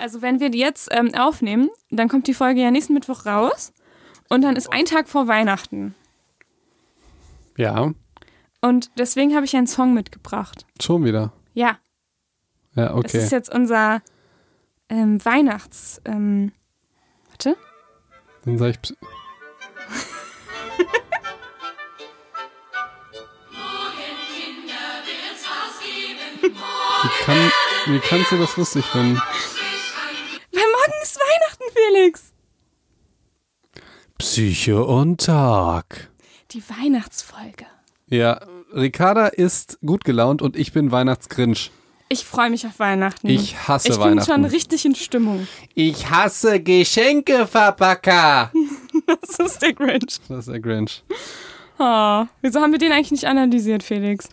also wenn wir die jetzt ähm, aufnehmen, dann kommt die Folge ja nächsten Mittwoch raus und dann ist ein Tag vor Weihnachten. Ja, Und deswegen habe ich einen Song mitgebracht. schon wieder. Ja, Ja, das okay. ist jetzt unser ähm, Weihnachts... Ähm, warte. Dann sag ich. Ps- Wie, kann, wie kannst du das lustig finden? Felix. Psyche und Tag. Die Weihnachtsfolge. Ja, Ricarda ist gut gelaunt und ich bin Weihnachtsgrinch. Ich freue mich auf Weihnachten. Ich hasse ich bin Weihnachten. schon richtig in Stimmung. Ich hasse Geschenkeverpacker. Das ist der Grinch. Das ist der Grinch. Oh, wieso haben wir den eigentlich nicht analysiert, Felix?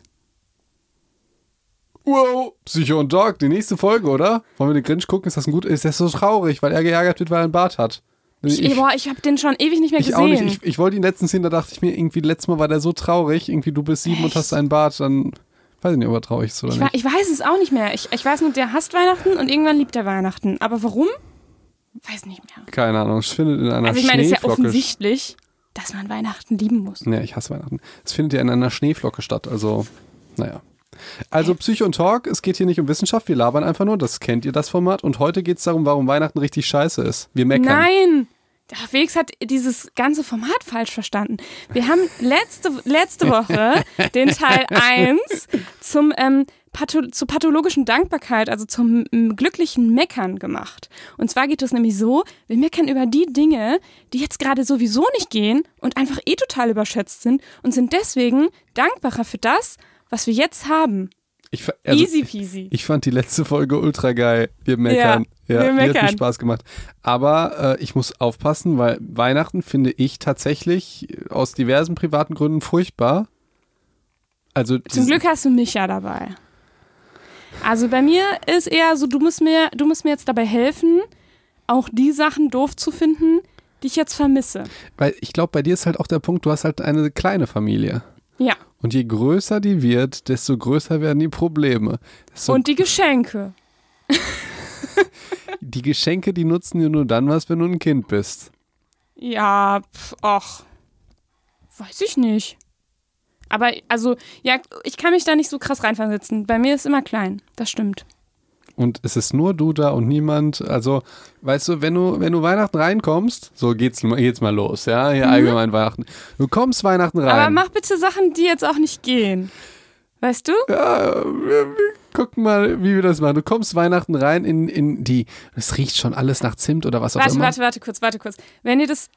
Wow, Psycho und Dog, die nächste Folge, oder? Wollen wir den Grinch gucken? Ist das ein gut? Ist das so traurig, weil er geärgert wird, weil er einen Bart hat? Ich, boah, ich habe den schon ewig nicht mehr ich gesehen. auch nicht. Ich, ich wollte ihn letztens sehen, da dachte ich mir, irgendwie letztes Mal war der so traurig. Irgendwie, du bist sieben und hast einen Bart, dann weiß ich nicht, ob er traurig ist oder Ich, nicht. ich weiß es auch nicht mehr. Ich, ich weiß nur, der hasst Weihnachten und irgendwann liebt er Weihnachten. Aber warum? Weiß nicht mehr. Keine Ahnung. Es findet in einer Also ich meine, es ist ja offensichtlich, dass man Weihnachten lieben muss. Nee, ich hasse Weihnachten. Es findet ja in einer Schneeflocke statt. Also, naja. Also Psycho und Talk, es geht hier nicht um Wissenschaft, wir labern einfach nur, das kennt ihr das Format. Und heute geht es darum, warum Weihnachten richtig scheiße ist. Wir meckern. Nein! Ach, Felix hat dieses ganze Format falsch verstanden. Wir haben letzte, letzte Woche den Teil 1 zum, ähm, Patho zur pathologischen Dankbarkeit, also zum ähm, glücklichen Meckern gemacht. Und zwar geht es nämlich so, wir meckern über die Dinge, die jetzt gerade sowieso nicht gehen und einfach eh total überschätzt sind und sind deswegen dankbarer für das, was wir jetzt haben. Ich, also, Easy peasy. Ich fand die letzte Folge ultra geil. Wir meckern. Ja, wir die hat meckern. mir Spaß gemacht. Aber äh, ich muss aufpassen, weil Weihnachten finde ich tatsächlich aus diversen privaten Gründen furchtbar. Also Zum Glück hast du mich ja dabei. Also bei mir ist eher so, du musst mir, du musst mir jetzt dabei helfen, auch die Sachen doof zu finden, die ich jetzt vermisse. weil ich glaube, bei dir ist halt auch der Punkt, du hast halt eine kleine Familie. Ja. Und je größer die wird, desto größer werden die Probleme. Desto Und die Geschenke. die Geschenke, die nutzen dir nur dann was, wenn du ein Kind bist. Ja, pf, ach. Weiß ich nicht. Aber also, ja, ich kann mich da nicht so krass reinversetzen. Bei mir ist immer klein. Das stimmt. Und es ist nur du da und niemand. Also, weißt du, wenn du, wenn du Weihnachten reinkommst, so geht's, geht's mal los, ja, hier allgemein Weihnachten. Du kommst Weihnachten rein. Mhm. Aber mach bitte Sachen, die jetzt auch nicht gehen. Weißt du? ja, wir, wir gucken mal, wie wir das machen. Du kommst Weihnachten rein in, in die, es riecht schon alles nach Zimt oder was auch Warte, immer. warte, warte kurz, warte kurz. Wenn ihr das,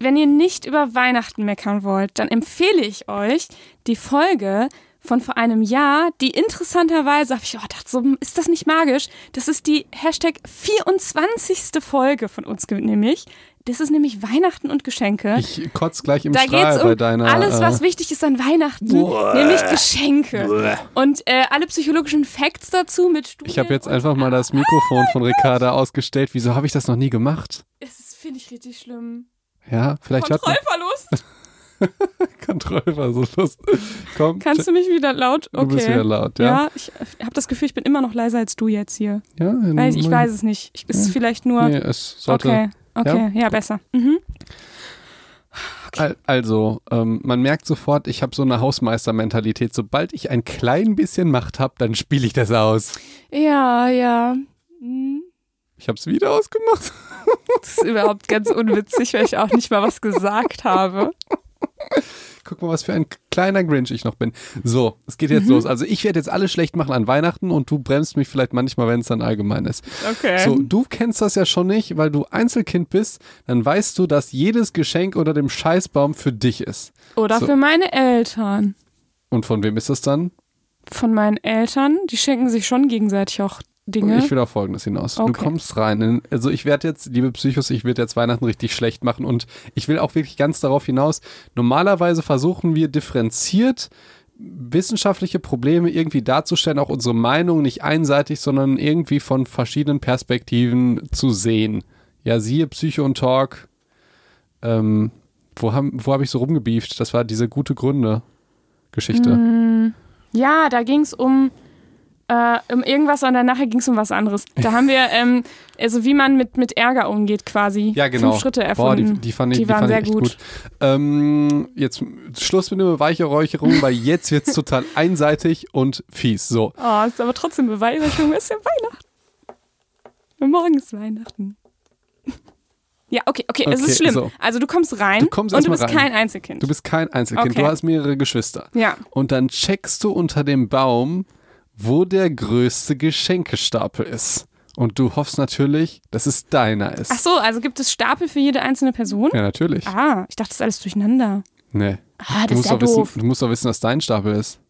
wenn ihr nicht über Weihnachten meckern wollt, dann empfehle ich euch die Folge von vor einem Jahr, die interessanterweise, habe ich oh, gedacht, so, ist das nicht magisch? Das ist die Hashtag 24. Folge von uns nämlich. Das ist nämlich Weihnachten und Geschenke. Ich kotz gleich im da Strahl geht's bei um deiner. alles, was äh, wichtig ist an Weihnachten, nämlich Geschenke. Und äh, alle psychologischen Facts dazu mit Studien. ich habe jetzt einfach mal das Mikrofon von Ricarda ausgestellt. Wieso habe ich das noch nie gemacht? Das ist, finde ich, richtig schlimm. Ja, vielleicht hat man Kontrollverlust. Kontrollverlust. Komm, Kannst du mich wieder laut? Okay. du bist wieder laut, ja? Ja, ich habe das Gefühl, ich bin immer noch leiser als du jetzt hier. Ja, Weiß, ich weiß es nicht. Ich, es ist vielleicht nur. Nee, es sollte. okay, okay, ja, besser. Mhm. Al- Also, ähm, man merkt sofort, ich habe so eine Hausmeistermentalität. Sobald ich ein klein bisschen Macht habe, dann spiele ich das aus. Ja, ja. Mhm. Ich habe es wieder ausgemacht. Das ist überhaupt ganz unwitzig, weil ich auch nicht mal was gesagt habe. Guck mal, was für ein kleiner Grinch ich noch bin. So, es geht jetzt Mhm. los. Also ich werde jetzt alles schlecht machen an Weihnachten und du bremst mich vielleicht manchmal, wenn es dann allgemein ist. Okay. So, du kennst das ja schon nicht, weil du Einzelkind bist, dann weißt du, dass jedes Geschenk unter dem Scheißbaum für dich ist. Oder so. für meine Eltern. Und von wem ist das dann? Von meinen Eltern, die schenken sich schon gegenseitig auch Dinge. Ich will auf Folgendes hinaus. Du Okay. kommst rein. In, also ich werde jetzt, liebe Psychos, ich werde jetzt Weihnachten richtig schlecht machen und ich will auch wirklich ganz darauf hinaus. Normalerweise versuchen wir differenziert wissenschaftliche Probleme irgendwie darzustellen, auch unsere Meinung nicht einseitig, sondern irgendwie von verschiedenen Perspektiven zu sehen. Ja, siehe Psycho und Talk. Ähm, wo habe wo hab ich so rumgebieft? Das war diese gute Gründe-Geschichte. Mm, ja, da ging es um Äh, um irgendwas und dann nachher ging es um was anderes. Da haben wir, ähm, also wie man mit, mit Ärger umgeht quasi. Ja, genau. Fünf Schritte Boah, erfunden. die, die fand ich, Die die waren sehr gut. gut. Ähm, jetzt Schluss mit der Beweihräucherung, weil jetzt wird es total einseitig und fies. So. Oh, ist aber trotzdem Beweihräucherung, es ist ja Weihnachten. Morgen ist Weihnachten. Ja, okay, okay, es Okay, ist schlimm. so. Also du kommst rein Du kommst und du bist rein. kein Einzelkind. Du bist kein Einzelkind, Okay. du hast mehrere Geschwister. ja. Und dann checkst du unter dem Baum, wo der größte Geschenkestapel ist. Und du hoffst natürlich, dass es deiner ist. Ach so, also gibt es Stapel für jede einzelne Person? Ja, natürlich. Ah, ich dachte, das ist alles durcheinander. Nee. Ah, Du das ist musst, ja doch wissen, doof. du musst doch wissen, dass dein Stapel ist.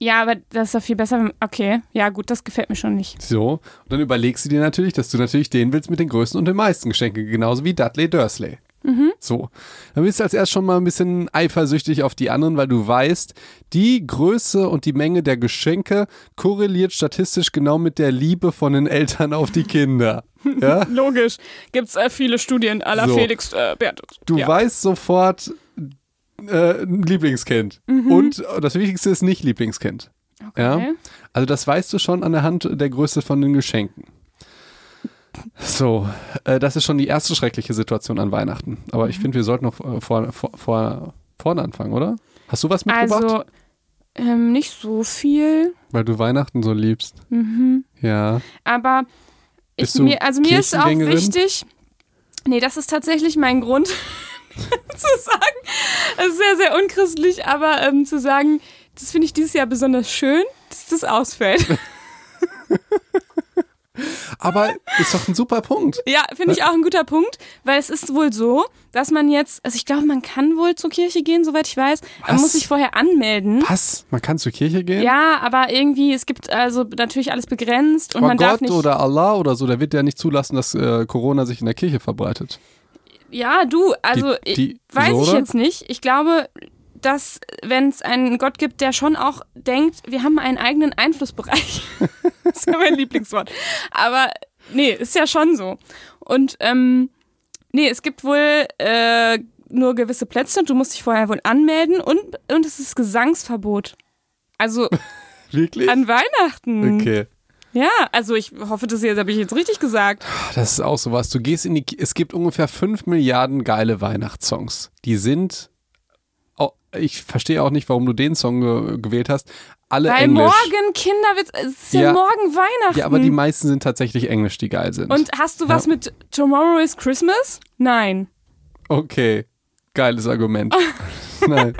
Ja, aber das ist doch viel besser. wenn- Okay, ja gut, das gefällt mir schon nicht. So. Und dann überlegst du dir natürlich, dass du natürlich den willst mit den größten und den meisten Geschenken, genauso wie Dudley Dursley. Mhm. So. Dann bist du als erst schon mal ein bisschen eifersüchtig auf die anderen, weil du weißt, die Größe und die Menge der Geschenke korreliert statistisch genau mit der Liebe von den Eltern auf die Kinder. Ja? Logisch. Gibt es äh, viele Studien aller So. Felix äh, Beatrix. Du ja. weißt sofort, äh, ein Lieblingskind. Und äh, das Wichtigste ist nicht Lieblingskind. Ja? Okay. Also das weißt du schon an der Hand der Größe von den Geschenken. So, äh, das ist schon die erste schreckliche Situation an Weihnachten. Aber ich finde, wir sollten noch äh, vor, vor, vor, vorne anfangen, oder? Hast du was mitgebracht? Also, ähm, nicht so viel, Weil du Weihnachten so liebst. Mhm. Ja. aber ich, mir, also mir ist auch wichtig, nee, das ist tatsächlich mein Grund zu sagen, das ist sehr, sehr unchristlich, aber ähm, zu sagen, das finde ich dieses Jahr besonders schön, dass das ausfällt. Aber ist doch ein super Punkt. Ja, finde ich auch ein guter Punkt, weil es ist wohl so, dass man jetzt, also ich glaube, man kann wohl zur Kirche gehen, soweit ich weiß. Man Was? muss sich vorher anmelden. Was? Man kann zur Kirche gehen? Ja, aber irgendwie, es gibt also natürlich alles begrenzt und Aber man darf Gott nicht. oder Allah oder so, der wird ja nicht zulassen, dass äh, Corona sich in der Kirche verbreitet. Ja, du, also Die- die- ich, weiß so, ich jetzt nicht. Ich glaube, dass wenn es einen Gott gibt, der schon auch denkt, wir haben einen eigenen Einflussbereich. das ist ja mein Lieblingswort. Aber nee, ist ja schon so. Und ähm, nee, es gibt wohl äh, nur gewisse Plätze und du musst dich vorher wohl anmelden und, und es ist Gesangsverbot. Also Wirklich? an Weihnachten. Okay. Ja, also ich hoffe, das habe ich jetzt richtig gesagt. Das ist auch sowas. Du gehst in die. Es gibt ungefähr 5 Milliarden geile Weihnachtssongs. Die sind. Ich verstehe auch nicht, warum du den Song ge gewählt hast. Alle Weil Englisch. morgen Kinder wird, es ist ja, Ja. morgen Weihnachten. Ja, aber die meisten sind tatsächlich Englisch, die geil sind. Und hast du was Ja. mit Tomorrow is Christmas? Nein. Okay. Geiles Argument. Nein.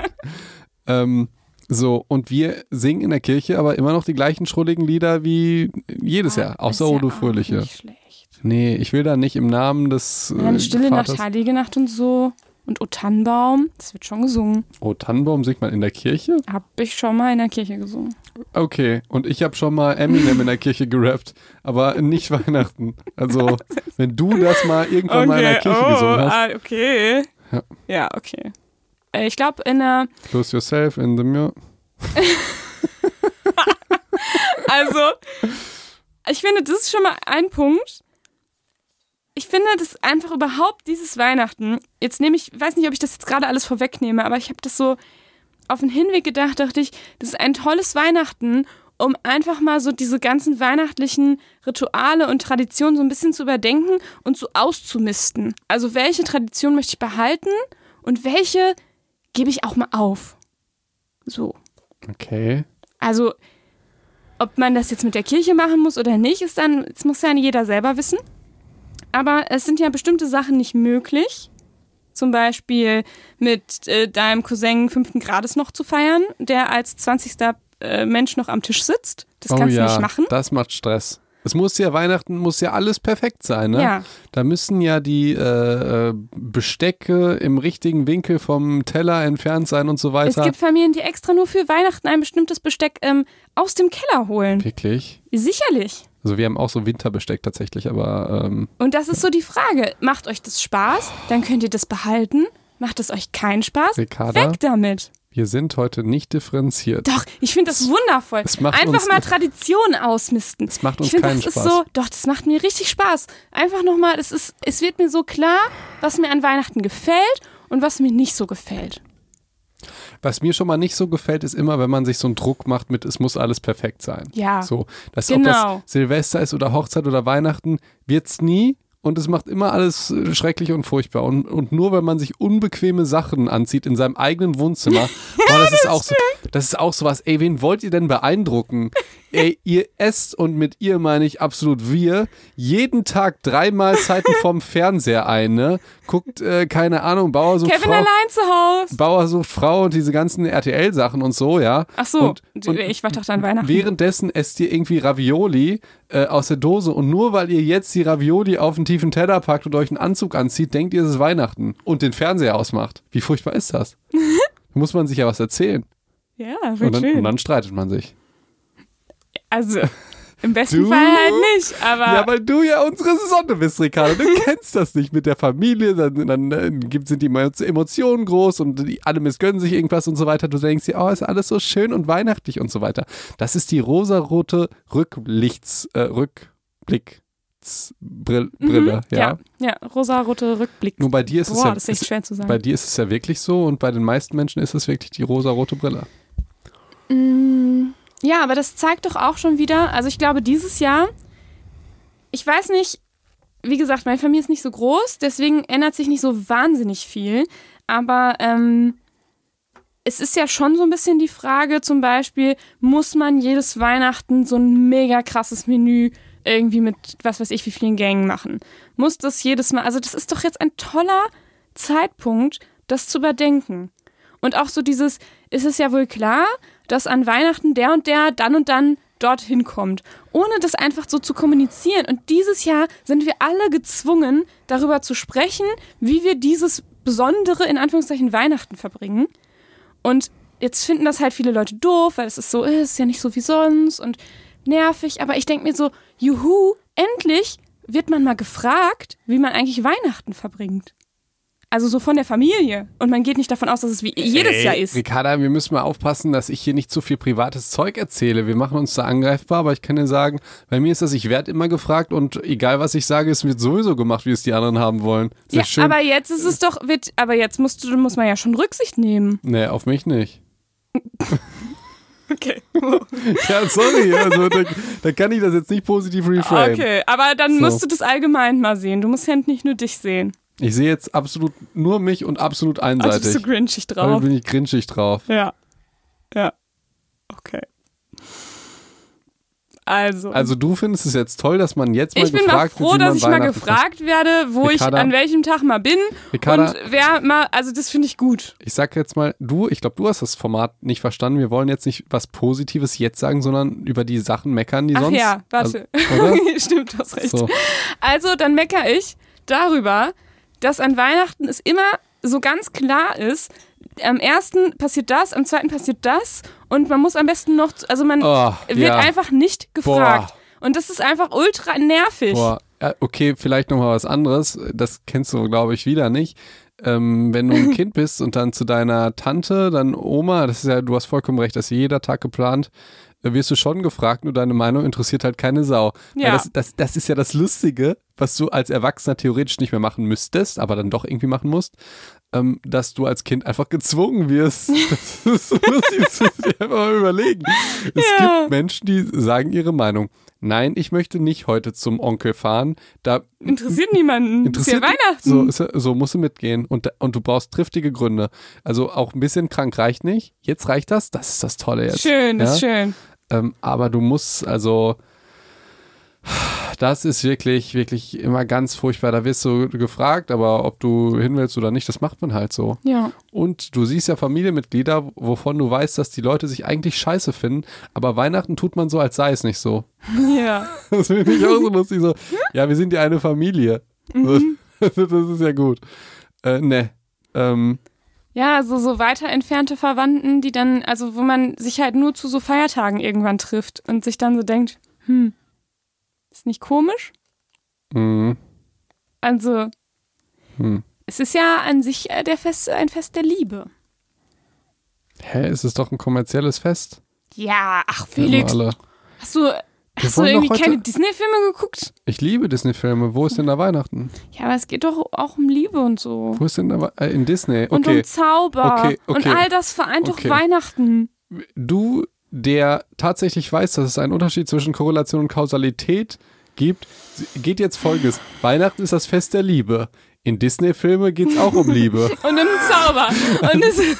ähm, so, und wir singen in der Kirche aber immer noch die gleichen schrulligen Lieder wie jedes Jahr. Außer Ah, O ja du Fröhliche. Nicht schlecht. Nee, ich will da nicht im Namen des. Äh, Eine stille Vaters- Nacht, heilige Nacht und so. Und O Tannenbaum, das wird schon gesungen. Oh, Tannenbaum singt man in der Kirche? Hab ich schon mal in der Kirche gesungen. Okay, und ich habe schon mal Eminem in der Kirche gerappt, aber nicht Weihnachten. Also, wenn du das mal irgendwann mal in der Kirche gesungen hast, ah, okay. Ja. Ja, okay. Äh, Ich glaube, in der, Close yourself in the mirror. also, ich finde, das ist schon mal ein Punkt. Ich finde, das einfach überhaupt dieses Weihnachten, jetzt nehme ich, weiß nicht, ob ich das jetzt gerade alles vorwegnehme, aber ich habe das so auf den Hinweg gedacht, dachte ich, das ist ein tolles Weihnachten, um einfach mal so diese ganzen weihnachtlichen Rituale und Traditionen so ein bisschen zu überdenken und so auszumisten. Also welche Tradition möchte ich behalten und welche gebe ich auch mal auf. So. Okay. Also, ob man das jetzt mit der Kirche machen muss oder nicht, ist dann, das muss ja jeder selber wissen. Aber es sind ja bestimmte Sachen nicht möglich. Zum Beispiel mit äh, deinem Cousin fünften Grades noch zu feiern, der als 20. Äh, Mensch noch am Tisch sitzt. Das oh kannst ja, du nicht machen. das macht Stress. Es muss ja, Weihnachten muss ja alles perfekt sein, ne? Ja. Da müssen ja die äh, äh, Bestecke im richtigen Winkel vom Teller entfernt sein und so Es weiter. gibt Familien, die extra nur für Weihnachten ein bestimmtes Besteck ähm, aus dem Keller holen. Wirklich? Sicherlich. Also wir haben auch so Winterbesteck tatsächlich, aber ähm, Und das ist so die Frage. Macht euch das Spaß? Dann könnt ihr das behalten. Macht es euch keinen Spaß? Ricarda? Weg damit. wir sind heute nicht differenziert. Doch, ich finde das wundervoll. das macht Einfach uns- mal Tradition ausmisten. Das macht ich uns finde, keinen das ist Spaß. so, doch, das macht mir richtig Spaß. Einfach nochmal, es ist, es wird mir so klar, was mir an Weihnachten gefällt und was mir nicht so gefällt. Was mir schon mal nicht so gefällt, ist immer, wenn man sich so einen Druck macht mit, es muss alles perfekt sein. Ja. So, dass Genau. ob das Silvester ist oder Hochzeit oder Weihnachten, wird's nie. Und es macht immer alles äh, schrecklich und furchtbar. Und, und nur wenn man sich unbequeme Sachen anzieht in seinem eigenen Wohnzimmer, boah, das, ist auch so, das ist auch sowas. Ey, wen wollt ihr denn beeindrucken? Ey, ihr esst und mit ihr meine ich absolut wir jeden Tag drei Mahlzeiten vom Fernseher ein, ne? Guckt, äh, keine Ahnung, Bauer sucht Kevin Frau. allein zu Hause. Bauer sucht Frau und diese ganzen RTL-Sachen und so, ja. Ach so, Und, und ich war doch an Weihnachten. währenddessen esst ihr irgendwie Ravioli äh, aus der Dose und nur weil ihr jetzt die Ravioli auf einen tiefen Teller packt und euch einen Anzug anzieht, denkt ihr, es ist Weihnachten und den Fernseher ausmacht. Wie furchtbar ist das? da muss man sich ja was erzählen. ja, Und dann, schön. und dann streitet man sich. Also, im besten Du? Fall halt nicht, aber Ja, weil du ja unsere Sonne bist, Ricardo. Du kennst das nicht mit der Familie. Dann, dann gibt, sind die Emotionen groß und die, alle missgönnen sich irgendwas und so weiter. Du denkst dir, oh, ist alles so schön und weihnachtlich und so weiter. Das ist die rosarote Rücklichts, äh, Rückblick. Brille, Brille Mhm, ja. ja, ja, rosa-rote Rückblick. Nur bei dir ist es Boah, ja, das ist echt schwer zu sagen. bei dir ist es ja wirklich so und bei den meisten Menschen ist es wirklich die rosarote Brille. Mm, Ja, aber das zeigt doch auch schon wieder, also ich glaube, dieses Jahr, ich weiß nicht, wie gesagt, meine Familie ist nicht so groß, deswegen ändert sich nicht so wahnsinnig viel. Aber ähm, es ist ja schon so ein bisschen die Frage, zum Beispiel, muss man jedes Weihnachten so ein mega krasses Menü irgendwie mit was weiß ich wie vielen Gängen machen? Muss das jedes Mal, also das ist doch jetzt ein toller Zeitpunkt, das zu überdenken. Und auch so dieses, ist es ja wohl klar, dass an Weihnachten der und der dann und dann dorthin kommt, ohne das einfach so zu kommunizieren. Und dieses Jahr sind wir alle gezwungen, darüber zu sprechen, wie wir dieses besondere, in Anführungszeichen, Weihnachten verbringen. Und jetzt finden das halt viele Leute doof, weil es ist so, ist ja nicht so wie sonst und nervig. Aber ich denke mir so, juhu, endlich wird man mal gefragt, wie man eigentlich Weihnachten verbringt. Also so von der Familie. Und man geht nicht davon aus, dass es wie jedes Jahr ist. Ricarda, wir müssen mal aufpassen, dass ich hier nicht zu viel privates Zeug erzähle. Wir machen uns da angreifbar, aber ich kann dir sagen, bei mir ist das, ich werde immer gefragt und egal was ich sage, es wird sowieso gemacht, wie es die anderen haben wollen. Ist Ja, schön? aber jetzt ist es doch, wird, aber jetzt musst du, muss man ja schon Rücksicht nehmen. nee, auf mich nicht. Okay. Ja, sorry, also da, da kann ich das jetzt nicht positiv reframe. Okay, aber dann So. musst du das allgemein mal sehen. Du musst ja nicht nur dich sehen. Ich sehe jetzt absolut nur mich und absolut Also bist einseitig. du grinchig Da drauf. bin ich grinschig drauf. Ja. Ja. Okay. Also. Also du findest es jetzt toll, dass man jetzt mal ich bin mal gefragt froh, wird, dass ich mal gefragt werde, wo Ricarda. ich an welchem Tag mal bin Ricarda. und wer mal, also das finde ich gut. Ich sag jetzt mal, du, ich glaube, du hast das Format nicht verstanden. Wir wollen jetzt nicht was Positives jetzt sagen, sondern über die Sachen meckern, die Ach sonst. ja, warte. Also? Stimmt, du hast recht. So. Also, dann meckere ich darüber, dass an Weihnachten es immer so ganz klar ist, am ersten passiert das, am zweiten passiert das und man muss am besten noch, also man Oh, wird ja. einfach nicht gefragt. Und das ist einfach ultra nervig. Boah, ja, okay, vielleicht nochmal was anderes. Das kennst du, glaube ich, wieder nicht. Ähm, wenn du ein Kind bist und dann zu deiner Tante, dann Oma, das ist ja, du hast vollkommen recht, das ist jeder Tag geplant, wirst du schon gefragt, nur deine Meinung interessiert halt keine Sau. Ja. Das, das, das ist ja das Lustige, was du als Erwachsener theoretisch nicht mehr machen müsstest, aber dann doch irgendwie machen musst, ähm, dass du als Kind einfach gezwungen wirst. Das ist so lustig, das musst du dir einfach mal überlegen. Es Ja. gibt Menschen, die sagen ihre Meinung. Nein, ich möchte nicht heute zum Onkel fahren. Da Interessiert niemanden. interessiert ist ja Weihnachten. So, so musst du mitgehen. Und, und du brauchst triftige Gründe. Also auch ein bisschen krank reicht nicht. Jetzt reicht das. Das ist das Tolle jetzt. schön, das ja? ist schön. Ähm, aber du musst, also, das ist wirklich, wirklich immer ganz furchtbar. Da wirst du gefragt, aber ob du hin willst oder nicht, das macht man halt so. Ja. Und du siehst ja Familienmitglieder, wovon du weißt, dass die Leute sich eigentlich scheiße finden, aber Weihnachten tut man so, als sei es nicht so. Ja. Das finde ich auch so lustig. So, ja, wir sind ja eine Familie. Mhm. Das ist ja gut. Äh, ne. Ähm, Ja, also so weiter entfernte Verwandten, die dann, also wo man sich halt nur zu so Feiertagen irgendwann trifft und sich dann so denkt, hm, ist nicht komisch? mh, Also, hm. es ist ja an sich äh, der Fest, ein Fest der Liebe. Hä, es ist doch ein kommerzielles Fest. Ja, ach Felix, hast du, Wir Hast du irgendwie keine Disney-Filme geguckt? Ich liebe Disney-Filme. Wo ist denn da Weihnachten? Ja, aber es geht doch auch um Liebe und so. Wo ist denn da We- äh, in Disney? Und Okay. um Zauber. Okay, okay. Und all das vereint doch Weihnachten. du, der tatsächlich weiß, dass es einen Unterschied zwischen Korrelation und Kausalität gibt, geht jetzt folgendes. Weihnachten ist das Fest der Liebe. In Disney-Filme geht es auch um Liebe. Und um Zauber. Und es,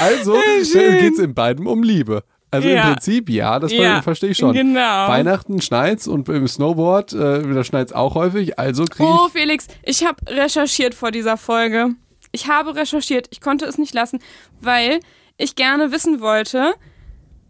Also geht es in beidem um Liebe. Also Ja. im Prinzip, ja, das Ja, verstehe ich schon. genau. Weihnachten schneit's und im Snowboard, äh, da schneit's auch häufig, also kriege oh. Felix, ich habe recherchiert vor dieser Folge. Ich habe recherchiert. Ich konnte es nicht lassen, weil ich gerne wissen wollte,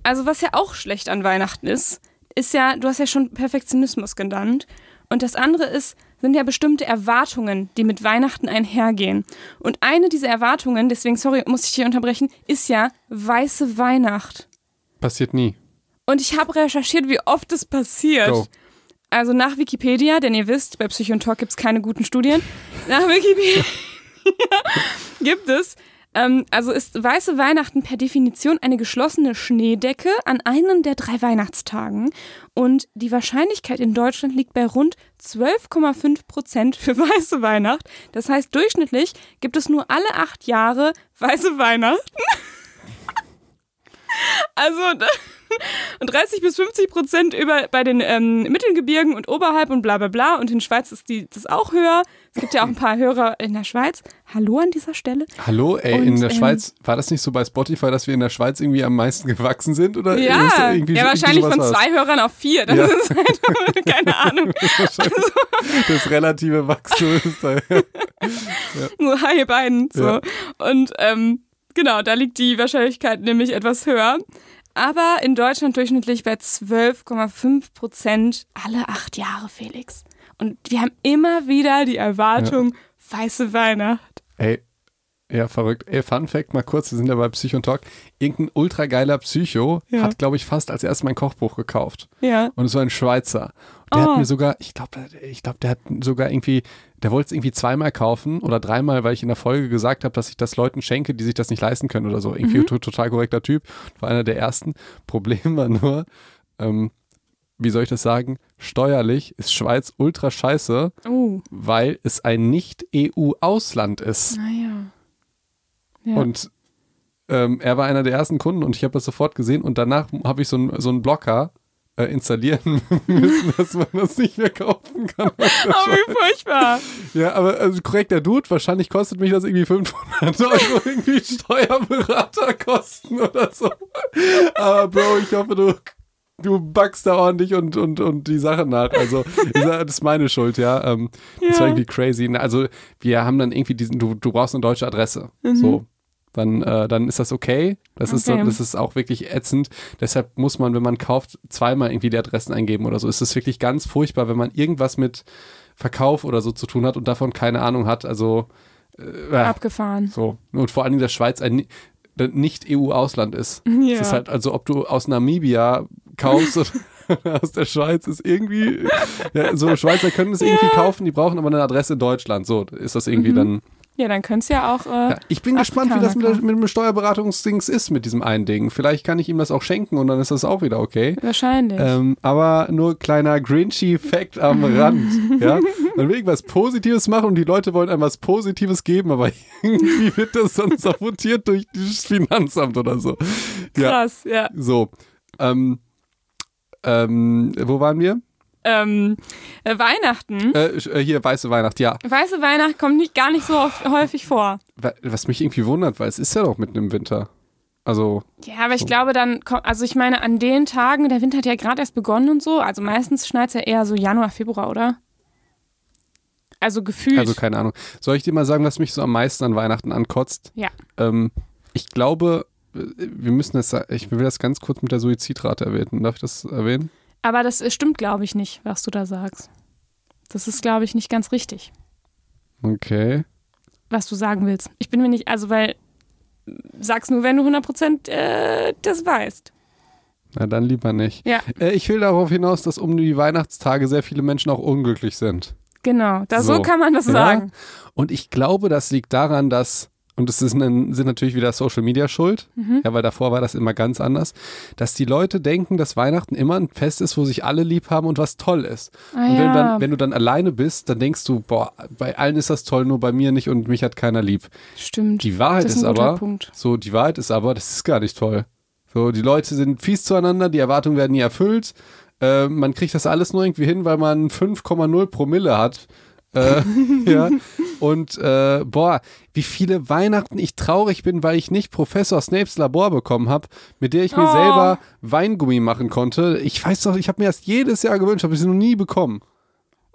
also was ja auch schlecht an Weihnachten ist, ist ja, du hast ja schon Perfektionismus genannt. Und das andere ist, sind ja bestimmte Erwartungen, die mit Weihnachten einhergehen. Und eine dieser Erwartungen, deswegen, sorry, muss ich hier unterbrechen, ist ja weiße Weihnacht. Passiert nie. Und ich habe recherchiert, wie oft es passiert. Go. Also nach Wikipedia, denn ihr wisst, bei Psycho und Talk gibt es keine guten Studien. Nach Wikipedia gibt es, ähm, also ist weiße Weihnachten per Definition eine geschlossene Schneedecke an einem der drei Weihnachtstagen. Und die Wahrscheinlichkeit in Deutschland liegt bei rund 12,5 Prozent für weiße Weihnacht. Das heißt, durchschnittlich gibt es nur alle acht Jahre weiße Weihnachten. Also und 30 bis 50 Prozent über bei den ähm, Mittelgebirgen und oberhalb und bla bla bla. Und in Schweiz ist die, das auch höher. Es gibt ja auch ein paar Hörer in der Schweiz. Hallo an dieser Stelle. Hallo, ey, Und, in der ähm, Schweiz, war das nicht so bei Spotify, dass wir in der Schweiz irgendwie am meisten gewachsen sind? Oder Ja, ja irgendwie wahrscheinlich von zwei Hörern auf vier. Das Ja. ist halt, keine Ahnung. Das relative Wachstum ist da. Nur hi ihr beiden. So. Ja. Und ähm, genau, da liegt die Wahrscheinlichkeit nämlich etwas höher. Aber in Deutschland durchschnittlich bei 12,5 Prozent alle acht Jahre, Felix. Und wir haben immer wieder die Erwartung, weiße Weihnacht. Ey, ja, verrückt. Ey, Fun Fact mal kurz, wir sind ja bei Psycho und Talk. Irgendein ultra geiler Psycho Ja. hat, glaube ich, fast als erstes mein Kochbuch gekauft. Ja. Und es war ein Schweizer. Der Oh. hat mir sogar, ich glaube, ich glaube, der hat sogar irgendwie, der wollte es irgendwie zweimal kaufen oder dreimal, weil ich in der Folge gesagt habe, dass ich das Leuten schenke, die sich das nicht leisten können oder so. Irgendwie Mhm. to- total korrekter Typ. War einer der ersten. Problem war nur, ähm, wie soll ich das sagen? Steuerlich ist Schweiz ultra scheiße, Oh, weil es ein Nicht-EU-Ausland ist. naja. Ja. Und ähm, er war einer der ersten Kunden und ich habe das sofort gesehen und danach habe ich so einen so Blocker äh, installieren müssen, dass man das nicht mehr kaufen kann. oh, wie furchtbar. Ja, aber also korrekter Dude, wahrscheinlich kostet mich das irgendwie 500 Euro irgendwie Steuerberaterkosten oder so. Aber Bro, ich hoffe, du, du backst da ordentlich und, und, und die Sache nach. Also, das ist meine Schuld, ja. Ähm, Das war Ja. irgendwie crazy. Also, wir haben dann irgendwie diesen, du, du brauchst eine deutsche Adresse. So. Dann, äh, dann ist das okay. Das, ist, Okay. das ist auch wirklich ätzend. Deshalb muss man, wenn man kauft, zweimal irgendwie die Adressen eingeben oder so. Es ist wirklich ganz furchtbar, wenn man irgendwas mit Verkauf oder so zu tun hat und davon keine Ahnung hat. Also, äh, Abgefahren. so. Und vor allen Dingen, dass Schweiz ein Ni- nicht EU-Ausland ist. Ja. Es ist halt, also ob du aus Namibia kaufst oder aus der Schweiz, ist irgendwie, ja, so Schweizer können es irgendwie kaufen, die brauchen aber eine Adresse in Deutschland. So ist das irgendwie Mhm. dann. Ja, dann könnte es ja auch. Äh, Ja, ich bin gespannt, wie das mit, der, mit dem Steuerberatungsdings ist, mit diesem einen Ding. Vielleicht kann ich ihm das auch schenken und dann ist das auch wieder okay. Wahrscheinlich. Ähm, aber nur kleiner grinchy Fact am Rand. ja? Man will irgendwas Positives machen und die Leute wollen einem was Positives geben, aber irgendwie wird das dann sabotiert durch das Finanzamt oder so. Ja, Krass, ja. so. Ähm, ähm, wo waren wir? Ähm, äh, Weihnachten. Äh, äh, hier, Weiße Weihnacht, ja. Weiße Weihnacht kommt nicht gar nicht so oft, häufig vor. Wa- Was mich irgendwie wundert, weil es ist ja doch mitten im Winter. Also, Ja, aber ich So. glaube dann, also ich meine, an den Tagen, der Winter hat ja gerade erst begonnen und so, also meistens schneit es ja eher so Januar, Februar, oder? Also gefühlt. also keine Ahnung. Soll ich dir mal sagen, was mich so am meisten an Weihnachten ankotzt? Ja. Ähm, ich glaube, äh, wir müssen das, ich will das ganz kurz mit der Suizidrate erwähnen. Darf ich das erwähnen? Aber das stimmt, glaube ich, nicht, was du da sagst. Das ist, glaube ich, nicht ganz richtig, Okay. was du sagen willst. Ich bin mir nicht, also weil, sag's nur, wenn du 100% äh, das weißt. Na dann lieber nicht. Ja, Äh, ich will darauf hinaus, dass um die Weihnachtstage sehr viele Menschen auch unglücklich sind. genau. Da, so. So. kann man das Ja. sagen. Und ich glaube, das liegt daran, dass und es ist, sind natürlich wieder Social Media schuld, Mhm. ja, weil davor war das immer ganz anders, dass die Leute denken, dass Weihnachten immer ein Fest ist, wo sich alle lieb haben und was toll ist. Ah, und wenn, ja. du dann, wenn du dann alleine bist, dann denkst du, boah, bei allen ist das toll, nur bei mir nicht und mich hat keiner lieb. Stimmt. Die Wahrheit das ist, ist ein aber, Punkt. so, die Wahrheit ist aber, das ist gar nicht toll. So, die Leute sind fies zueinander, die Erwartungen werden nie erfüllt. Äh, man kriegt das alles nur irgendwie hin, weil man 5,0 Promille hat. Äh, ja. Und äh, boah, wie viele Weihnachten ich traurig bin, weil ich nicht Professor Snapes Labor bekommen habe, mit der ich mir Oh. selber Weingummi machen konnte. Ich weiß doch, ich habe mir das jedes Jahr gewünscht, habe ich sie noch nie bekommen.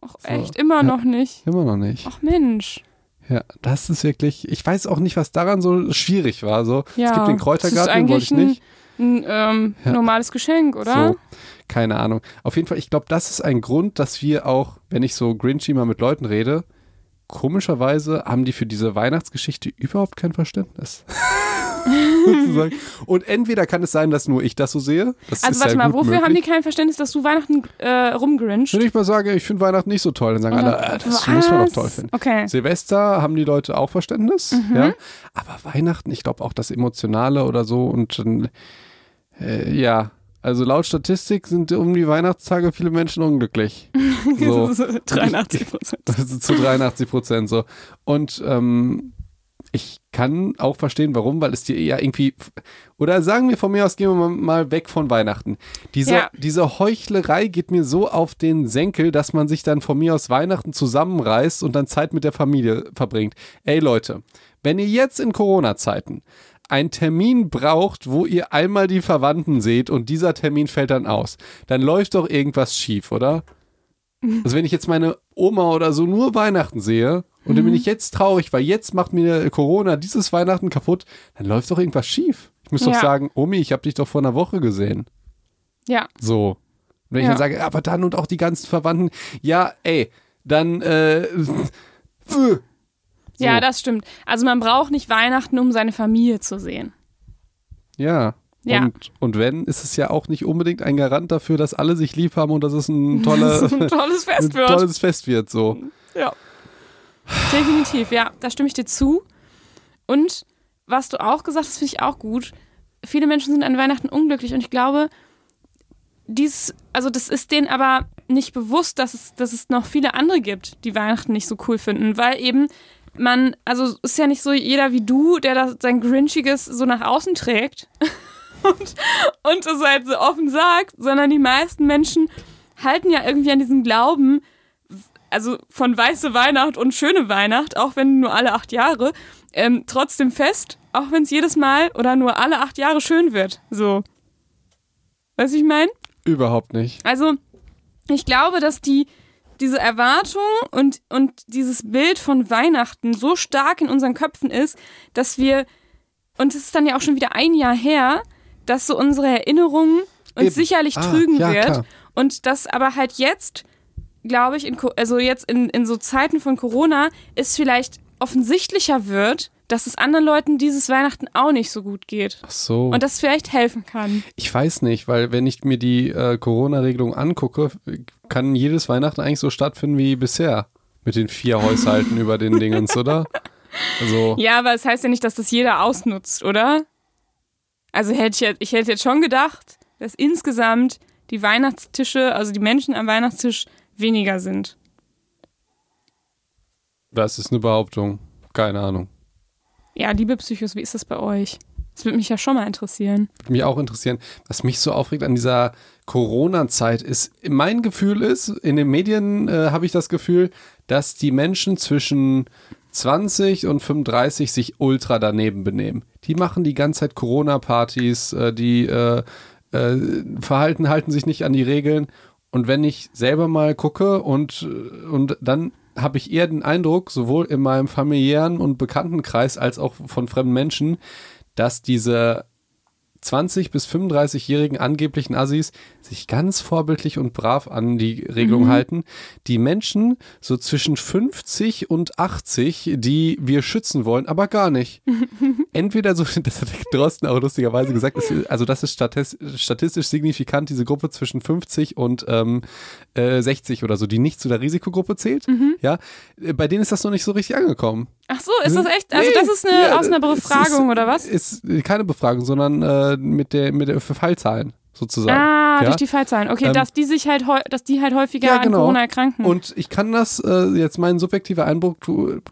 Ach, echt immer noch nicht. Immer noch nicht. Ach Mensch. Ja, das ist wirklich, ich weiß auch nicht, was daran so schwierig war. So, Ja, es gibt den Kräutergarten, den wollte ich nicht. Ein ähm, Ja. normales Geschenk, oder? So, keine Ahnung. Auf jeden Fall, ich glaube, das ist ein Grund, dass wir auch, wenn ich so Grinchy mal mit Leuten rede, komischerweise haben die für diese Weihnachtsgeschichte überhaupt kein Verständnis. Sozusagen. Und entweder kann es sein, dass nur ich das so sehe. Das Also warte ja mal, wofür haben die möglich. kein Verständnis, dass du Weihnachten äh, rumgrinst? Wenn ich mal sage, ich finde Weihnachten nicht so toll, dann sagen alle, äh, das muss man doch toll finden. Okay. Silvester haben die Leute auch Verständnis, Mhm. ja. Aber Weihnachten, ich glaube auch das Emotionale oder so und äh, ja. Also laut Statistik sind um die Weihnachtstage viele Menschen unglücklich. So. So 83 Prozent. Das ist zu 83 Prozent so. Und ähm, ich kann auch verstehen, warum, weil es dir ja irgendwie. Oder sagen wir von mir aus, gehen wir mal, weg von Weihnachten. Diese, Ja. diese Heuchlerei geht mir so auf den Senkel, dass man sich dann von mir aus Weihnachten zusammenreißt und dann Zeit mit der Familie verbringt. Ey Leute, wenn ihr jetzt in Corona-Zeiten einen Termin braucht, wo ihr einmal die Verwandten seht und dieser Termin fällt dann aus, dann läuft doch irgendwas schief, oder? Also wenn ich jetzt meine Oma oder so nur Weihnachten sehe und dann bin ich jetzt traurig, weil jetzt macht mir Corona dieses Weihnachten kaputt, dann läuft doch irgendwas schief. Ich muss doch Ja. sagen, Omi, ich habe dich doch vor einer Woche gesehen. Ja. So. Und wenn ich Ja. dann sage, aber dann und auch die ganzen Verwandten, ja, ey, dann äh, so. Ja, das stimmt. Also man braucht nicht Weihnachten, um seine Familie zu sehen. Ja. Ja. Und, und wenn, ist es ja auch nicht unbedingt ein Garant dafür, dass alle sich lieb haben und dass es ein, tolle, ein tolles Fest wird. tolles Fest wird. So. Ja. Definitiv, ja, da stimme ich dir zu. Und was du auch gesagt hast, finde ich auch gut. Viele Menschen sind an Weihnachten unglücklich und ich glaube, dies, also das ist denen aber nicht bewusst, dass es, dass es noch viele andere gibt, die Weihnachten nicht so cool finden, weil eben man, also ist ja nicht so jeder wie du, der da sein Grinchiges so nach außen trägt und, und es halt so offen sagt, sondern die meisten Menschen halten ja irgendwie an diesem Glauben, also von weiße Weihnacht und schöne Weihnacht, auch wenn nur alle acht Jahre, ähm, trotzdem fest, auch wenn es jedes Mal oder nur alle acht Jahre schön wird. So. Weißt du, ich meine? Überhaupt nicht. Also, ich glaube, dass die diese Erwartung und, und dieses Bild von Weihnachten so stark in unseren Köpfen ist, dass wir, und es ist dann ja auch schon wieder ein Jahr her, dass so unsere Erinnerungen uns Eben. sicherlich Ah, trügen ja, wird. klar. Und das aber halt jetzt, glaube ich, in, also jetzt in, in so Zeiten von Corona, es vielleicht offensichtlicher wird, dass es anderen Leuten dieses Weihnachten auch nicht so gut geht. Ach so. Und das vielleicht helfen kann. Ich weiß nicht, weil wenn ich mir die äh, Corona-Regelung angucke, kann jedes Weihnachten eigentlich so stattfinden wie bisher. Mit den vier Haushalten über den Dingens, oder? Also, Ja, aber es heißt ja nicht, dass das jeder ausnutzt, oder? Also hätte ich, jetzt- ich hätte jetzt schon gedacht, dass insgesamt die Weihnachtstische, also die Menschen am Weihnachtstisch weniger sind. das ist eine Behauptung. Keine Ahnung. Ja, liebe Psychos, wie ist das bei euch? Das würde mich ja schon mal interessieren. Würde mich auch interessieren. Was mich so aufregt an dieser Corona-Zeit ist, mein Gefühl ist, in den Medien äh, habe ich das Gefühl, dass die Menschen zwischen 20 und 35 sich ultra daneben benehmen. Die machen die ganze Zeit Corona-Partys, äh, die äh, äh, verhalten, halten sich nicht an die Regeln. Und wenn ich selber mal gucke und, und dann habe ich eher den Eindruck, sowohl in meinem familiären und Bekanntenkreis als auch von fremden Menschen, dass diese 20 bis 35-jährigen angeblichen Assis sich ganz vorbildlich und brav an die Regelung halten. Die Menschen so zwischen 50 und 80, die wir schützen wollen, aber gar nicht. Entweder so, das hat der Drosten auch lustigerweise gesagt, also das ist statis- statistisch signifikant, diese Gruppe zwischen 50 und ähm, äh, 60 oder so, die nicht zu der Risikogruppe zählt. Ja, Äh, bei denen ist das noch nicht so richtig angekommen. Ach so, ist das echt? Also das ist eine ja, aus einer Befragung ist, oder was? Ist keine Befragung, sondern äh, mit der mit der für Fallzahlen sozusagen. Ah, ja? durch die Fallzahlen. Okay, Ähm, dass die sich halt dass die halt häufiger Ja, an genau. Corona erkranken. Und ich kann das, äh, jetzt mein subjektiver Eindruck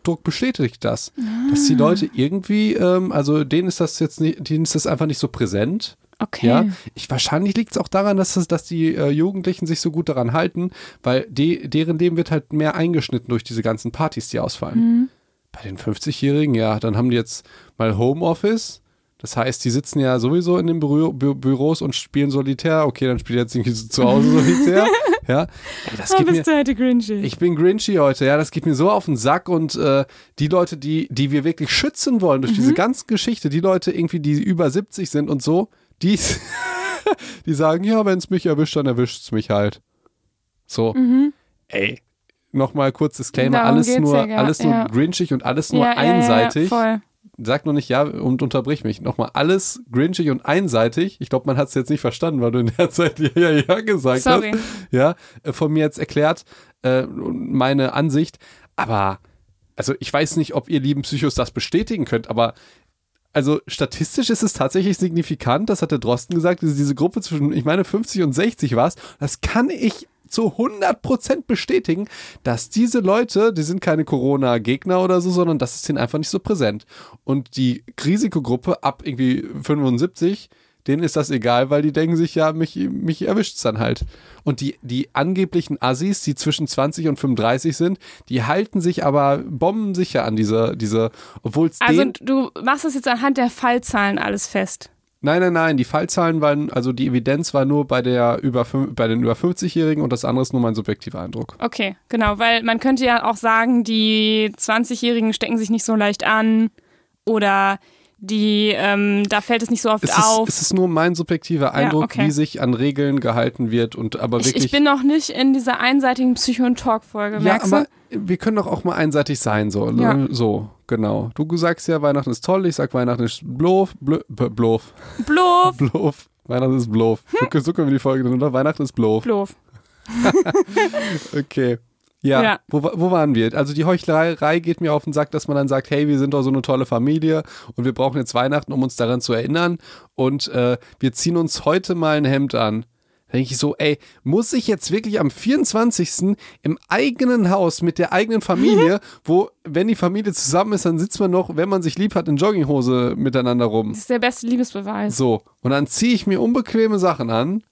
Druck bestätigt das, dass die Leute irgendwie, ähm, also denen ist das jetzt nicht, denen ist das einfach nicht so präsent. okay. Ja, ich, wahrscheinlich liegt es auch daran, dass, das, dass die äh, Jugendlichen sich so gut daran halten, weil die, deren Leben wird halt mehr eingeschnitten durch diese ganzen Partys, die ausfallen. Bei den 50-Jährigen, ja, dann haben die jetzt mal Homeoffice. Das heißt, die sitzen ja sowieso in den Bü Bü Büros und spielen Solitär. Okay, dann spielt jetzt irgendwie zu Hause Solitär. ja, Ey, das Oh, mir, bist du heute Grinchy. ich bin Grinchy heute, ja, das geht mir so auf den Sack und äh, die Leute, die, die wir wirklich schützen wollen durch diese ganze Geschichte, die Leute irgendwie, die über 70 sind und so, die, die sagen, ja, wenn es mich erwischt, dann erwischt es mich halt. So, ey, nochmal kurz Disclaimer, Darum alles nur, ja, alles nur ja. grinchig und alles nur ja, einseitig. Ja, voll. Sag nur nicht ja und unterbrich mich. Nochmal alles grinchig und einseitig. Ich glaube, man hat es jetzt nicht verstanden, weil du in der Zeit ja, ja, ja gesagt Sorry. hast. Ja, äh, von mir jetzt erklärt, äh, meine Ansicht. Aber, also ich weiß nicht, ob ihr lieben Psychos das bestätigen könnt, aber also statistisch ist es tatsächlich signifikant, das hat der Drosten gesagt, diese, diese Gruppe zwischen, ich meine, 50 und 60 war es. Das kann ich zu 100% bestätigen, dass diese Leute, die sind keine Corona-Gegner oder so, sondern das ist ihnen einfach nicht so präsent. Und die Risikogruppe ab irgendwie 75, denen ist das egal, weil die denken sich, ja, mich, mich erwischt es dann halt. Und die, die angeblichen Assis, die zwischen 20 und 35 sind, die halten sich aber bombensicher an diese, diese obwohl es Also du machst das jetzt anhand der Fallzahlen alles fest. Nein, nein, nein, die Fallzahlen waren, also die Evidenz war nur bei, der über, bei den über 50-Jährigen und das andere ist nur mein subjektiver Eindruck. Okay, genau, weil man könnte ja auch sagen, die 20-Jährigen stecken sich nicht so leicht an oder die, ähm, da fällt es nicht so oft Es ist, auf. es ist nur mein subjektiver Eindruck, okay. wie sich an Regeln gehalten wird und aber ich, wirklich. ich bin noch nicht in dieser einseitigen Psycho- und Talk-Folge, ja, aber du? wir können doch auch mal einseitig sein, so. Ne? Ja. So, genau. Du sagst ja, Weihnachten ist toll, ich sag Weihnachten ist bloof, blö- b- bloof, Bluff, bloof. Weihnachten ist bloof. So, so können wir die Folge nennen, oder? Weihnachten ist bloof. bluff. Okay. Ja, Ja. Wo, wo waren wir? Also die Heuchlerei geht mir auf den Sack, dass man dann sagt, hey, wir sind doch so eine tolle Familie und wir brauchen jetzt Weihnachten, um uns daran zu erinnern und äh, wir ziehen uns heute mal ein Hemd an. Da denke ich so, ey, muss ich jetzt wirklich am 24. im eigenen Haus mit der eigenen Familie, wo, wenn die Familie zusammen ist, dann sitzt man noch, wenn man sich lieb hat, in Jogginghose miteinander rum. Das ist der beste Liebesbeweis. So, und dann ziehe ich mir unbequeme Sachen an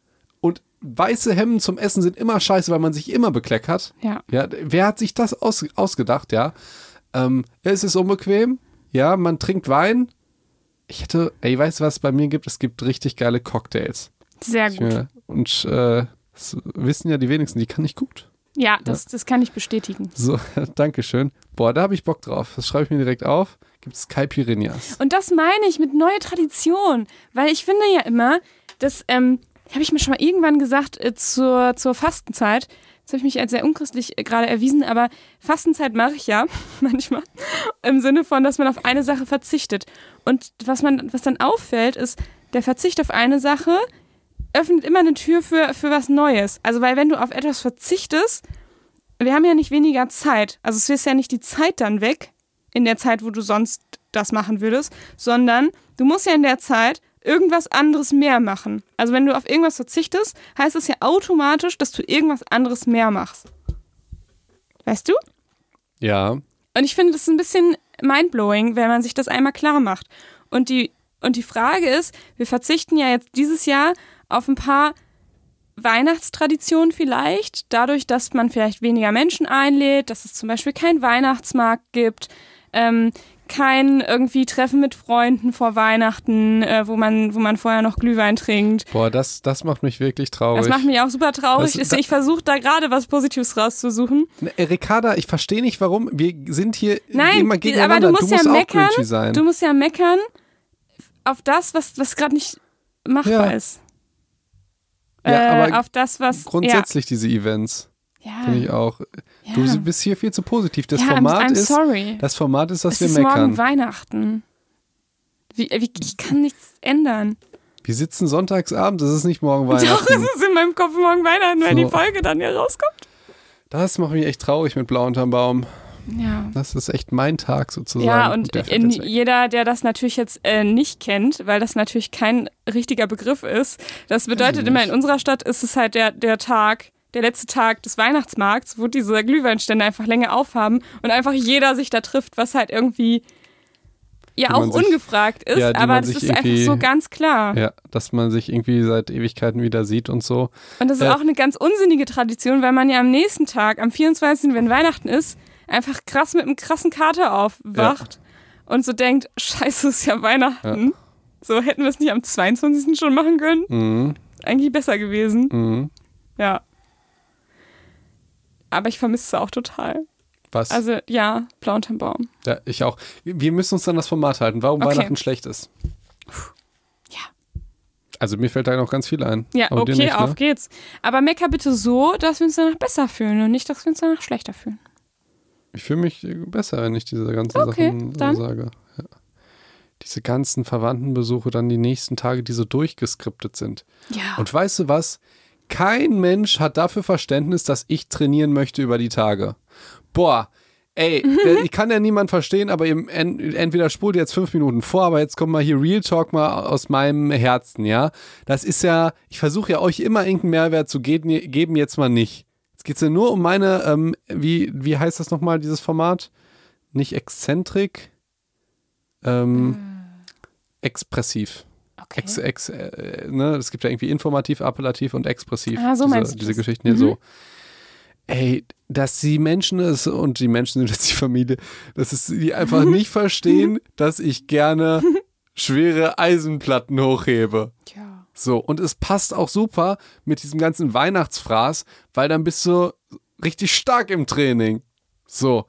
und weiße Hemden zum Essen sind immer scheiße, weil man sich immer bekleckert. Ja. Ja, wer hat sich das aus, ausgedacht, ja? Ähm, es ist unbequem, ja, man trinkt Wein. Ich hätte, ey, weißt du, was es bei mir gibt? Es gibt richtig geile Cocktails. Sehr gut. Ja, und äh, das wissen ja die wenigsten, die kann ich gut. Ja, das, das kann ich bestätigen. So, Dankeschön. Boah, da habe ich Bock drauf. Das schreibe ich mir direkt auf. Gibt es Caipirinhas. Und das meine ich mit neue Tradition. Weil ich finde ja immer, dass, ähm, habe ich mir schon mal irgendwann gesagt, äh, zur, zur Fastenzeit, das habe ich mich als sehr unchristlich äh, gerade erwiesen, aber Fastenzeit mache ich ja manchmal. Im Sinne von, dass man auf eine Sache verzichtet. Und was man, was dann auffällt, ist, der Verzicht auf eine Sache öffnet immer eine Tür für, für was Neues. Also, weil wenn du auf etwas verzichtest, wir haben ja nicht weniger Zeit. Also es ist ja nicht die Zeit dann weg, in der Zeit, wo du sonst das machen würdest, sondern du musst ja in der Zeit irgendwas anderes mehr machen. Also wenn du auf irgendwas verzichtest, heißt es ja automatisch, dass du irgendwas anderes mehr machst. Weißt du? Ja, Und ich finde das ist ein bisschen mindblowing, wenn man sich das einmal klar macht. Und die, und die Frage ist, wir verzichten ja jetzt dieses Jahr auf ein paar Weihnachtstraditionen vielleicht, dadurch, dass man vielleicht weniger Menschen einlädt, dass es zum Beispiel keinen Weihnachtsmarkt gibt, ähm, kein irgendwie Treffen mit Freunden vor Weihnachten, äh, wo man, wo man vorher noch Glühwein trinkt. boah, das, das macht mich wirklich traurig. Das macht mich auch super traurig. Das- da- ich versuche da gerade was Positives rauszusuchen. Ne, Ricarda, ich verstehe nicht, warum. Wir sind hier Nein, immer aber gegeneinander. du musst ja meckern. Du musst ja meckern auf das, was, was gerade nicht machbar Ja. ist. Ja, äh, aber auf das, was. Grundsätzlich diese Events, ja, finde ich auch. ja. Du bist hier viel zu positiv. Das ja, Format I'm, I'm ist, sorry. das Format ist, dass es wir ist meckern. morgen Weihnachten. Wie, wie, ich kann nichts ändern. Wir sitzen sonntagsabend, es ist nicht morgen Doch, es Weihnachten. ist in meinem Kopf morgen Weihnachten, wenn So. die Folge dann ja rauskommt. Das macht mich echt traurig mit Blau unterm Baum. Ja. Das ist echt mein Tag sozusagen. Ja, und weg. jeder, der das natürlich jetzt äh, nicht kennt, weil das natürlich kein richtiger Begriff ist, das bedeutet immer, in unserer Stadt ist es halt der, der Tag, der letzte Tag des Weihnachtsmarkts, wo diese Glühweinstände einfach länger aufhaben und einfach jeder sich da trifft, was halt irgendwie ja auch sich- ungefragt ist, ja, aber das ist einfach so ganz klar. Ja, dass man sich irgendwie seit Ewigkeiten wieder sieht und so. Und das ist auch eine ganz unsinnige Tradition, weil man ja am nächsten Tag, am 24., wenn Weihnachten ist, einfach krass mit einem krassen Kater aufwacht und so denkt, scheiße, ist ja Weihnachten. So hätten wir es nicht am 22. schon machen können. Mhm. Eigentlich besser gewesen. Mhm. Ja. Aber ich vermisse es auch total. Was? Also ja, blau unterm Baum. ja, ich auch. Wir müssen uns dann das Format halten, warum Okay. Weihnachten schlecht ist. Ja. Also mir fällt da noch ganz viel ein. Ja, Aber okay, nicht, ne? auf geht's. Aber mecker bitte so, dass wir uns danach besser fühlen und nicht, dass wir uns danach schlechter fühlen. Ich fühle mich äh, besser, wenn ich diese ganzen Okay, Sachen so dann. sage. Ja. Diese ganzen Verwandtenbesuche dann die nächsten Tage, die so durchgeskriptet sind. Ja. Und weißt du was? Kein Mensch hat dafür Verständnis, dass ich trainieren möchte über die Tage. Boah, ey, der, ich kann ja niemand verstehen, aber eben en, entweder spult jetzt fünf Minuten vor, aber jetzt kommt mal hier Real Talk mal aus meinem Herzen, ja. Das ist ja, ich versuche ja euch immer irgendeinen Mehrwert zu geben, geben jetzt mal nicht. Es ja nur um meine, ähm, wie, wie heißt das nochmal, dieses Format? Nicht exzentrik, ähm, expressiv. okay. Ex, ex, äh, ne? Es gibt ja irgendwie informativ, appellativ und expressiv. Ah, so diese, meinst du diese das. Geschichten hier Mhm. so. Ey, dass die Menschen es und die Menschen sind jetzt die Familie, dass es die einfach nicht verstehen, dass ich gerne schwere Eisenplatten hochhebe. Tja. So, und es passt auch super mit diesem ganzen Weihnachtsfraß, weil dann bist du richtig stark im Training. So.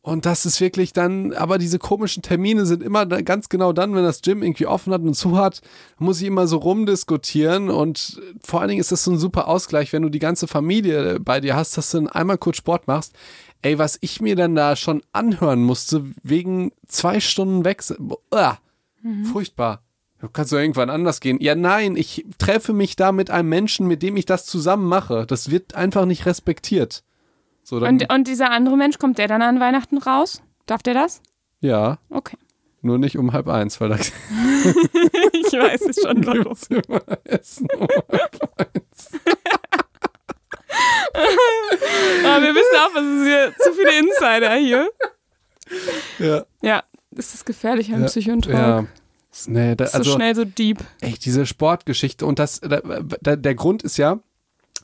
Und das ist wirklich dann, aber diese komischen Termine sind immer da- ganz genau dann, wenn das Gym irgendwie offen hat und zu hat, muss ich immer so rumdiskutieren und vor allen Dingen ist das so ein super Ausgleich, wenn du die ganze Familie bei dir hast, dass du dann einmal kurz Sport machst. Ey, was ich mir dann da schon anhören musste, wegen zwei Stunden Wechsel. Uah, Furchtbar. Du kannst doch irgendwann anders gehen. Ja, nein, ich treffe mich da mit einem Menschen, mit dem ich das zusammen mache. Das wird einfach nicht respektiert. So, Und, und dieser andere Mensch, kommt der dann an Weihnachten raus? Darf der das? ja, Okay. nur nicht um halb eins, weil da Ich weiß es schon warum. gibt's immer Essen um halb eins. Aber wir wissen auch, was ist hier zu viele Insider hier. Ja, Ja, ist das gefährlich am Ja, Psychontalk? ja. Nee, da, Ist so also schnell so deep. echt diese Sportgeschichte und das, da, da, der Grund ist ja,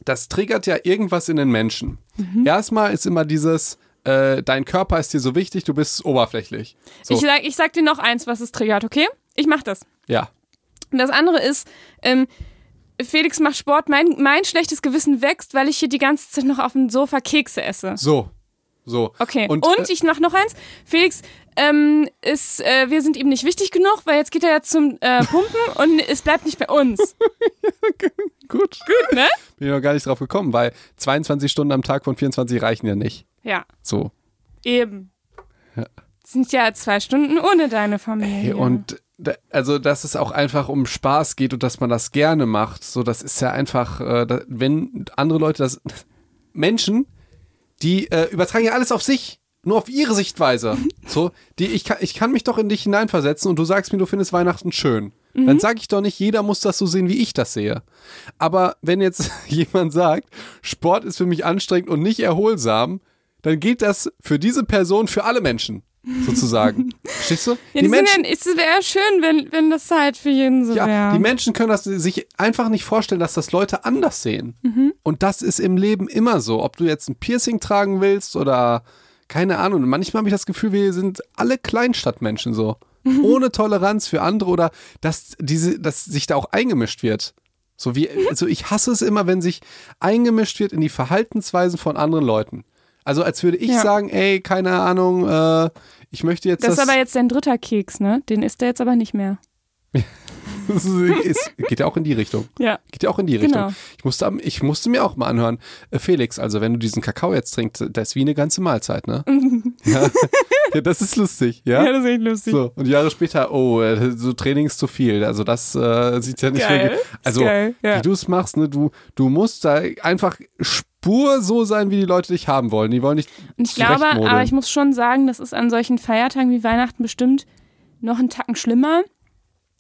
das triggert ja irgendwas in den Menschen. Mhm. Erstmal ist immer dieses, äh, dein Körper ist dir so wichtig, du bist oberflächlich. So, Ich, sag, ich sag dir noch eins, was es triggert, okay? Ich mach das. ja, Und das andere ist, ähm, Felix macht Sport, mein, mein schlechtes Gewissen wächst, weil ich hier die ganze Zeit noch auf dem Sofa Kekse esse. so, so. Okay, Und, und, äh, ich mach noch eins. Felix, ähm, ist, äh, wir sind ihm nicht wichtig genug, weil jetzt geht er ja zum äh, Pumpen und es bleibt nicht bei uns. Gut. Gut, ne? Bin ich noch gar nicht drauf gekommen, weil 22 Stunden am Tag von 24 reichen ja nicht. Ja, So. eben. Sind ja zwei Stunden ohne deine Familie. Hey, und also, dass es auch einfach um Spaß geht und dass man das gerne macht, so, das ist ja einfach, äh, wenn andere Leute das, Menschen, die äh, übertragen ja alles auf sich, nur auf ihre Sichtweise. So, die, ich, kann, ich kann mich doch in dich hineinversetzen und du sagst mir, du findest Weihnachten schön. Dann sage ich doch nicht, jeder muss das so sehen, wie ich das sehe. Aber wenn jetzt jemand sagt, Sport ist für mich anstrengend und nicht erholsam, dann gilt das für diese Person, für alle Menschen, sozusagen. Verstehst du? ja, die sind ja, es wäre schön, wenn, wenn das halt für jeden so Ja, wäre. die Menschen können das sich einfach nicht vorstellen, dass das Leute anders sehen. Und das ist im Leben immer so. Ob du jetzt ein Piercing tragen willst oder keine Ahnung. Manchmal habe ich das Gefühl, wir sind alle Kleinstadtmenschen so. Ohne Toleranz für andere oder dass diese, dass sich da auch eingemischt wird. So wie, also ich hasse es immer, wenn sich eingemischt wird in die Verhaltensweisen von anderen Leuten. Also als würde ich Ja. sagen, ey, keine Ahnung, äh, ich möchte jetzt das das. ist aber jetzt dein dritter Keks, ne? Den isst er jetzt aber nicht mehr. Das ist, geht ja auch in die Richtung. Ja. Geht ja auch in die Richtung. Genau. Ich, musste, ich musste mir auch mal anhören, äh, Felix, also wenn du diesen Kakao jetzt trinkst, das ist wie eine ganze Mahlzeit, ne? ja. ja, das ist lustig, ja? Ja, das ist echt lustig. So, und Jahre später, oh, äh, so Training ist zu viel. Also das äh, sieht ja nicht Geil. wirklich. Also, geil, ja. wie du es machst, ne, du, du musst da einfach Spur so sein, wie die Leute dich haben wollen. Die wollen nicht. Und ich glaube, aber ich muss schon sagen, das ist an solchen Feiertagen wie Weihnachten bestimmt noch einen Tacken schlimmer,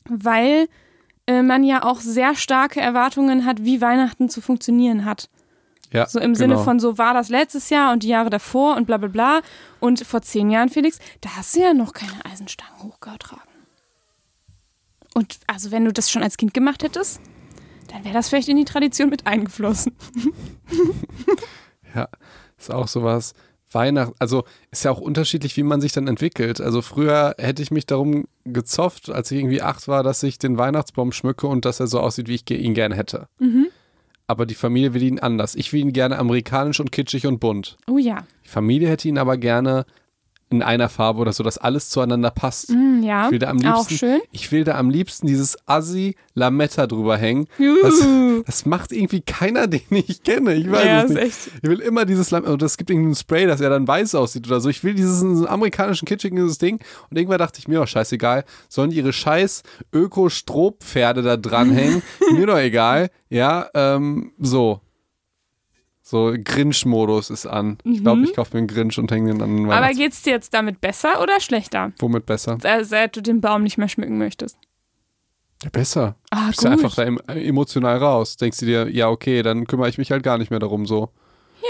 weil äh, man ja auch sehr starke Erwartungen hat, wie Weihnachten zu funktionieren hat. Ja, So im Sinne genau. von, so war das letztes Jahr und die Jahre davor und bla bla bla. Und vor zehn Jahren, Felix, da hast du ja noch keine Eisenstangen hochgetragen. Und also wenn du das schon als Kind gemacht hättest, dann wäre das vielleicht in die Tradition mit eingeflossen. Ja, ist auch sowas. Weihnachten, also ist ja auch unterschiedlich, wie man sich dann entwickelt. Also früher hätte ich mich darum gezofft, als ich irgendwie acht war, dass ich den Weihnachtsbaum schmücke und dass er so aussieht, wie ich ihn gerne hätte. Mhm. Aber die Familie will ihn anders. Ich will ihn gerne amerikanisch und kitschig und bunt. Oh ja. Die Familie hätte ihn aber gerne in einer Farbe oder so, dass alles zueinander passt. Mm, ja. Ich will da am liebsten, Auch schön. Ich will da am liebsten dieses Assi Lametta drüber hängen. Das, das macht irgendwie keiner, den ich kenne. Ich weiß Ja, es nicht. echt. Ich will immer dieses Lametta. Und es gibt irgendein Spray, das ja dann weiß aussieht oder so. Ich will dieses amerikanischen kitschigen Ding. Und irgendwann dachte ich mir, oh, scheißegal. Sollen die ihre scheiß Öko-Strohpferde da dranhängen? mir doch egal. Ja, ähm, so. So, Grinch-Modus ist an. Ich glaube, ich kaufe mir einen Grinch und hänge den an den Mhm. Aber geht's dir jetzt damit besser oder schlechter, Womit besser? seit du den Baum nicht mehr schmücken möchtest? Ja, besser. Ah, Bist du einfach da em- emotional raus. Denkst du dir, ja, okay, dann kümmere ich mich halt gar nicht mehr darum so.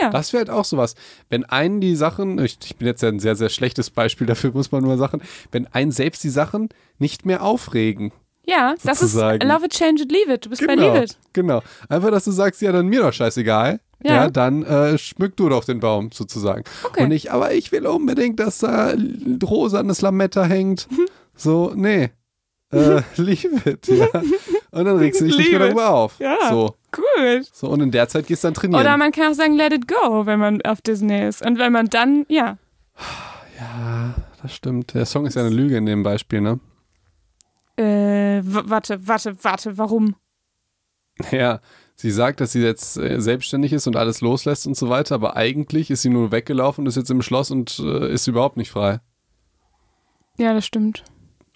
Ja. Das wäre halt auch sowas. Wenn einen die Sachen, ich, ich bin jetzt ja ein sehr, sehr schlechtes Beispiel dafür, muss man nur sagen, wenn einen selbst die Sachen nicht mehr aufregen. ja, das ist sozusagen. Love it, change it, leave it. Du bist bei Genau, Leave it. genau. Einfach, dass du sagst, ja, dann mir doch scheißegal. Ja, Ja. dann äh, schmück du doch den Baum sozusagen. Okay. Und nicht, aber ich will unbedingt, dass da l- rosanes Lametta hängt. So, nee. Äh, leave it, ja. Und dann regst du dich nicht mehr darüber auf. Ja. So, Gut. so, und in der Zeit gehst du dann trainieren. Oder man kann auch sagen, let it go, wenn man auf Disney ist. Und wenn man dann, ja. ja, das stimmt. Der Song ist ja eine Lüge in dem Beispiel, ne? Äh, warte, warte, warte, warum? Ja, sie sagt, dass sie jetzt äh, selbstständig ist und alles loslässt und so weiter, aber eigentlich ist sie nur weggelaufen und ist jetzt im Schloss und äh, ist überhaupt nicht frei. Ja, das stimmt.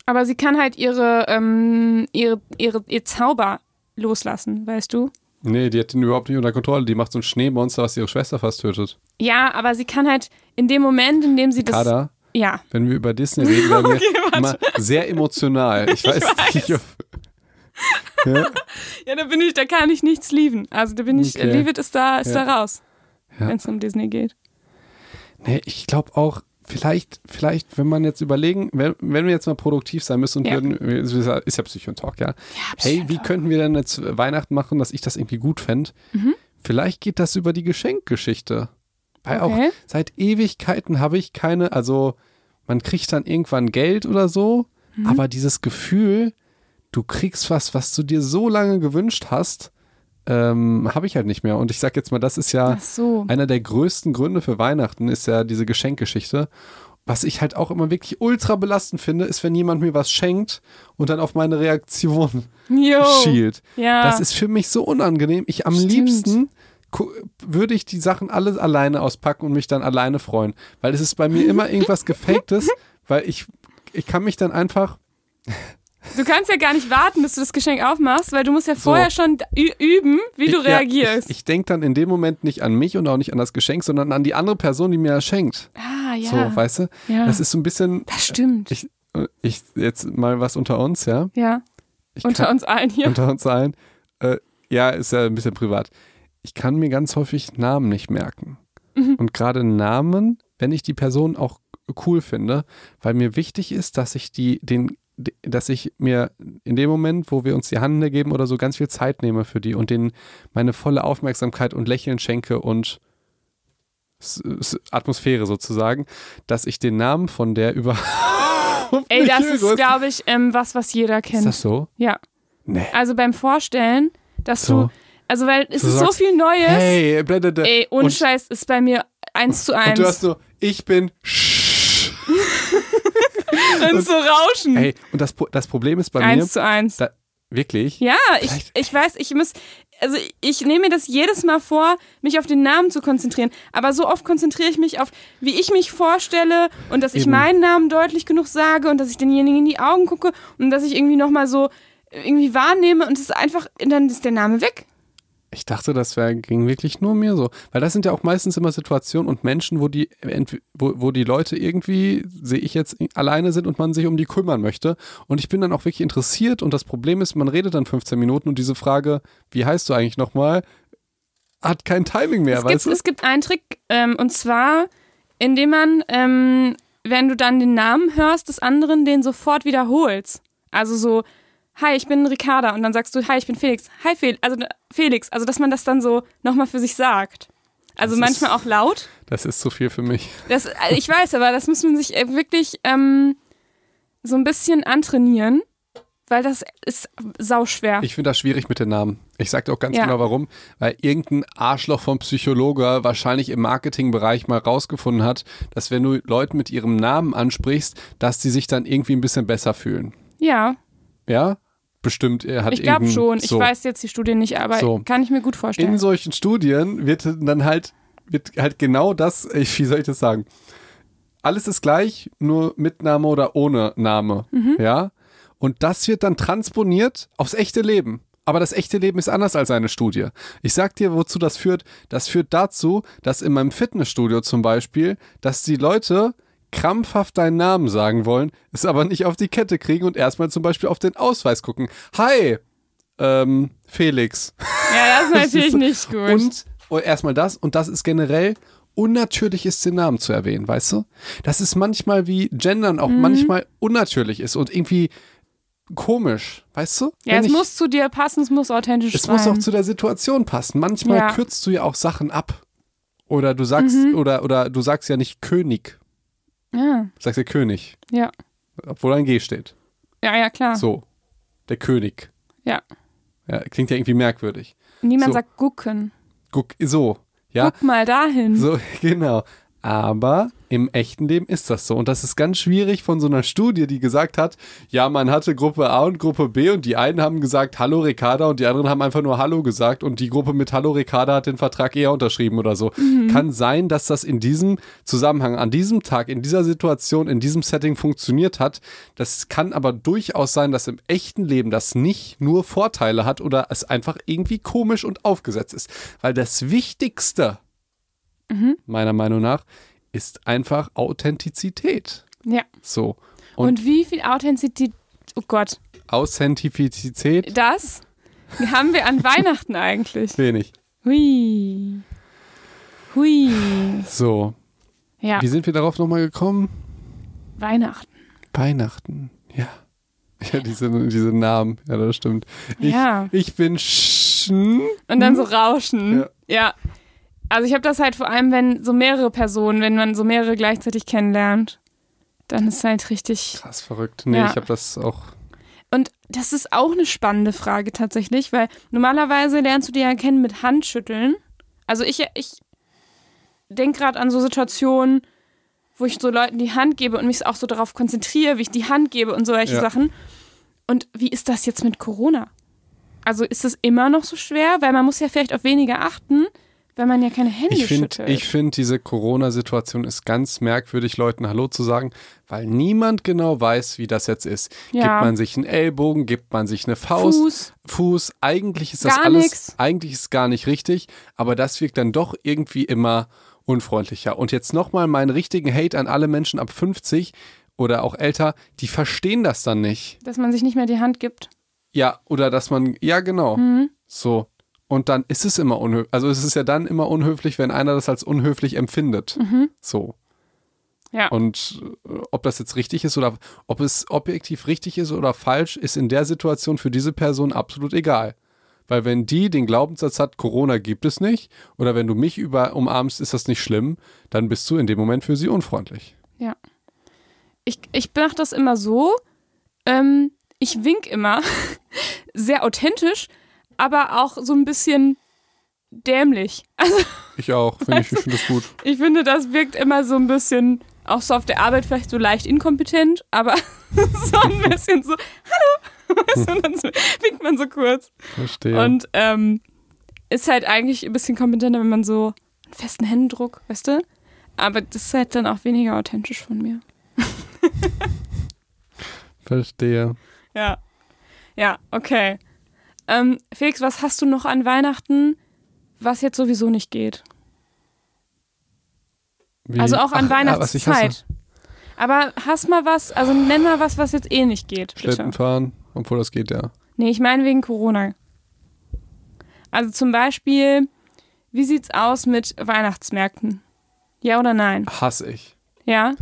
Aber sie kann halt ihre, ähm, ihre, ihre, ihr Zauber loslassen, weißt du? Nee, die hat ihn überhaupt nicht unter Kontrolle. Die macht so ein Schneemonster, was ihre Schwester fast tötet. Ja, aber sie kann halt in dem Moment, in dem sie das. Kada, Ja. wenn wir über Disney reden, werden wir Okay, immer sehr emotional. Ich weiß, nicht, ob, ja, Ja, da bin ich, da kann ich nichts lieben. Also da bin ich, Okay. Leave It ist da, ist Ja. da raus, Ja. wenn es um Disney geht. nee, ich glaube auch, vielleicht, vielleicht, wenn man jetzt überlegen, wenn, wenn wir jetzt mal produktiv sein müssen und Ja. würden, ist ja Psychontalk, ja. hey, wie könnten wir denn jetzt Weihnachten machen, dass ich das irgendwie gut fände? Mhm. Vielleicht geht das über die Geschenkgeschichte. Weil Okay. auch seit Ewigkeiten habe ich keine, also man kriegt dann irgendwann Geld oder so, Mhm. aber dieses Gefühl, du kriegst was, was du dir so lange gewünscht hast, ähm, habe ich halt nicht mehr. Und ich sag jetzt mal, das ist ja so. einer der größten Gründe für Weihnachten, ist ja diese Geschenkgeschichte. Was ich halt auch immer wirklich ultra belastend finde, ist, wenn jemand mir was schenkt und dann auf meine Reaktion Jo. schielt. Ja. Das ist für mich so unangenehm. Ich am Stimmt. liebsten würde ich die Sachen alle alleine auspacken und mich dann alleine freuen. Weil es ist bei mir immer irgendwas Gefaktes, weil ich, ich kann mich dann einfach, Du kannst ja gar nicht warten, bis du das Geschenk aufmachst, weil du musst ja vorher schon ü- üben, wie du ich, ja, reagierst. ich, ich denke dann in dem Moment nicht an mich und auch nicht an das Geschenk, sondern an die andere Person, die mir das schenkt. ah, ja. So, weißt du? ja. Das ist so ein bisschen, das stimmt. ich, ich jetzt mal was unter uns, ja. ja. Ich Unter kann, uns allen hier. unter uns allen. Äh, ja, ist ja ein bisschen privat. Ich kann mir ganz häufig Namen nicht merken. Mhm. Und gerade Namen, wenn ich die Person auch cool finde, weil mir wichtig ist, dass ich die, den, dass ich mir in dem Moment, wo wir uns die Hand geben oder so, ganz viel Zeit nehme für die und denen meine volle Aufmerksamkeit und Lächeln schenke und Atmosphäre sozusagen, dass ich den Namen von der über Ey, das ist, glaube ich, ähm, was, was jeder Ist kennt. das so? Ja. Nee. Also beim Vorstellen, dass So. du, also weil es Du ist so sagst, viel Neues. Hey, blablabla. Ey, ohne Und- Scheiß ist bei mir eins zu Und eins. du hast so, ich bin. dann so Rauschen. Ey, und das, das Problem ist bei mir, eins zu eins. da, Wirklich? Ja, ich, Vielleicht- ich weiß, ich muss, also ich nehme mir das jedes Mal vor, mich auf den Namen zu konzentrieren. Aber so oft konzentriere ich mich auf, wie ich mich vorstelle und dass ich Eben. meinen Namen deutlich genug sage und dass ich denjenigen in die Augen gucke und dass ich irgendwie nochmal so irgendwie wahrnehme und es ist einfach, dann ist der Name weg. Ich dachte, das wär, ging wirklich nur mir so. Weil das sind ja auch meistens immer Situationen und Menschen, wo die, wo, wo die Leute irgendwie, sehe ich jetzt, alleine sind und man sich um die kümmern möchte. Und ich bin dann auch wirklich interessiert und das Problem ist, man redet dann 15 Minuten und diese Frage, wie heißt du eigentlich nochmal, hat kein Timing mehr, es, weißt gibt, du? es gibt einen Trick ähm, und zwar, indem man, ähm, wenn du dann den Namen hörst des anderen, den sofort wiederholst. Also so, hi, ich bin Ricarda und dann sagst du, hi, ich bin Felix. Hi, Fel also, Felix. Also, dass man das dann so nochmal für sich sagt. Also Das manchmal ist- auch laut. Das ist zu viel für mich. Das, äh, ich weiß, aber das muss man sich äh, wirklich ähm, so ein bisschen antrainieren, weil das ist sauschwer. Ich finde das schwierig mit den Namen. Ich sage dir auch ganz Ja. genau warum. Weil irgendein Arschloch vom Psychologe wahrscheinlich im Marketingbereich mal rausgefunden hat, dass wenn du Leute mit ihrem Namen ansprichst, dass die sich dann irgendwie ein bisschen besser fühlen. ja, Ja? Bestimmt, er hat ich glaube schon. Ich so. weiß jetzt die Studie nicht, aber So. kann ich mir gut vorstellen. In solchen Studien wird dann halt, wird halt genau das, ich- wie soll ich das sagen? Alles ist gleich, nur mit Name oder ohne Name. Mhm. Ja? Und das wird dann transponiert aufs echte Leben. Aber das echte Leben ist anders als eine Studie. Ich sag dir, wozu das führt. Das führt dazu, dass in meinem Fitnessstudio zum Beispiel, dass die Leute krampfhaft deinen Namen sagen wollen, es aber nicht auf die Kette kriegen und erstmal zum Beispiel auf den Ausweis gucken. Hi, ähm, Felix. Ja, das ist natürlich nicht gut. Und oh, erstmal das, und das ist generell unnatürlich ist, den Namen zu erwähnen, weißt du? Das ist manchmal wie Gendern auch Mhm. manchmal unnatürlich ist und irgendwie komisch, weißt du? ja, Wenn es ich- muss zu dir passen, es muss authentisch es sein. muss auch zu der Situation passen. Manchmal Ja. kürzt du ja auch Sachen ab. Oder du sagst, Mhm. oder, oder du sagst ja nicht König, ja, du sagst ja König, ja. obwohl ein G steht. ja, ja, klar. So, der König. Ja. ja. Klingt ja irgendwie merkwürdig. Niemand So. sagt gucken. Guck, so, ja. Guck mal dahin. So, genau. Aber im echten Leben ist das so. Und das ist ganz schwierig von so einer Studie, die gesagt hat, ja, man hatte Gruppe A und Gruppe B und die einen haben gesagt Hallo Ricarda und die anderen haben einfach nur Hallo gesagt und die Gruppe mit Hallo Ricarda hat den Vertrag eher unterschrieben oder so. Kann sein, dass das in diesem Zusammenhang, an diesem Tag, in dieser Situation, in diesem Setting funktioniert hat. Das kann aber durchaus sein, dass im echten Leben das nicht nur Vorteile hat oder es einfach irgendwie komisch und aufgesetzt ist. Weil das Wichtigste meiner Meinung nach, ist einfach Authentizität. Ja. So. Und, Und, wie viel Authentizität, oh Gott, Authentizität das haben wir an Weihnachten eigentlich. wenig. Hui. Hui. So. Ja, Wie sind wir darauf nochmal gekommen? Weihnachten. Weihnachten. Ja. Ja, diese, diese Namen. Ja, das stimmt. Ich, Ja. ich bin Schen. Und dann so Rauschen. Ja. ja. Also ich habe das halt vor allem, wenn so mehrere Personen, wenn man so mehrere gleichzeitig kennenlernt, dann ist halt richtig. Krass verrückt. Nee, Ja. ich habe das auch. Und das ist auch eine spannende Frage tatsächlich, weil normalerweise lernst du die ja kennen mit Handschütteln. Also ich, ich denke gerade an so Situationen, wo ich so Leuten die Hand gebe und mich auch so darauf konzentriere, wie ich die Hand gebe und solche Ja. Sachen. Und wie ist das jetzt mit Corona? Also ist es immer noch so schwer? Weil man muss ja vielleicht auf weniger achten, wenn man ja keine Hände Ich finde, schüttelt. ich find, diese Corona-Situation ist ganz merkwürdig, Leuten Hallo zu sagen, weil niemand genau weiß, wie das jetzt ist. Ja. Gibt man sich einen Ellbogen, gibt man sich eine Faust, Fuß. Fuß. Eigentlich ist das Gar alles, nix. eigentlich ist gar nicht richtig, aber das wirkt dann doch irgendwie immer unfreundlicher. Und jetzt nochmal meinen richtigen Hate an alle Menschen ab 50 oder auch älter, die verstehen das dann nicht. Dass man sich nicht mehr die Hand gibt. Ja, oder dass man, ja genau, Mhm. so. Und dann ist es immer unhöflich. Also es ist ja dann immer unhöflich, wenn einer das als unhöflich empfindet. Mhm. So. Ja. Und äh, ob das jetzt richtig ist oder ob es objektiv richtig ist oder falsch, ist in der Situation für diese Person absolut egal. Weil wenn die den Glaubenssatz hat, Corona gibt es nicht, oder wenn du mich über umarmst, ist das nicht schlimm, dann bist du in dem Moment für sie unfreundlich. Ja. Ich, ich mache das immer so. Ähm, ich wink immer. Sehr authentisch, aber auch so ein bisschen dämlich. Also Ich auch, finde ich, ich finde das gut. ich finde, das wirkt immer so ein bisschen, auch so auf der Arbeit vielleicht so leicht inkompetent, aber so ein bisschen so, hallo. weißt du, und dann winkt man so kurz. Verstehe. Und ähm, ist halt eigentlich ein bisschen kompetenter, wenn man so einen festen Händedruck, weißt du? Aber das ist halt dann auch weniger authentisch von mir. Verstehe. Ja. Ja, okay. Ähm, Felix, was hast du noch an Weihnachten, was jetzt sowieso nicht geht? Wie? Also auch an Ach, ah. Weihnachtszeit. Aber hast mal was, also nenn mal was, was jetzt eh nicht geht. Bitte. Schlitten fahren, obwohl das geht ja. Nee, ich meine wegen Corona. Also zum Beispiel, wie sieht's aus mit Weihnachtsmärkten? Ja oder nein? Hasse ich. Ja?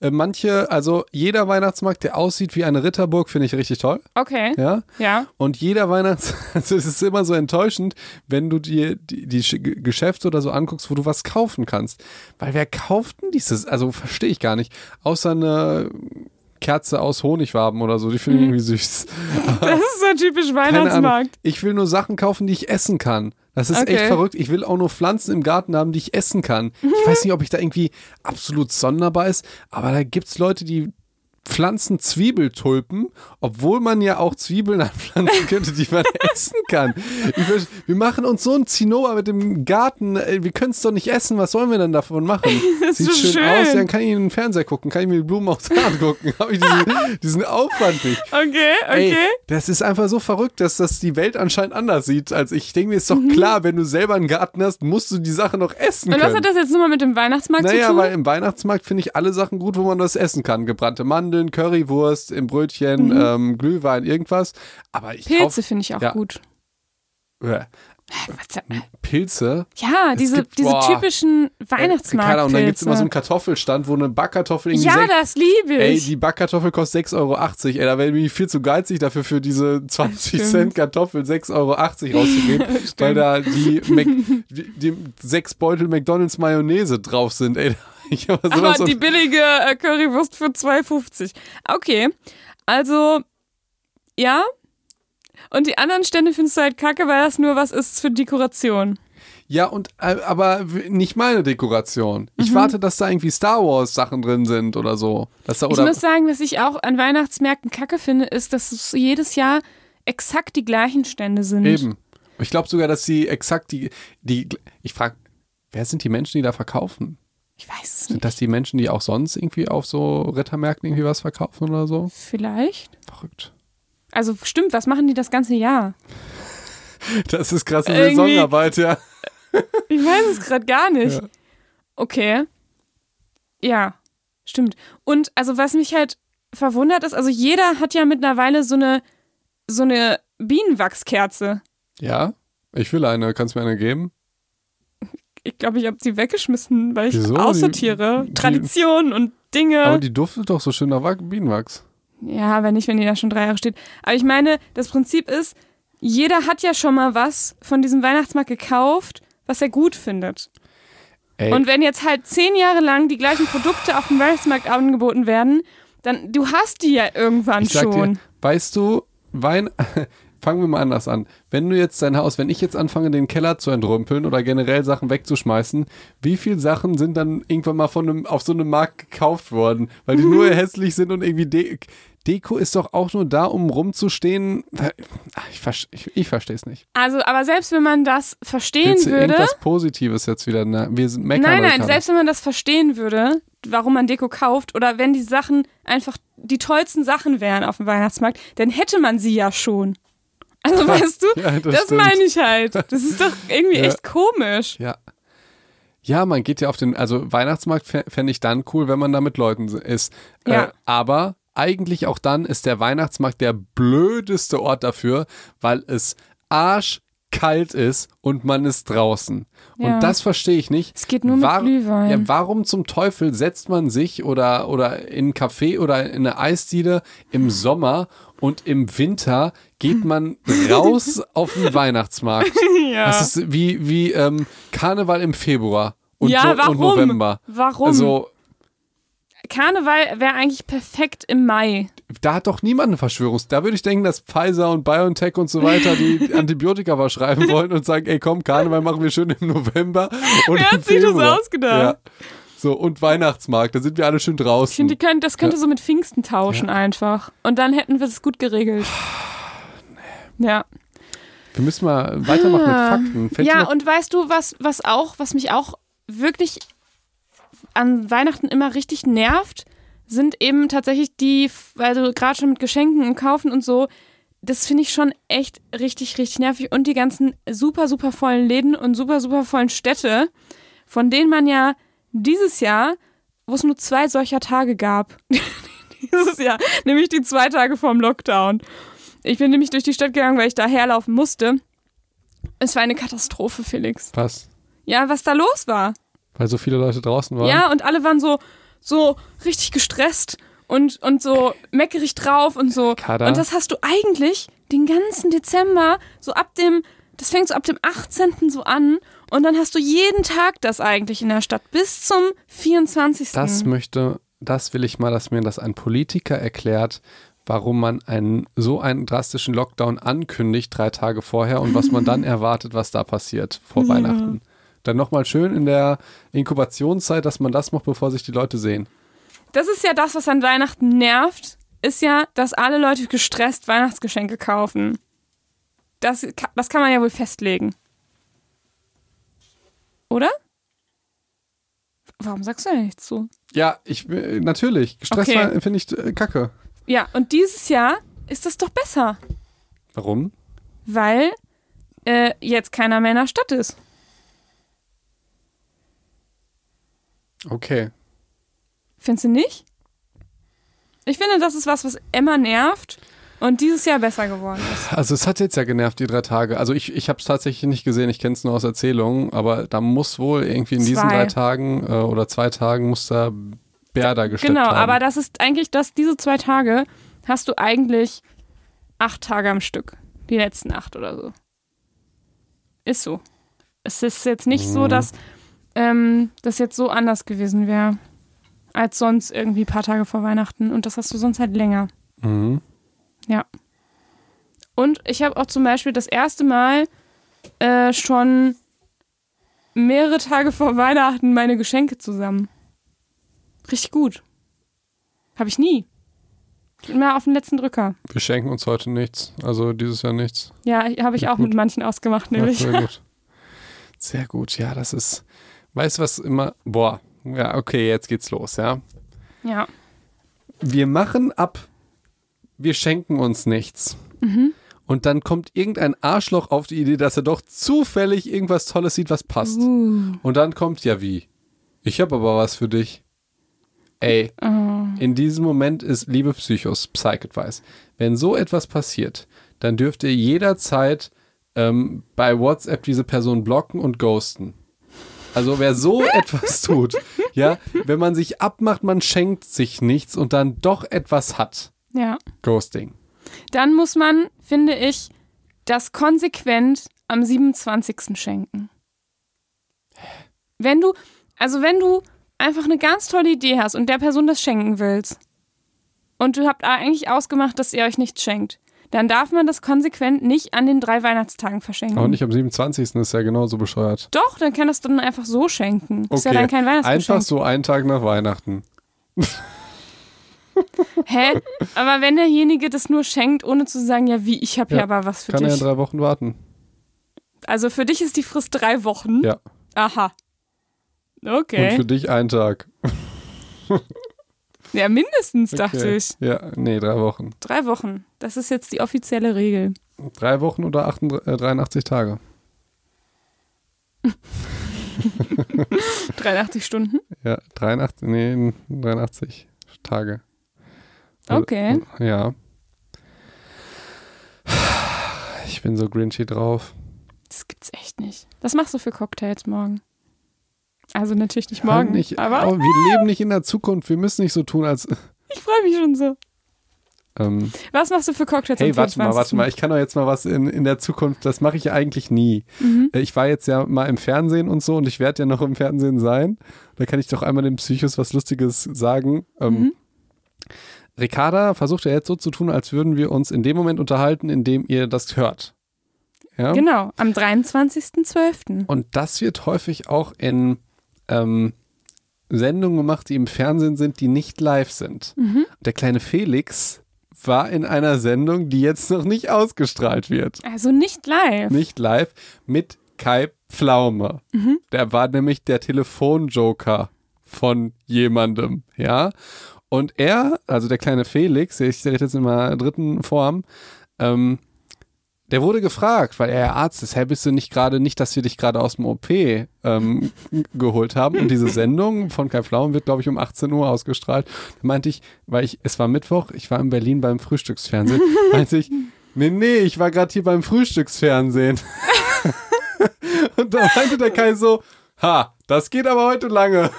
Äh, manche, also jeder Weihnachtsmarkt, der aussieht wie eine Ritterburg, finde ich richtig toll. Okay. Ja. Ja. Und jeder Weihnachts, also es ist immer so enttäuschend, wenn du dir die, die Sch- Geschäfte oder so anguckst, wo du was kaufen kannst. Weil wer kauft denn dieses? Also verstehe ich gar nicht. Außer eine Kerze aus Honigwaben oder so, die finde ich irgendwie süß. Das ist so typisch. Weihnachtsmarkt. Ich will nur Sachen kaufen, die ich essen kann. Das ist echt Okay. verrückt. Ich will auch nur Pflanzen im Garten haben, die ich essen kann. Ich weiß nicht, ob ich da irgendwie absolut sonderbar ist, aber da gibt es Leute, die pflanzen Zwiebeltulpen, obwohl man ja auch Zwiebeln anpflanzen könnte, die man essen kann. Wir machen uns so ein Zinnober mit dem Garten. Wir können es doch nicht essen. Was sollen wir denn davon machen? Das Sieht so schön, schön. aus. Dann kann ich in den Fernseher gucken, kann ich mir die Blumen aufs Rad gucken. Habe ich diesen, diesen Aufwand nicht. Okay, okay. Ey, das ist einfach so verrückt, dass das die Welt anscheinend anders sieht als ich. Denke mir, ist doch Mhm. klar, wenn du selber einen Garten hast, musst du die Sache noch essen Und können. was hat das jetzt nochmal mit dem Weihnachtsmarkt zu naja, tun? weil im Weihnachtsmarkt finde ich alle Sachen gut, wo man das essen kann. Gebrannte Mandeln, Currywurst, im Brötchen, ähm, Glühwein, irgendwas. Aber ich Mhm. Pilze finde ich auch ja. gut. äh, Was, Pilze. ja, Es diese, gibt- diese boah. typischen Keine Ahnung, dann gibt es immer so einen. Kartoffelstand, wo eine Backkartoffel irgendwie Ja, das liebe Ey, ich. die Backkartoffel kostet 6,80 Euro. Ey, da wäre ich viel zu geizig dafür, für diese 20 Stimmt. Cent Kartoffel 6,80 Euro rauszugeben, weil da die, Mac, die, die sechs Beutel McDonalds Mayonnaise drauf sind. Ey, ich hab sowas Aber die billige äh, Currywurst für 2,50. Okay, also, ja. Und die anderen Stände findest du halt kacke, weil das nur was ist für Dekoration. ja, und äh, aber nicht meine Dekoration. Ich Mhm. warte, dass da irgendwie Star Wars Sachen drin sind oder so. Dass da, Ich oder, muss sagen, was ich auch an Weihnachtsmärkten kacke finde, ist, dass es jedes Jahr exakt die gleichen Stände sind. eben. Ich glaube sogar, dass sie exakt die, die ich frage, wer sind die Menschen, die da verkaufen? Ich weiß es Sind nicht. das die Menschen, die auch sonst irgendwie auf so Rittermärkten irgendwie was verkaufen oder so? Vielleicht. Verrückt. Also stimmt, was machen die das ganze Jahr? Das ist krasse Irgendwie- Saisonarbeit, ja. Ich weiß es gerade gar nicht. Ja. Okay. Ja, stimmt. Und also was mich halt verwundert ist, also jeder hat ja mittlerweile so eine so eine Bienenwachskerze. Ja, ich will eine. Kannst du mir eine geben? Ich glaube, ich habe sie weggeschmissen, weil ich Wieso? aussortiere. Die- Traditionen und Dinge. Aber die duftet doch so schön nach Wa- Bienenwachs. Ja, aber nicht, wenn die da schon drei Jahre steht. Aber ich meine, das Prinzip ist, jeder hat ja schon mal was von diesem Weihnachtsmarkt gekauft, was er gut findet. Ey, Und wenn jetzt halt zehn Jahre lang die gleichen Produkte auf dem Weihnachtsmarkt angeboten werden, dann du hast die ja irgendwann schon. dir, weißt du, Wein, fangen wir mal anders an. Wenn du jetzt dein Haus, wenn ich jetzt anfange, den Keller zu entrümpeln oder generell Sachen wegzuschmeißen, wie viele Sachen sind dann irgendwann mal von einem, auf so einem Markt gekauft worden? Weil die nur hässlich sind und irgendwie De Deko ist doch auch nur da, um rumzustehen. Ich, ich, ich verstehe es nicht. Also, aber selbst wenn man das verstehen Willst du würde. irgendwas Positives jetzt wieder? Na, wir sind meckern Nein, nein, selbst wenn man das verstehen würde, warum man Deko kauft oder wenn die Sachen einfach die tollsten Sachen wären auf dem Weihnachtsmarkt, dann hätte man sie ja schon. Also weißt du, Ja, das das, meine ich halt. Das ist doch irgendwie Ja. echt komisch. Ja. Ja, man geht ja auf den, also Weihnachtsmarkt fä- fände ich dann cool, wenn man da mit Leuten ist. Ja. Äh, aber eigentlich auch dann ist der Weihnachtsmarkt der blödeste Ort dafür, weil es arschkalt ist und man ist draußen. Ja. Und das verstehe ich nicht. Es geht nur mit Glühwein. Ja, warum zum Teufel setzt man sich oder, oder in einen Café oder in eine Eisdiele im Sommer und im Winter geht man raus auf den Weihnachtsmarkt? Ja. Das ist wie, wie ähm, Karneval im Februar und, ja, warum? und November. Warum? Also, Karneval wäre eigentlich perfekt im Mai. da hat doch niemand eine Verschwörungs... Da würde ich denken, dass Pfizer und BioNTech und so weiter die Antibiotika verschreiben wollen und sagen, ey komm, Karneval machen wir schön im November und Wer hat sich das ausgedacht? Ja. So, und Weihnachtsmarkt, da sind wir alle schön Ich finde, draußen. die können, das könnte so mit Pfingsten tauschen einfach. Und dann hätten wir es gut geregelt. Ja. Wir müssen mal weitermachen mit Fakten. Fällt ja, und weißt du, was, was auch, was mich auch wirklich an Weihnachten immer richtig nervt, sind eben tatsächlich die, also gerade schon mit Geschenken und Kaufen und so, das finde ich schon echt richtig, richtig nervig. Und die ganzen super, super vollen Läden und super, super vollen Städte, von denen man ja dieses Jahr, wo es nur zwei solcher Tage gab, dieses Jahr, nämlich die zwei Tage vorm Lockdown. Ich bin nämlich durch die Stadt gegangen, weil ich da herlaufen musste. Es war eine Katastrophe, Felix. Was? Ja, was da los war. Weil so viele Leute draußen waren? Ja, und alle waren so, so richtig gestresst und, und so meckerig drauf und so. Kada. Und das hast du eigentlich den ganzen Dezember, so ab dem, das fängt so ab dem 18. so an und dann hast du jeden Tag das eigentlich in der Stadt bis zum 24. Das möchte, das will ich mal, dass mir das ein Politiker erklärt, warum man einen so einen drastischen Lockdown ankündigt, drei Tage vorher und was man dann erwartet, was da passiert vor Weihnachten. Dann nochmal schön in der Inkubationszeit, dass man das macht, bevor sich die Leute sehen. Das ist ja das, was an Weihnachten nervt, ist ja, dass alle Leute gestresst Weihnachtsgeschenke kaufen. Das, das kann man ja wohl festlegen. Oder? Warum sagst du da nichts zu? Ja, ich äh, natürlich. Gestresst Okay. finde ich äh, kacke. Ja, und dieses Jahr ist das doch besser, Warum? weil äh, jetzt keiner mehr in der Stadt ist. Okay. Findest du nicht? Ich finde, das ist was, was Emma nervt und dieses Jahr besser geworden ist. Also es hat jetzt ja genervt, die drei Tage. Also ich, ich habe es tatsächlich nicht gesehen, ich kenne es nur aus Erzählungen, aber da muss wohl irgendwie in diesen Zwei. drei Tagen äh, oder zwei Tagen muss da Bär da gesteppt Genau, haben. aber das ist eigentlich, dass diese zwei Tage hast du eigentlich acht Tage am Stück. Die letzten acht oder so. Ist so. Es ist jetzt nicht so, Mhm. dass ähm, das jetzt so anders gewesen wäre als sonst irgendwie ein paar Tage vor Weihnachten. Und das hast du sonst halt länger. Mhm. Und ich habe auch zum Beispiel das erste Mal äh, schon mehrere Tage vor Weihnachten meine Geschenke zusammen. Richtig gut. Habe ich nie. Immer auf den letzten Drücker. Wir schenken uns heute nichts. Also dieses Jahr nichts. Ja, habe ich auch Gut. mit manchen ausgemacht, nämlich. Ja, sehr gut. Sehr gut, ja, das ist. Weißt du, was immer. Boah, ja, okay, jetzt geht's los, ja. Ja. Wir machen ab, wir schenken uns nichts. Und dann kommt irgendein Arschloch auf die Idee, dass er doch zufällig irgendwas Tolles sieht, was passt. Uh. Und dann kommt ja wie. Ich habe aber was für dich. Ey, Oh. in diesem Moment ist, liebe Psychos, Psych-Advice, wenn so etwas passiert, dann dürft ihr jederzeit ähm, bei WhatsApp diese Person blocken und ghosten. Also wer so etwas tut, ja, wenn man sich abmacht, man schenkt sich nichts und dann doch etwas hat. Ja. Ghosting. Dann muss man, finde ich, das konsequent am 27. schenken. Wenn du, also wenn du einfach eine ganz tolle Idee hast und der Person das schenken willst und du habt eigentlich ausgemacht, dass ihr euch nichts schenkt, dann darf man das konsequent nicht an den drei Weihnachtstagen verschenken. Aber nicht am 27. ist ja genauso bescheuert. Doch, dann kann das dann einfach so schenken. Ist ja Okay, dann kein Weihnachtsgeschenk. Einfach so einen Tag nach Weihnachten. Hä? Aber wenn derjenige das nur schenkt, ohne zu sagen, ja wie, ich habe Ja, ja aber was für Kann er dich. in drei Wochen warten. also für dich ist die Frist drei Wochen. Ja. Aha. Und Okay. für dich einen Tag. Ja, mindestens, dachte Okay. ich. Ja, nee, drei Wochen. Drei Wochen. Das ist jetzt die offizielle Regel. Drei Wochen oder 88, äh, 83 Tage. 83 Stunden. Ja, 83, nee, 83 Tage. Also, Okay. Ja. Ich bin so grinchy drauf. Das gibt's echt nicht. Was machst du für Cocktails morgen? Also natürlich nicht Halt morgen, Nicht, aber oh, wir leben nicht in der Zukunft. Wir müssen nicht so tun, als. ich freue mich schon so. Ähm, Was machst du für Cocktails hey, warte mal, 24.? warte mal. Ich kann doch jetzt mal was in, in der Zukunft. Das mache ich ja eigentlich nie. Mhm. Äh, Ich war jetzt ja mal im Fernsehen und so und ich werde ja noch im Fernsehen sein. Da kann ich doch einmal dem Psychos was Lustiges sagen. Ähm, Mhm. Ricarda versucht ja jetzt so zu tun, als würden wir uns in dem Moment unterhalten, in dem ihr das hört. Ja? Genau, am 23.12. Und das wird häufig auch in ähm, Sendungen gemacht, die im Fernsehen sind, die nicht live sind. Mhm. Der kleine Felix war in einer Sendung, die jetzt noch nicht ausgestrahlt wird. Also nicht live. Nicht live, mit Kai Pflaume. Mhm. Der war nämlich der Telefonjoker von jemandem, ja. Und er, also der kleine Felix, ich rede jetzt in meiner dritten Form, ähm, der wurde gefragt, weil er ja Arzt ist, hey, bist du nicht gerade, nicht, dass wir dich gerade aus dem OP ähm, geholt haben. Und diese Sendung von Kai Pflaumen wird, glaube ich, um 18 Uhr ausgestrahlt. Da meinte ich, weil ich, es war Mittwoch, ich war in Berlin beim Frühstücksfernsehen, meinte ich, nee, nee, ich war gerade hier beim Frühstücksfernsehen. Und da meinte der Kai so, ha, das geht aber heute lange.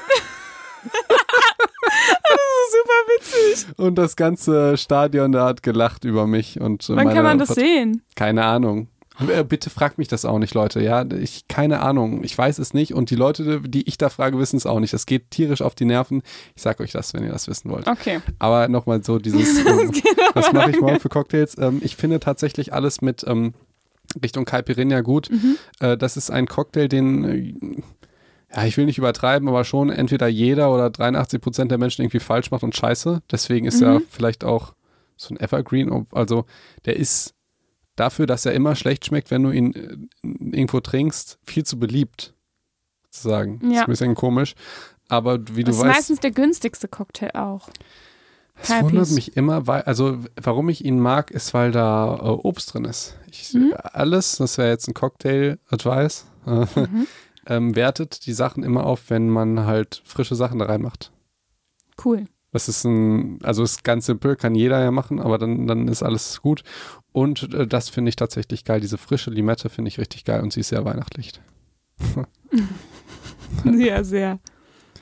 Super witzig. Und das ganze Stadion da hat gelacht über mich. Und Wann kann man das sehen? Keine Ahnung. Äh, Bitte fragt mich das auch nicht, Leute. Ja, ich keine Ahnung. Ich weiß es nicht und die Leute, die ich da frage, wissen es auch nicht. Das geht tierisch auf die Nerven. Ich sag euch das, wenn ihr das wissen wollt. Okay. Aber nochmal so dieses, ähm, was mache ich morgen für Cocktails? Ähm, ich finde tatsächlich alles mit ähm, Richtung Caipirinha gut. Äh, das ist ein Cocktail, den äh, ja, ich will nicht übertreiben, aber schon entweder jeder oder 83 Prozent der Menschen irgendwie falsch macht und scheiße. Deswegen ist er vielleicht auch so ein Evergreen. Also der ist dafür, dass er immer schlecht schmeckt, wenn du ihn äh, irgendwo trinkst, viel zu beliebt. Sozusagen. Das ist Ja. ein bisschen komisch. Aber wie du Das ist weißt, meistens der günstigste Cocktail auch. es wundert mich immer, weil, also warum ich ihn mag, ist, weil da äh, Obst drin ist. Ich, Mhm. Alles, das wäre jetzt ein Cocktail-Advice, äh, Mhm. Ähm, wertet die Sachen immer auf, wenn man halt frische Sachen da reinmacht. Cool. Das ist ein, also ist ganz simpel, kann jeder ja machen, aber dann, dann ist alles gut. Und äh, das finde ich tatsächlich geil. Diese frische Limette finde ich richtig geil und sie ist sehr weihnachtlich. Ja, sehr.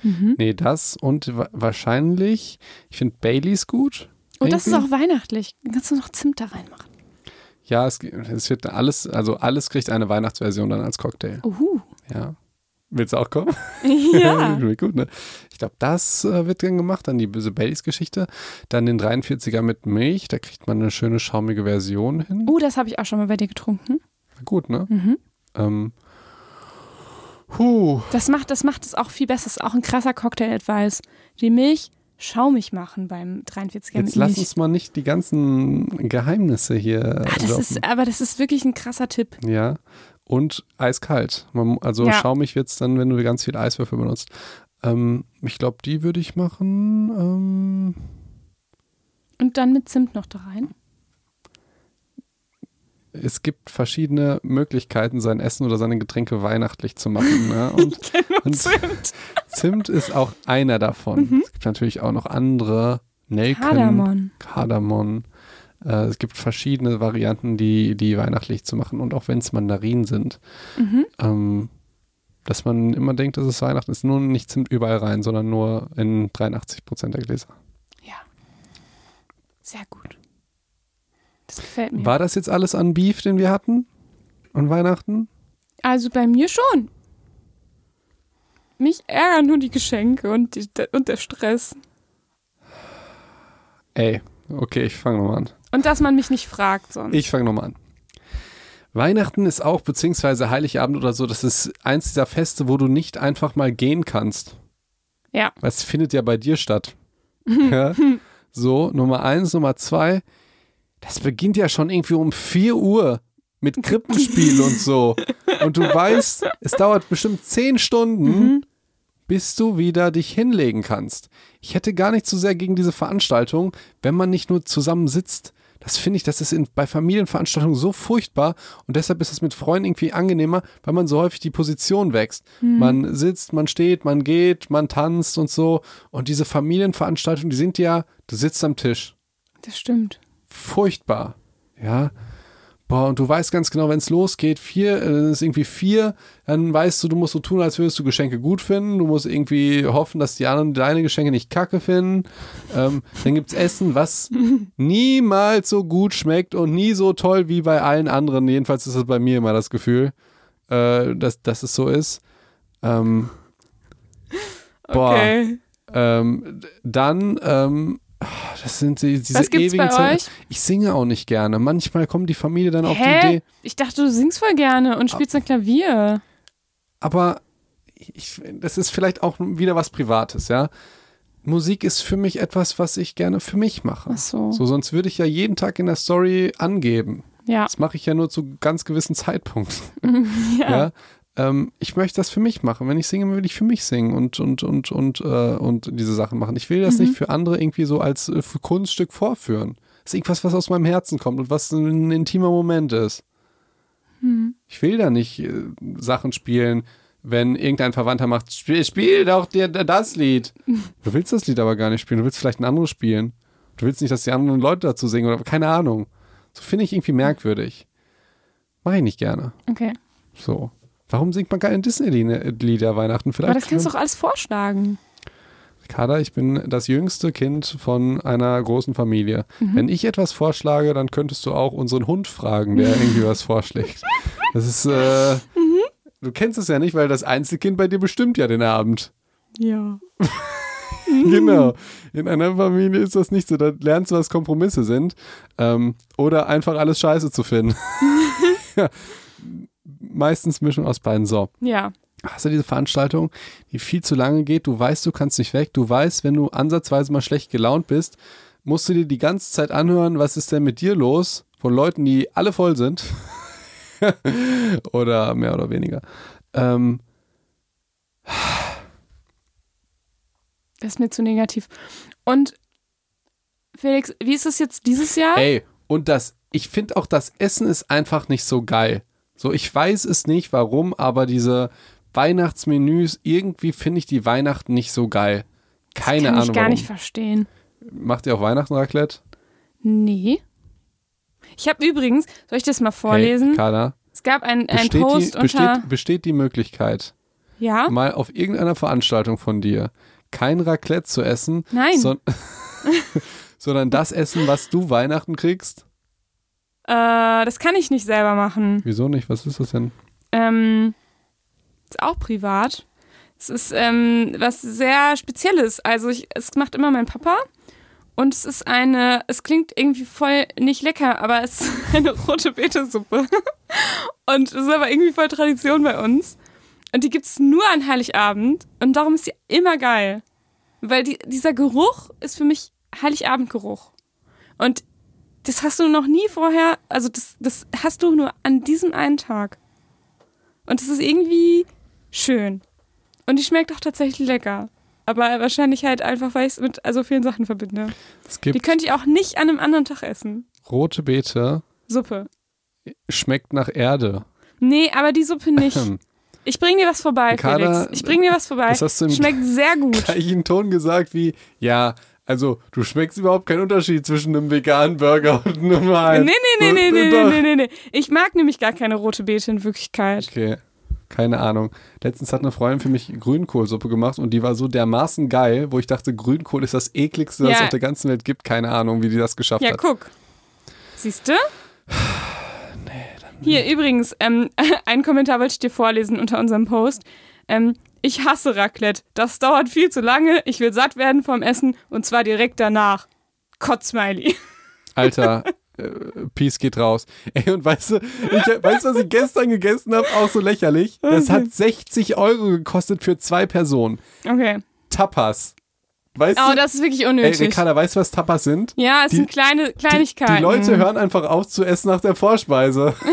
Mhm. Nee, das und wa wahrscheinlich, ich finde Baileys gut. Und das ist auch weihnachtlich. Kannst du noch Zimt da reinmachen? Ja, es, es wird alles, also alles kriegt eine Weihnachtsversion dann als Cocktail. Uhu. Ja. Willst du auch kommen? Ja. gut, ne? Ich glaube, das äh, wird dann gemacht, dann die böse Baileys-Geschichte. Dann den 43er mit Milch, da kriegt man eine schöne schaumige Version hin. Oh, das habe ich auch schon mal bei dir getrunken. Gut, ne? Mhm. Ähm, huh. Das macht, das macht es auch viel besser. Das ist auch ein krasser Cocktail-Advice. Die Milch schaumig machen beim 43er Jetzt lass uns mal nicht die ganzen Geheimnisse hier Ah, das ist, aber das ist wirklich ein krasser Tipp. Ja. Und eiskalt. Man, also Ja. schaumig wird es dann, wenn du ganz viel Eiswürfel benutzt. Ähm, ich glaube, die würde ich machen. Ähm, Und dann mit Zimt noch da rein. es gibt verschiedene Möglichkeiten, sein Essen oder seine Getränke weihnachtlich zu machen. Ne? Und, und Zimt. Zimt ist auch einer davon. Es gibt natürlich auch noch andere. Nelken, Kardamom. Kardamom. Äh, es gibt verschiedene Varianten, die, die weihnachtlich zu machen. Und auch wenn es Mandarinen sind. Mhm. Ähm, dass man immer denkt, dass es Weihnachten ist. Nur nicht Zimt überall rein, sondern nur in 83 Prozent der Gläser. Ja. Sehr gut. Das gefällt mir. War das jetzt alles an Beef, den wir hatten? An Weihnachten? Also bei mir schon. Mich ärgern nur die Geschenke und, die, und der Stress. Ey, okay, ich fange nochmal an. Und dass man mich nicht fragt sonst. Ich fange nochmal an. Weihnachten ist auch, beziehungsweise Heiligabend oder so, das ist eins dieser Feste, wo du nicht einfach mal gehen kannst. Ja. Weil es findet ja bei dir statt. ja? So, Nummer eins, Nummer zwei, das beginnt ja schon irgendwie um 4 Uhr mit Krippenspiel und so. Und du weißt, es dauert bestimmt 10 Stunden, Mhm. bis du wieder dich hinlegen kannst. Ich hätte gar nicht so sehr gegen diese Veranstaltung, wenn man nicht nur zusammen sitzt. Das finde ich, das ist in, bei Familienveranstaltungen so furchtbar und deshalb ist es mit Freunden irgendwie angenehmer, weil man so häufig die Position wächst. Man sitzt, man steht, man geht, man tanzt und so. Und diese Familienveranstaltungen, die sind ja, du sitzt am Tisch. Das stimmt. Furchtbar. Ja. Boah, und du weißt ganz genau, wenn es losgeht, vier, äh, es ist irgendwie vier, dann weißt du, du musst so tun, als würdest du Geschenke gut finden. Du musst irgendwie hoffen, dass die anderen deine Geschenke nicht kacke finden. Ähm, dann gibt es Essen, was niemals so gut schmeckt und nie so toll wie bei allen anderen. Jedenfalls ist das bei mir immer das Gefühl, äh, dass, dass es so ist. Ähm, boah, Okay. ähm, dann, ähm, das sind die, diese Was gibt's ewigen bei Zeiten. euch? Ich singe auch nicht gerne. Manchmal kommt die Familie dann auf die? Idee. Ich dachte, du singst voll gerne und spielst ein Klavier. Aber ich, das ist vielleicht auch wieder was Privates, ja. Musik ist für mich etwas, was ich gerne für mich mache. Ach so. So, sonst würde ich ja jeden Tag in der Story angeben. Ja. Das mache ich ja nur zu ganz gewissen Zeitpunkten. ja. Ja. Ähm, ich möchte das für mich machen. Wenn ich singe, will ich für mich singen und, und, und, und, äh, und diese Sachen machen. Ich will das Mhm. nicht für andere irgendwie so als äh, Kunststück vorführen. Das ist irgendwas, was aus meinem Herzen kommt und was ein intimer Moment ist. Mhm. Ich will da nicht äh, Sachen spielen, wenn irgendein Verwandter macht, spiel, spiel doch dir das Lied. Du willst das Lied aber gar nicht spielen, du willst vielleicht ein anderes spielen. Du willst nicht, dass die anderen Leute dazu singen oder keine Ahnung. So finde ich irgendwie merkwürdig. Mache ich nicht gerne. Okay. So. Warum singt man keine Disney-Lieder Weihnachten? Vielleicht. Aber das kannst du doch alles vorschlagen. Kader, ich bin das jüngste Kind von einer großen Familie. Mhm. Wenn ich etwas vorschlage, dann könntest du auch unseren Hund fragen, der irgendwie was vorschlägt. Das ist, äh, Mhm. du kennst es ja nicht, weil das Einzelkind bei dir bestimmt ja den Abend. Ja. Genau. In einer Familie ist das nicht so. Da lernst du, was Kompromisse sind. Ähm, oder einfach alles scheiße zu finden. ja. Meistens Mischung aus beiden. So. Ja. Hast du diese Veranstaltung, die viel zu lange geht? Du weißt, du kannst nicht weg. Du weißt, wenn du ansatzweise mal schlecht gelaunt bist, musst du dir die ganze Zeit anhören, was ist denn mit dir los? Von Leuten, die alle voll sind. oder mehr oder weniger. Ähm, Das ist mir zu negativ. Und Felix, wie ist es jetzt dieses Jahr? Ey, und das, ich finde auch, das Essen ist einfach nicht so geil. So, ich weiß es nicht, warum, aber diese Weihnachtsmenüs, irgendwie finde ich die Weihnachten nicht so geil. Keine Kann Ahnung. ich gar warum. nicht verstehen. Macht ihr auch Weihnachten Raclette? Nee. Ich habe übrigens, soll ich das mal vorlesen? Hey, Carla, es gab einen Post die, unter. besteht, besteht die Möglichkeit, ja? mal auf irgendeiner Veranstaltung von dir kein Raclette zu essen, Nein. son- sondern das Essen, was du Weihnachten kriegst? Äh, das kann ich nicht selber machen. Wieso nicht? Was ist das denn? Ähm, ist auch privat. Es ist ähm, was sehr Spezielles. Also ich, es macht immer mein Papa. Und es ist eine, es klingt irgendwie voll nicht lecker, aber es ist eine rote Betesuppe. Und es ist aber irgendwie voll Tradition bei uns. Und die gibt es nur an Heiligabend. Und darum ist sie immer geil. Weil die, dieser Geruch ist für mich Heiligabendgeruch. Und das hast du noch nie vorher, also das, das hast du nur an diesem einen Tag. Und es ist irgendwie schön. Und die schmeckt auch tatsächlich lecker. Aber wahrscheinlich halt einfach, weil ich es mit also vielen Sachen verbinde. Es Die gibt könnte ich auch nicht an einem anderen Tag essen. rote Beete, Suppe. schmeckt nach Erde. Nee, aber die Suppe nicht. Hm. Ich bring dir was vorbei, Ricarda, Felix. Ich bring dir was vorbei. das hast du im Schmeckt sehr gut. gleichen Ton gesagt wie, ja, also du schmeckst überhaupt keinen Unterschied zwischen einem veganen Burger und einem Nee, normalen. nee, nee, nee, nee, Doch. nee, nee, nee. Ich mag nämlich gar keine rote Beete in Wirklichkeit. Okay, keine Ahnung. Letztens hat eine Freundin für mich Grünkohlsuppe gemacht und die war so dermaßen geil, wo ich dachte, Grünkohl ist das ekligste, was Ja. es auf der ganzen Welt gibt. Keine Ahnung, wie die das geschafft Ja, hat. guck. Siehst du? Hier übrigens, ähm, einen Kommentar wollte ich dir vorlesen unter unserem Post. Ähm, ich hasse Raclette. Das dauert viel zu lange. Ich will satt werden vom Essen und zwar direkt danach. Kotzsmiley. Alter, äh, Peace geht raus. Ey, und weißt du, ich, weißt du, was ich gestern gegessen habe? Auch so lächerlich. Das hat 60 Euro gekostet für zwei Personen. Okay. Tapas. Weißt Oh, du? das ist wirklich Ey, unnötig. Ricarda, weißt du, was Tapas sind? ja, es die- sind kleine Die, Kleinigkeiten. die Leute hören einfach auf zu essen nach der Vorspeise.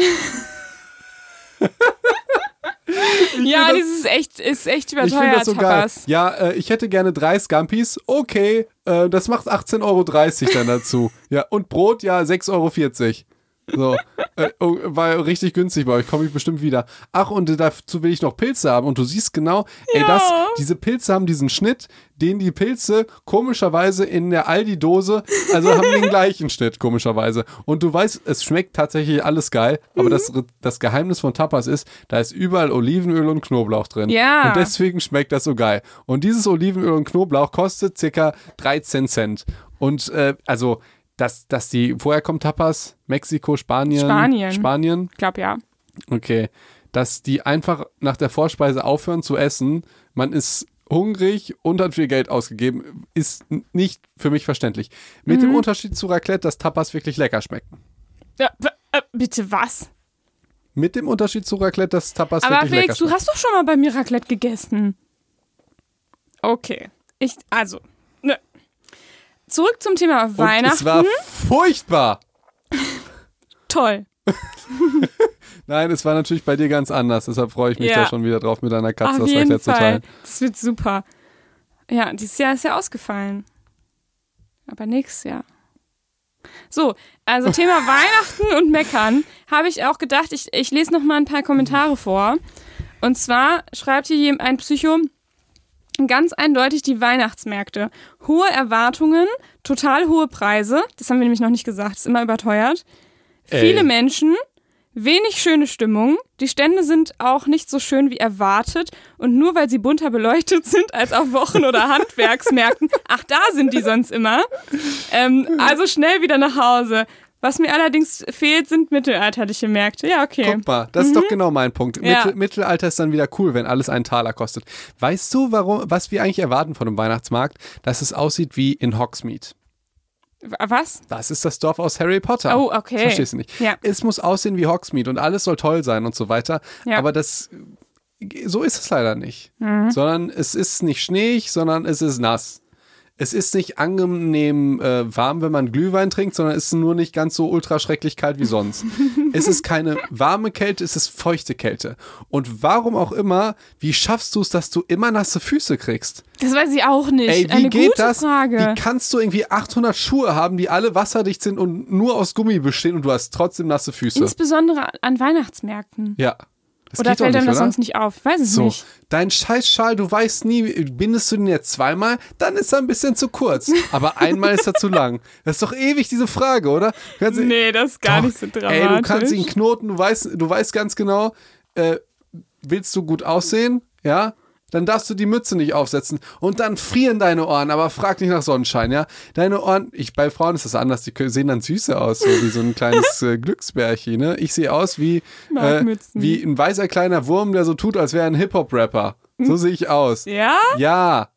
Ja, das- dieses ist echt, ist echt Ich überteuert, das so Tapas. geil. Ja, äh, ich hätte gerne drei Scampis. Okay, äh, das macht 18,30 Euro dann dazu. ja, und Brot, ja, 6,40 Euro. So, äh, oh, war richtig günstig bei euch, komme ich bestimmt wieder. Ach, und dazu will ich noch Pilze haben. Und du siehst genau, ey, Ja. das, diese Pilze haben diesen Schnitt, den die Pilze komischerweise in der Aldi-Dose, also haben den gleichen Schnitt, komischerweise. Und du weißt, es schmeckt tatsächlich alles geil, aber Mhm. das, das Geheimnis von Tapas ist, da ist überall Olivenöl und Knoblauch drin. Ja. Und deswegen schmeckt das so geil. Und dieses Olivenöl und Knoblauch kostet circa 13 Cent. Und äh, also, dass, dass die, woher kommt Tapas? Mexiko, Spanien? Spanien. Spanien? Ich glaube ja. Okay. Dass die einfach nach der Vorspeise aufhören zu essen, man ist hungrig und hat viel Geld ausgegeben, ist nicht für mich verständlich. Mit Mhm. dem Unterschied zu Raclette, dass Tapas wirklich lecker schmecken. ja äh, bitte was? Mit dem Unterschied zu Raclette, dass Tapas Aber wirklich lecker Felix, du schmecken. hast doch schon mal bei mir Raclette gegessen. Okay. Ich, also, Zurück zum Thema Und Weihnachten. es war furchtbar. Toll. Nein, es war natürlich bei dir ganz anders. Deshalb freue ich mich Ja. da schon wieder drauf, mit deiner Katze Auf das jeden weiter zu Fall. teilen. Das wird super. Ja, dieses Jahr ist ja ausgefallen. Aber nächstes Jahr. So, also Thema Weihnachten und Meckern habe ich auch gedacht, ich, ich lese noch mal ein paar Kommentare vor. Und zwar schreibt hier jem- ein Psycho ganz eindeutig die Weihnachtsmärkte. Hohe Erwartungen, total hohe Preise, das haben wir nämlich noch nicht gesagt, ist immer überteuert. Ey. Viele Menschen, wenig schöne Stimmung, die Stände sind auch nicht so schön wie erwartet und nur weil sie bunter beleuchtet sind als auf Wochen- oder Handwerksmärkten, ach da sind die sonst immer, ähm, also schnell wieder nach Hause. Was mir allerdings fehlt, sind mittelalterliche Märkte. Ja, okay. Guck mal, das ist doch genau mein Punkt. Mhm. Ja. Mittel, Mittelalter ist dann wieder cool, wenn alles einen Taler kostet. Weißt du, warum, was wir eigentlich erwarten von einem Weihnachtsmarkt? Dass es aussieht wie in Hogsmeade. Was? Das ist das Dorf aus Harry Potter. Oh, okay. Das verstehst du nicht. Ja. Es muss aussehen wie Hogsmeade und alles soll toll sein und so weiter. Ja. Aber das, so ist es leider nicht. Mhm. Sondern es ist nicht schneeig, sondern es ist nass. Es ist nicht angenehm äh, warm, wenn man Glühwein trinkt, sondern es ist nur nicht ganz so ultra schrecklich kalt wie sonst. es ist keine warme Kälte, es ist feuchte Kälte. Und warum auch immer, wie schaffst du es, dass du immer nasse Füße kriegst? Das weiß ich auch nicht. Ey, wie Eine geht gute das? Frage. Wie kannst du irgendwie 800 Schuhe haben, die alle wasserdicht sind und nur aus Gummi bestehen und du hast trotzdem nasse Füße? Insbesondere an Weihnachtsmärkten. ja. Das Oder fällt einem das sonst nicht auf? Ich weiß es So, nicht. dein Scheißschal, du weißt nie, bindest du den jetzt zweimal, dann ist er ein bisschen zu kurz. Aber einmal ist er zu lang. Das ist doch ewig diese Frage, oder? Kannst Nee, das ist gar Doch. nicht so dramatisch. Ey, du kannst ihn knoten, du weißt, du weißt ganz genau, äh, willst du gut aussehen, ja? Dann darfst du die Mütze nicht aufsetzen und dann frieren deine Ohren, aber frag nicht nach Sonnenschein, ja? Deine Ohren, ich, bei Frauen ist das anders, die sehen dann süße aus, so wie so ein kleines äh, Glücksbärchen, ne? Ich sehe aus wie, äh, wie ein weißer kleiner Wurm, der so tut, als wäre ein Hip-Hop-Rapper. So sehe ich aus. ja? Ja,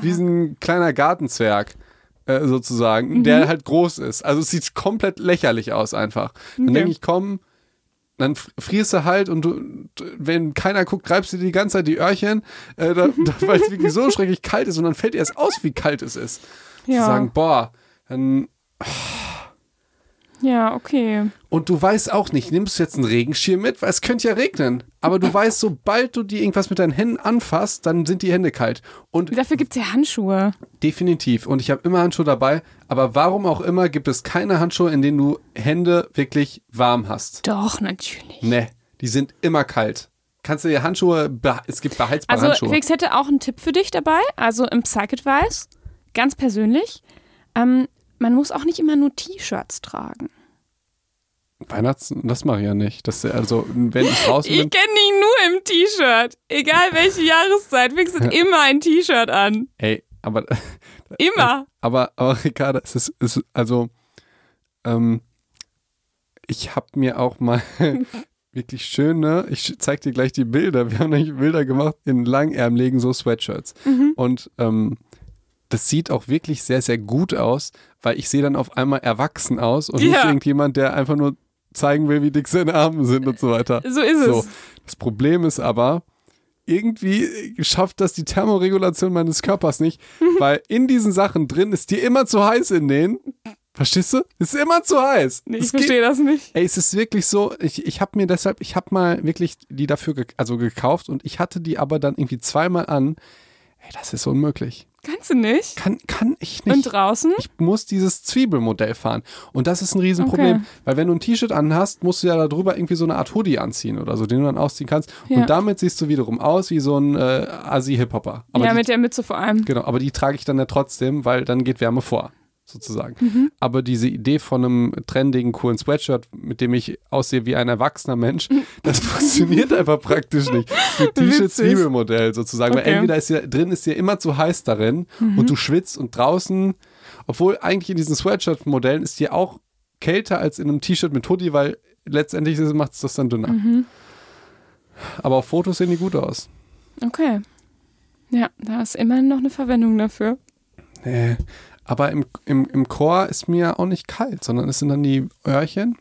wie ein kleiner Gartenzwerg. Äh, sozusagen, der halt groß ist. Also es sieht komplett lächerlich aus einfach. Dann Okay. denke ich, komm, dann frierst du halt und du, wenn keiner guckt, greifst du dir die ganze Zeit die Öhrchen, äh, da, da, weil es wirklich so schrecklich kalt ist und dann fällt dir erst aus, wie kalt es ist. Zu Ja. sagen, boah, dann, Ja, okay. und du weißt auch nicht, nimmst du jetzt einen Regenschirm mit, weil es könnte ja regnen. Aber du weißt, sobald du dir irgendwas mit deinen Händen anfasst, dann sind die Hände kalt. Und Dafür gibt es ja Handschuhe. Definitiv. Und ich habe immer Handschuhe dabei. Aber warum auch immer gibt es keine Handschuhe, in denen du Hände wirklich warm hast. Doch, natürlich. Ne, die sind immer kalt. Kannst du dir Handschuhe, es gibt beheizbare Also, Handschuhe. Felix hätte auch einen Tipp für dich dabei. Also im Psych-Advice, ganz persönlich. Ähm, man muss auch nicht immer nur T-Shirts tragen. Weihnachts, das mache ich ja nicht. Das, also, wenn ich Ich bin, kenne dich nur im T-Shirt. Egal welche Jahreszeit. Felix hat immer ein T-Shirt an. ey, aber, Immer. aber, aber Ricarda, es ist, es ist also, ähm, ich habe mir auch mal wirklich schöne, ich zeig dir gleich die Bilder, wir haben nämlich Bilder gemacht in langärmeligen so Sweatshirts. Mhm. Und ähm, das sieht auch wirklich sehr, sehr gut aus, weil ich sehe dann auf einmal erwachsen aus und nicht Ja. irgendjemand, der einfach nur zeigen will, wie dick seine Arme sind und so weiter. So ist So. es. Das Problem ist aber, irgendwie schafft das die Thermoregulation meines Körpers nicht, weil in diesen Sachen drin ist dir immer zu heiß in denen. Verstehst du? Ist immer zu heiß. Nee, ich verstehe das nicht. Ey, es ist wirklich so, ich, ich habe mir deshalb, ich habe mal wirklich die dafür ge also gekauft und ich hatte die aber dann irgendwie zweimal an. Ey, das ist unmöglich. Kannst du nicht? Kann, kann ich Und nicht. draußen? Ich muss dieses Zwiebelmodell fahren. Und das ist ein Riesenproblem. Okay. Weil wenn du ein T-Shirt anhast, musst du ja darüber irgendwie so eine Art Hoodie anziehen oder so, den du dann ausziehen kannst. Ja. Und damit siehst du wiederum aus wie so ein äh, Assi-Hip-Hopper. Aber ja, die, mit der Mütze vor allem. Genau, aber die trage ich dann ja trotzdem, weil dann geht Wärme vor, sozusagen. Mhm. Aber diese Idee von einem trendigen, coolen Sweatshirt, mit dem ich aussehe wie ein erwachsener Mensch, das funktioniert einfach praktisch nicht. T-Shirt-Zwiebelmodell sozusagen. Weil Okay. Mhm. entweder ist ja drin ist dir immer zu heiß darin und du schwitzt und draußen, obwohl eigentlich in diesen Sweatshirt-Modellen ist dir auch kälter als in einem T-Shirt mit Hoodie, weil letztendlich macht es das dann dünner. Mhm. Aber auf Fotos sehen die gut aus. Okay. Ja, da ist immerhin noch eine Verwendung dafür. Nee. Aber im, im, im Chor ist mir auch nicht kalt, sondern es sind dann die Öhrchen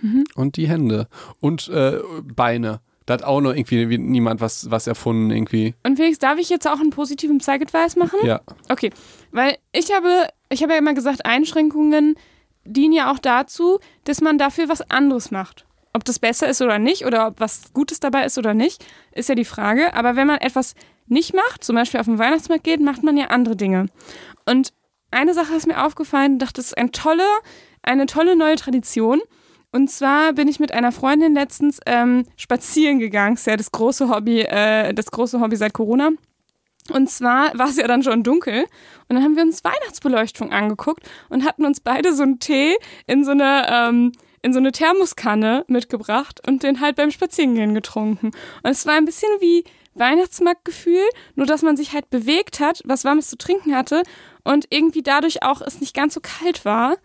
Mhm. und die Hände und äh, Beine. Da hat auch noch irgendwie wie- niemand was, was erfunden irgendwie. Und Felix, darf ich jetzt auch einen positiven Psych-Advice machen? Ja. Okay, weil ich habe, ich habe ja immer gesagt, Einschränkungen dienen ja auch dazu, dass man dafür was anderes macht. Ob das besser ist oder nicht, oder ob was Gutes dabei ist oder nicht, ist ja die Frage. Aber wenn man etwas nicht macht, zum Beispiel auf den Weihnachtsmarkt geht, macht man ja andere Dinge. Und eine Sache ist mir aufgefallen, ich dachte, das ist eine tolle, eine tolle neue Tradition. Und zwar bin ich mit einer Freundin letztens ähm, spazieren gegangen. Das ist ja das große Hobby, äh, das große Hobby seit Corona. Und zwar war es ja dann schon dunkel und dann haben wir uns Weihnachtsbeleuchtung angeguckt und hatten uns beide so einen Tee in so eine, ähm, in so eine Thermoskanne mitgebracht und den halt beim Spazierengehen getrunken. Und es war ein bisschen wie Weihnachtsmarktgefühl, nur dass man sich halt bewegt hat, was Warmes zu trinken hatte und irgendwie dadurch auch es nicht ganz so kalt war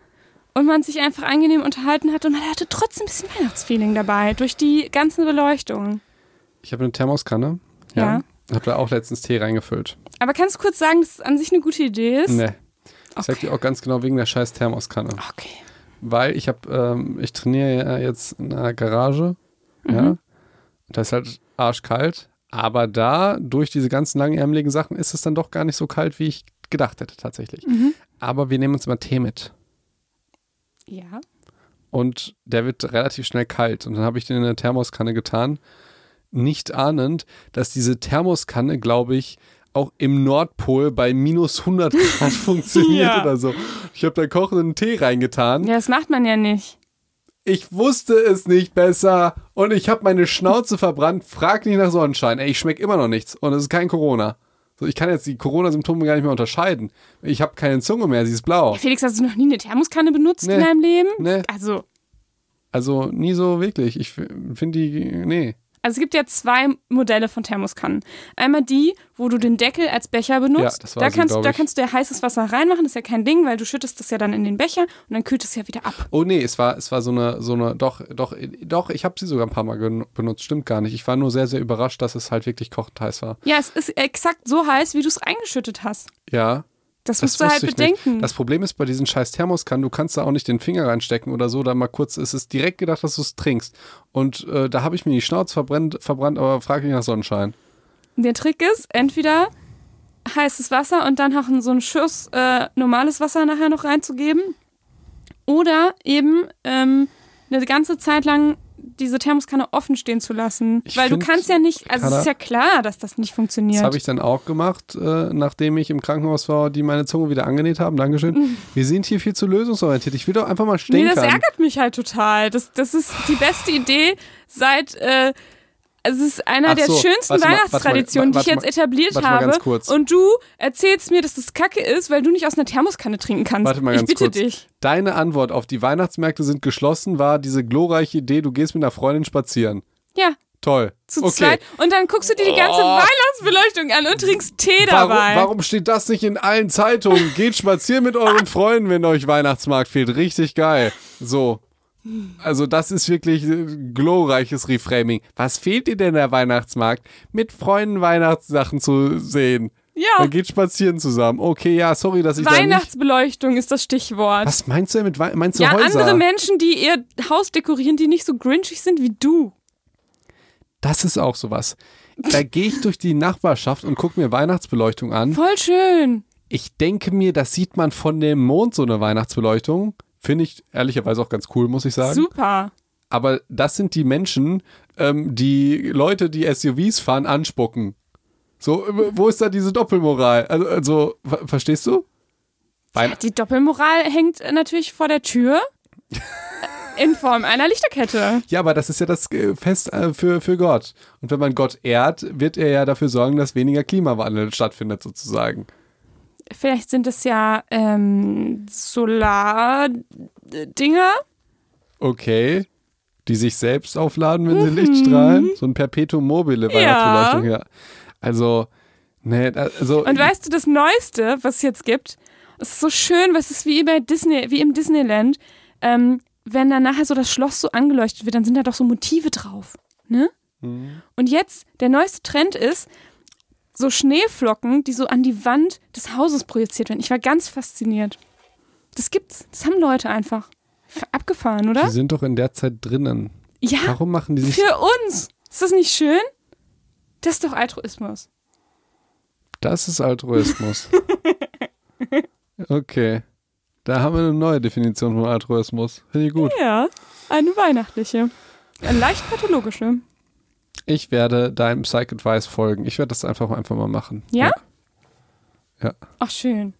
und man sich einfach angenehm unterhalten hat und man hatte trotzdem ein bisschen Weihnachtsfeeling dabei durch die ganze Beleuchtung. Ich habe eine Thermoskanne. Ja. Habe da auch letztens Tee reingefüllt. Aber kannst du kurz sagen, dass es an sich eine gute Idee ist? Nee. Ich sag Okay. dir auch ganz genau wegen der scheiß Thermoskanne. Okay. Weil ich habe, ähm, ich trainiere ja jetzt in einer Garage. Mhm. Ja. Und da ist halt arschkalt. Aber da, durch diese ganzen langärmeligen Sachen, ist es dann doch gar nicht so kalt, wie ich gedacht hätte, tatsächlich. Mhm. Aber wir nehmen uns immer Tee mit. Ja. und der wird relativ schnell kalt. Und dann habe ich den in eine Thermoskanne getan, nicht ahnend, dass diese Thermoskanne, glaube ich, auch im Nordpol bei minus 100 Grad funktioniert Ja. oder so. Ich habe da kochenden Tee reingetan. Ja, das macht man ja nicht. Ich wusste es nicht besser und ich habe meine Schnauze verbrannt. Frag nicht nach Sonnenschein. Ey, ich schmecke immer noch nichts und es ist kein Corona. So, ich kann jetzt die Corona-Symptome gar nicht mehr unterscheiden. Ich habe keine Zunge mehr, sie ist blau. Felix, hast du noch nie eine Thermoskanne benutzt Nee. in deinem Leben? Nee. Also, Also nie so wirklich. Ich finde die, nee. Also es gibt ja zwei Modelle von Thermoskannen. Einmal die, wo du den Deckel als Becher benutzt. Ja, das war da sie, kannst, da kannst du ja heißes Wasser reinmachen, das ist ja kein Ding, weil du schüttest das ja dann in den Becher und dann kühlt es ja wieder ab. Oh nee, es war, es war so eine, so eine, doch, doch, doch, ich habe sie sogar ein paar Mal benutzt, stimmt gar nicht. Ich war nur sehr, sehr überrascht, dass es halt wirklich kochend heiß war. Ja, es ist exakt so heiß, wie du es eingeschüttet hast. Ja. Das, Das musst du halt ich bedenken. Nicht. Das Problem ist bei diesen scheiß Thermoskannen, du kannst da auch nicht den Finger reinstecken oder so, da mal kurz ist es direkt gedacht, dass du es trinkst. Und äh, da habe ich mir die Schnauze verbrannt, verbrannt aber frag nicht nach Sonnenschein. Der Trick ist, entweder heißes Wasser und dann noch so einen Schuss äh, normales Wasser nachher noch reinzugeben. Oder eben ähm, eine ganze Zeit lang diese Thermoskanne offen stehen zu lassen. Ich Weil du kannst ja nicht, also es ist ja klar, dass das nicht Das funktioniert. habe ich dann auch gemacht, äh, nachdem ich im Krankenhaus war, die meine Zunge wieder angenäht haben. Dankeschön. Wir sind hier viel zu lösungsorientiert. Ich will doch einfach mal nee, stehen das können. ärgert mich halt total. Das, das ist die beste Idee seit, äh, es ist einer Ach der so, schönsten Weihnachtstraditionen, die ich jetzt etabliert warte mal habe. ganz kurz. Und du erzählst mir, dass das Kacke ist, weil du nicht aus einer Thermoskanne trinken kannst. Warte mal ich ganz bitte kurz. dich. Deine Antwort auf die Weihnachtsmärkte sind geschlossen war diese glorreiche Idee, du gehst mit einer Freundin spazieren. Ja, Toll. zu okay. zweit. Und dann guckst du dir die ganze Oh. Weihnachtsbeleuchtung an und trinkst Tee Warum, dabei. warum steht das nicht in allen Zeitungen? Geht spazieren mit euren Freunden, wenn euch Weihnachtsmarkt fehlt. Richtig geil. So. Also das ist wirklich äh, glorreiches Reframing. Was fehlt dir denn der Weihnachtsmarkt? Mit Freunden Weihnachtssachen zu sehen. Ja, Dann geht spazieren zusammen. Okay, ja, sorry, dass ich da nicht... Weihnachtsbeleuchtung ist das Stichwort. Was meinst du denn mit Wei meinst du ja, Häuser? andere Menschen, die ihr Haus dekorieren, die nicht so grinchig sind wie du. Das ist auch sowas. Da gehe ich durch die Nachbarschaft und gucke mir Weihnachtsbeleuchtung an. Voll schön. Ich denke mir, das sieht man von dem Mond, so eine Weihnachtsbeleuchtung. Finde ich ehrlicherweise auch ganz cool, muss ich sagen. Super. Aber das sind die Menschen, ähm, die Leute, die SUVs fahren, anspucken. So, äh, wo ist da diese Doppelmoral? Also, also ver verstehst du? Weihn Die Doppelmoral hängt äh, natürlich vor der Tür. In Form einer Lichterkette. ja, aber das ist ja das Fest für, für Gott. Und wenn man Gott ehrt, wird er ja dafür sorgen, dass weniger Klimawandel stattfindet, sozusagen. Vielleicht sind es ja ähm, Solar-Dinger. Okay. Die sich selbst aufladen, wenn sie Licht strahlen. So ein Perpetuum mobile Weihnachtsbeleuchtung, ja. Also, ne, da- also. Und weißt du, das Neueste, was es jetzt gibt, ist so schön, was ist wie bei Disney, wie im Disneyland, ähm, wenn dann nachher so das Schloss so angeleuchtet wird, dann sind da doch so Motive drauf. Ne? Mhm. Und jetzt, der neueste Trend ist, so Schneeflocken, die so an die Wand des Hauses projiziert werden. Ich war ganz fasziniert. Das gibt's. Das haben Leute einfach. Abgefahren, oder? die sind doch in der Zeit drinnen. Ja, Warum machen die sich. für uns. Ist das nicht schön? Das ist doch Altruismus. Das ist Altruismus. Okay. Da haben wir eine neue Definition von Altruismus. Finde ich gut. Ja, eine weihnachtliche. Eine leicht pathologische. Ich werde deinem Psych-Advice folgen. Ich werde das einfach, einfach mal machen. Ja? Ja. Ach, schön.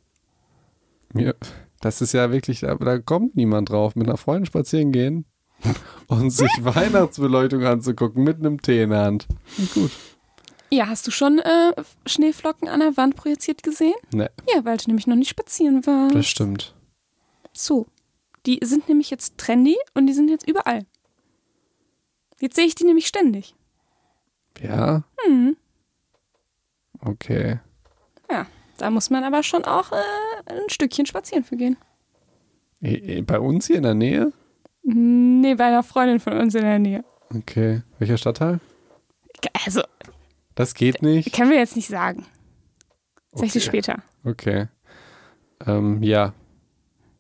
Mir, das ist ja wirklich, da, da kommt niemand drauf. Mit einer Freundin spazieren gehen und sich Weihnachtsbeleuchtung anzugucken mit einem Tee in der Hand. Gut. Ja, hast du schon äh, Schneeflocken an der Wand projiziert gesehen? Ne, Ja, weil du nämlich noch nicht spazieren warst. das stimmt. So. Die sind nämlich jetzt trendy und die sind jetzt überall. Jetzt sehe ich die nämlich ständig. Ja? Hm. Okay. Ja, da muss man aber schon auch äh, ein Stückchen spazieren für gehen. Eh, eh, Bei uns hier in der Nähe? Nee, bei einer Freundin von uns in der Nähe. Okay. Welcher Stadtteil? Also, Das geht nicht. können wir jetzt nicht sagen. Sag ich dir später. Okay. Ähm, ja.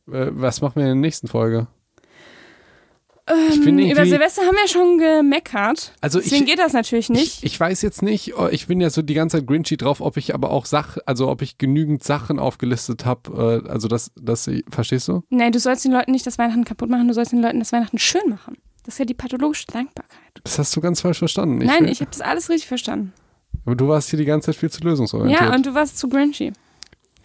Äh, was machen wir in der nächsten Folge? Ich Ähm, über Silvester haben wir schon gemeckert. Also Deswegen ich, geht das natürlich nicht. Ich, ich weiß jetzt nicht, oh, ich bin ja so die ganze Zeit Grinchy drauf, ob ich aber auch Sach, also ob ich genügend Sachen aufgelistet habe, äh, also das, das, verstehst du? Nein, du sollst den Leuten nicht das Weihnachten kaputt machen, du sollst den Leuten das Weihnachten schön machen. Das ist ja die pathologische Dankbarkeit. Das hast du ganz falsch verstanden. Nein, will- ich habe das alles richtig verstanden. Aber du warst hier die ganze Zeit viel zu lösungsorientiert. Ja, und du warst zu grinchy.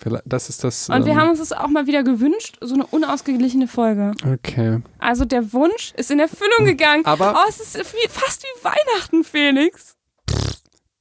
Vielleicht- das ist das. Und wir ähm, haben uns das auch mal wieder gewünscht, so eine unausgeglichene Folge. Okay. Also der Wunsch ist in Erfüllung gegangen. Aber- oh, es ist wie, fast wie Weihnachten, Felix.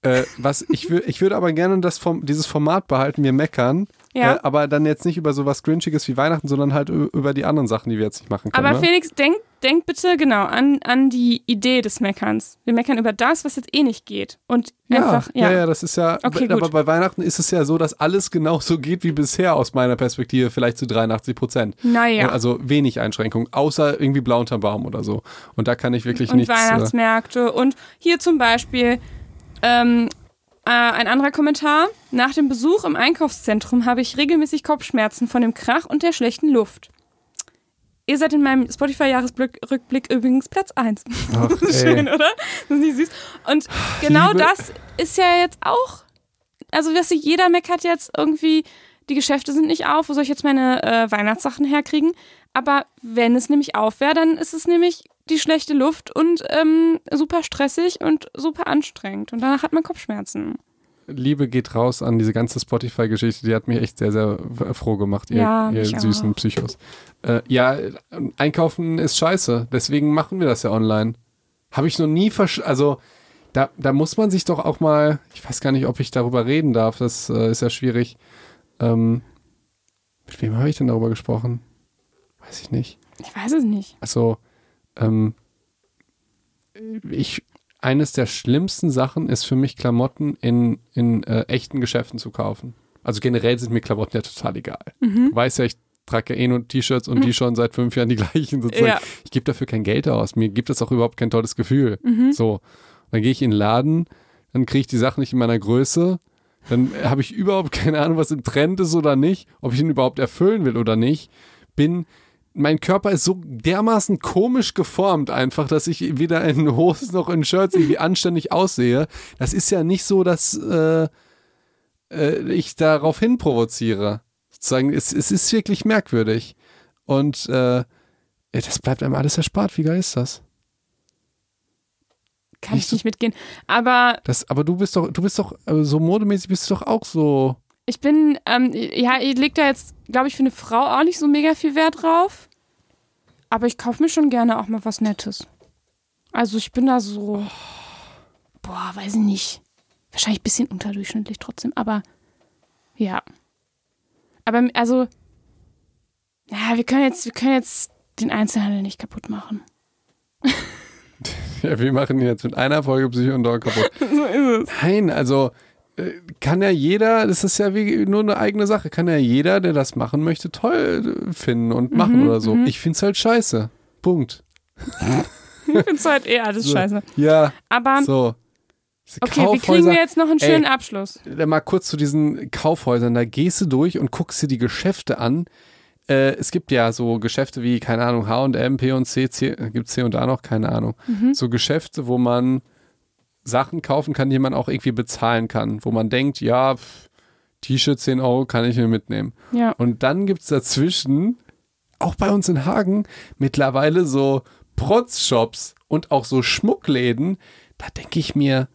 Äh, was ich, ich würde aber gerne das Form, dieses Format behalten, wir meckern. Ja. Äh, aber dann jetzt nicht über sowas Grinchiges wie Weihnachten, sondern halt über die anderen Sachen, die wir jetzt nicht machen können. Aber ne? Felix, denk, denk bitte genau an, an die Idee des Meckerns. Wir meckern über das, was jetzt eh nicht geht. Und Ja, einfach, ja, ja. ja, das ist ja. Okay, aber gut. bei Weihnachten ist es ja so, dass alles genauso geht wie bisher aus meiner Perspektive, vielleicht zu 83 Prozent. Naja. Also wenig Einschränkungen, außer irgendwie blau unterm Baum oder so. Und da kann ich wirklich und nichts. Äh, Weihnachtsmärkte. Und hier zum Beispiel ähm, äh, ein anderer Kommentar. Nach dem Besuch im Einkaufszentrum habe ich regelmäßig Kopfschmerzen von dem Krach und der schlechten Luft. Ihr seid in meinem Spotify-Jahresrückblick übrigens Platz 1. ach. Schön, oder? Das ist nicht süß. Und genau Liebe- das ist ja jetzt auch, also weißt du, jeder meckert jetzt irgendwie, die Geschäfte sind nicht auf, wo soll ich jetzt meine äh, Weihnachtssachen herkriegen? Aber wenn es nämlich auf wäre, dann ist es nämlich die schlechte Luft und ähm, super stressig und super anstrengend. Und danach hat man Kopfschmerzen. Liebe geht raus an diese ganze Spotify-Geschichte, die hat mich echt sehr, sehr froh gemacht, ihr, Ja, ihr süßen auch. Psychos. Äh, ja, einkaufen ist scheiße, deswegen machen wir das ja online. Habe ich noch nie versch... Also, da, da muss man sich doch auch mal, ich weiß gar nicht, ob ich darüber reden darf, das äh, ist ja schwierig. Ähm, mit wem habe ich denn darüber gesprochen? Weiß ich nicht. Ich weiß es nicht. Also, ähm, ich, eines der schlimmsten Sachen ist für mich, Klamotten in, in äh, echten Geschäften zu kaufen. Also generell sind mir Klamotten ja total egal. Mhm. Du weißt ja, ich trage ja eh nur T-Shirts und die schon seit fünf Jahren die gleichen sozusagen. Ja. Ich gebe dafür kein Geld aus. Mir gibt das auch überhaupt kein tolles Gefühl. Mhm. So. Dann gehe ich in den Laden, dann kriege ich die Sachen nicht in meiner Größe. Dann habe ich überhaupt keine Ahnung, was im Trend ist oder nicht, ob ich ihn überhaupt erfüllen will oder nicht. Bin, mein Körper ist so dermaßen komisch geformt einfach, dass ich weder in Hosen noch in Shirts irgendwie anständig aussehe. Das ist ja nicht so, dass äh, äh, ich darauf hin provoziere. Sozusagen, es, es ist wirklich merkwürdig. Und äh, das bleibt einem alles erspart. Wie geil ist das? Kann Nicht ich so- nicht mitgehen. Aber Das, aber du bist doch, du bist doch, äh, so modemäßig bist du doch auch so. ich bin, ähm, ja, ihr legt da jetzt, glaube ich, für eine Frau auch nicht so mega viel Wert drauf. Aber ich kaufe mir schon gerne auch mal was Nettes. Also ich bin da so, boah, weiß ich nicht. Wahrscheinlich ein bisschen unterdurchschnittlich trotzdem, aber ja. Aber also, ja, wir können jetzt, wir können jetzt den Einzelhandel nicht kaputt machen. Ja, wir machen ihn jetzt mit einer Folge Psycho und Dog kaputt. so ist es. Nein, also kann ja jeder, das ist ja wie nur eine eigene Sache, kann ja jeder, der das machen möchte, toll finden und machen Mhm, oder so. mhm. Ich find's halt scheiße. Punkt. Ich finde halt eh alles So. scheiße. Ja, Aber, so. Okay, wie kriegen wir jetzt noch einen Ey. schönen Abschluss? Äh, mal kurz zu diesen Kaufhäusern. Da gehst du durch und guckst dir die Geschäfte an. Äh, es gibt ja so Geschäfte wie, keine Ahnung, H&M, P&C, C, gibt C und A noch, keine Ahnung. Mhm. So Geschäfte, wo man Sachen kaufen kann, die man auch irgendwie bezahlen kann, wo man denkt, ja, T-Shirt 10 Euro kann ich mir mitnehmen. Ja. Und dann gibt es dazwischen, auch bei uns in Hagen, mittlerweile so Protz-Shops und auch so Schmuckläden. Da denke ich mir,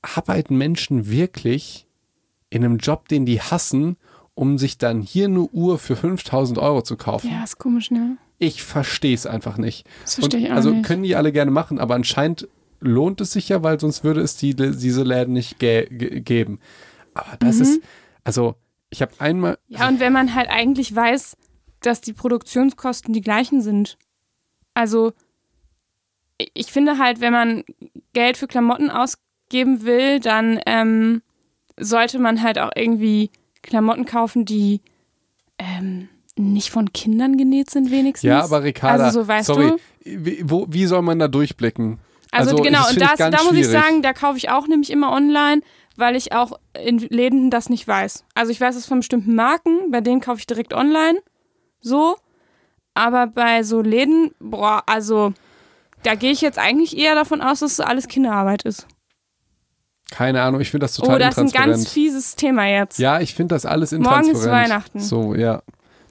arbeiten Menschen wirklich in einem Job, den die hassen, um sich dann hier eine Uhr für 5000 Euro zu kaufen? Ja, ist komisch, ne? Ich verstehe es einfach nicht. Das verstehe ich auch also nicht. können die alle gerne machen, aber anscheinend lohnt es sich ja, weil sonst würde es die, diese Läden nicht ge ge geben. Aber das Mhm. ist, also ich habe einmal, Ja, und wenn man halt eigentlich weiß, dass die Produktionskosten die gleichen sind. Also, ich- ich finde halt, wenn man Geld für Klamotten ausgeben will, dann ähm, sollte man halt auch irgendwie Klamotten kaufen, die ähm, nicht von Kindern genäht sind, wenigstens. ja, aber Ricarda, Also, so weißt sorry, du. Wie, wo, wie soll man da durchblicken? Also, genau, das und ich das, da muss ich schwierig. sagen, da kaufe ich auch nämlich immer online, weil ich auch in Läden das nicht weiß. Also ich weiß es von bestimmten Marken, bei denen kaufe ich direkt online. So. Aber bei so Läden, boah, also da gehe ich jetzt eigentlich eher davon aus, dass es alles Kinderarbeit ist. Keine Ahnung, ich finde das total oh, das ist ein ganz fieses Thema jetzt. ja, ich finde das alles Morgen intransparent. ist Weihnachten. So, ja.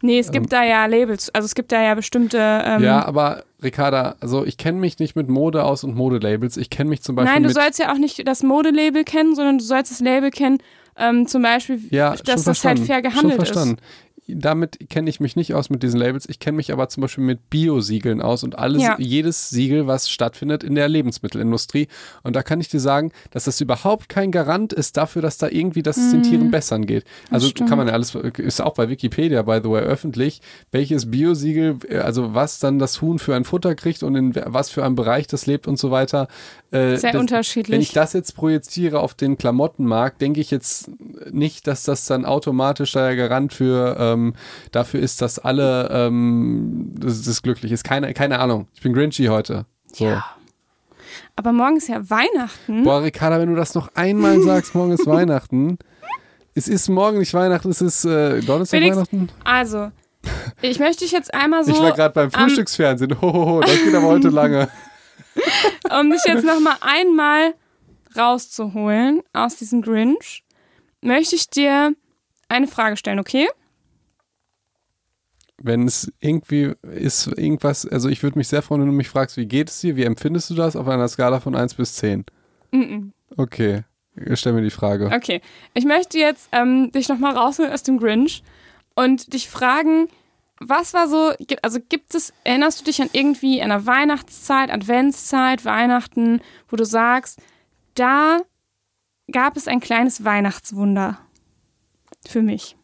Nee, es gibt da ja Labels, also es gibt da ja bestimmte. Ähm, ja, aber Ricarda, also ich kenne mich nicht mit Mode aus und Modelabels. Ich kenne mich zum Beispiel Nein, du sollst ja auch nicht das Modelabel kennen, sondern du sollst das Label kennen, ähm, zum Beispiel, Ja, dass das halt verstanden. fair gehandelt schon ist. Damit kenne ich mich nicht aus mit diesen Labels. Ich kenne mich aber zum Beispiel mit Bio-Siegeln aus und alles, Ja. jedes Siegel, was stattfindet in der Lebensmittelindustrie. Und da kann ich dir sagen, dass das überhaupt kein Garant ist dafür, dass da irgendwie, dass es den Tieren bessern geht. Also Mhm. kann man ja alles, ist auch bei Wikipedia, by the way, öffentlich, welches Bio-Siegel, also was dann das Huhn für ein Futter kriegt und in was für einem Bereich das lebt und so weiter. Äh, Sehr das, unterschiedlich. Wenn ich das jetzt projiziere auf den Klamottenmarkt, denke ich jetzt nicht, dass das dann automatisch der Garant für ähm, dafür ist, dass alle ähm, das, das glücklich ist. Keine, keine Ahnung. Ich bin Grinchy heute. So. Ja. Aber morgen ist ja Weihnachten. Boah, Ricarda, wenn du das noch einmal sagst, morgen ist Weihnachten. Es ist morgen nicht Weihnachten, es ist äh, Donnerstag Felix, Weihnachten. Also, ich möchte dich jetzt einmal so, ich war gerade beim Frühstücksfernsehen. Hohoho, das geht aber heute lange. um dich jetzt nochmal einmal rauszuholen aus diesem Grinch, möchte ich dir eine Frage stellen, okay? Wenn es irgendwie ist, irgendwas, also ich würde mich sehr freuen, wenn du mich fragst, wie geht es dir, wie empfindest du das auf einer Skala von 1 bis 10? Mhm. Okay, stell mir die Frage. Okay. Ich möchte jetzt ähm, dich nochmal rausholen aus dem Grinch und dich fragen, was war so, also gibt es, erinnerst du dich an irgendwie einer Weihnachtszeit, Adventszeit, Weihnachten, wo du sagst, da gab es ein kleines Weihnachtswunder für mich.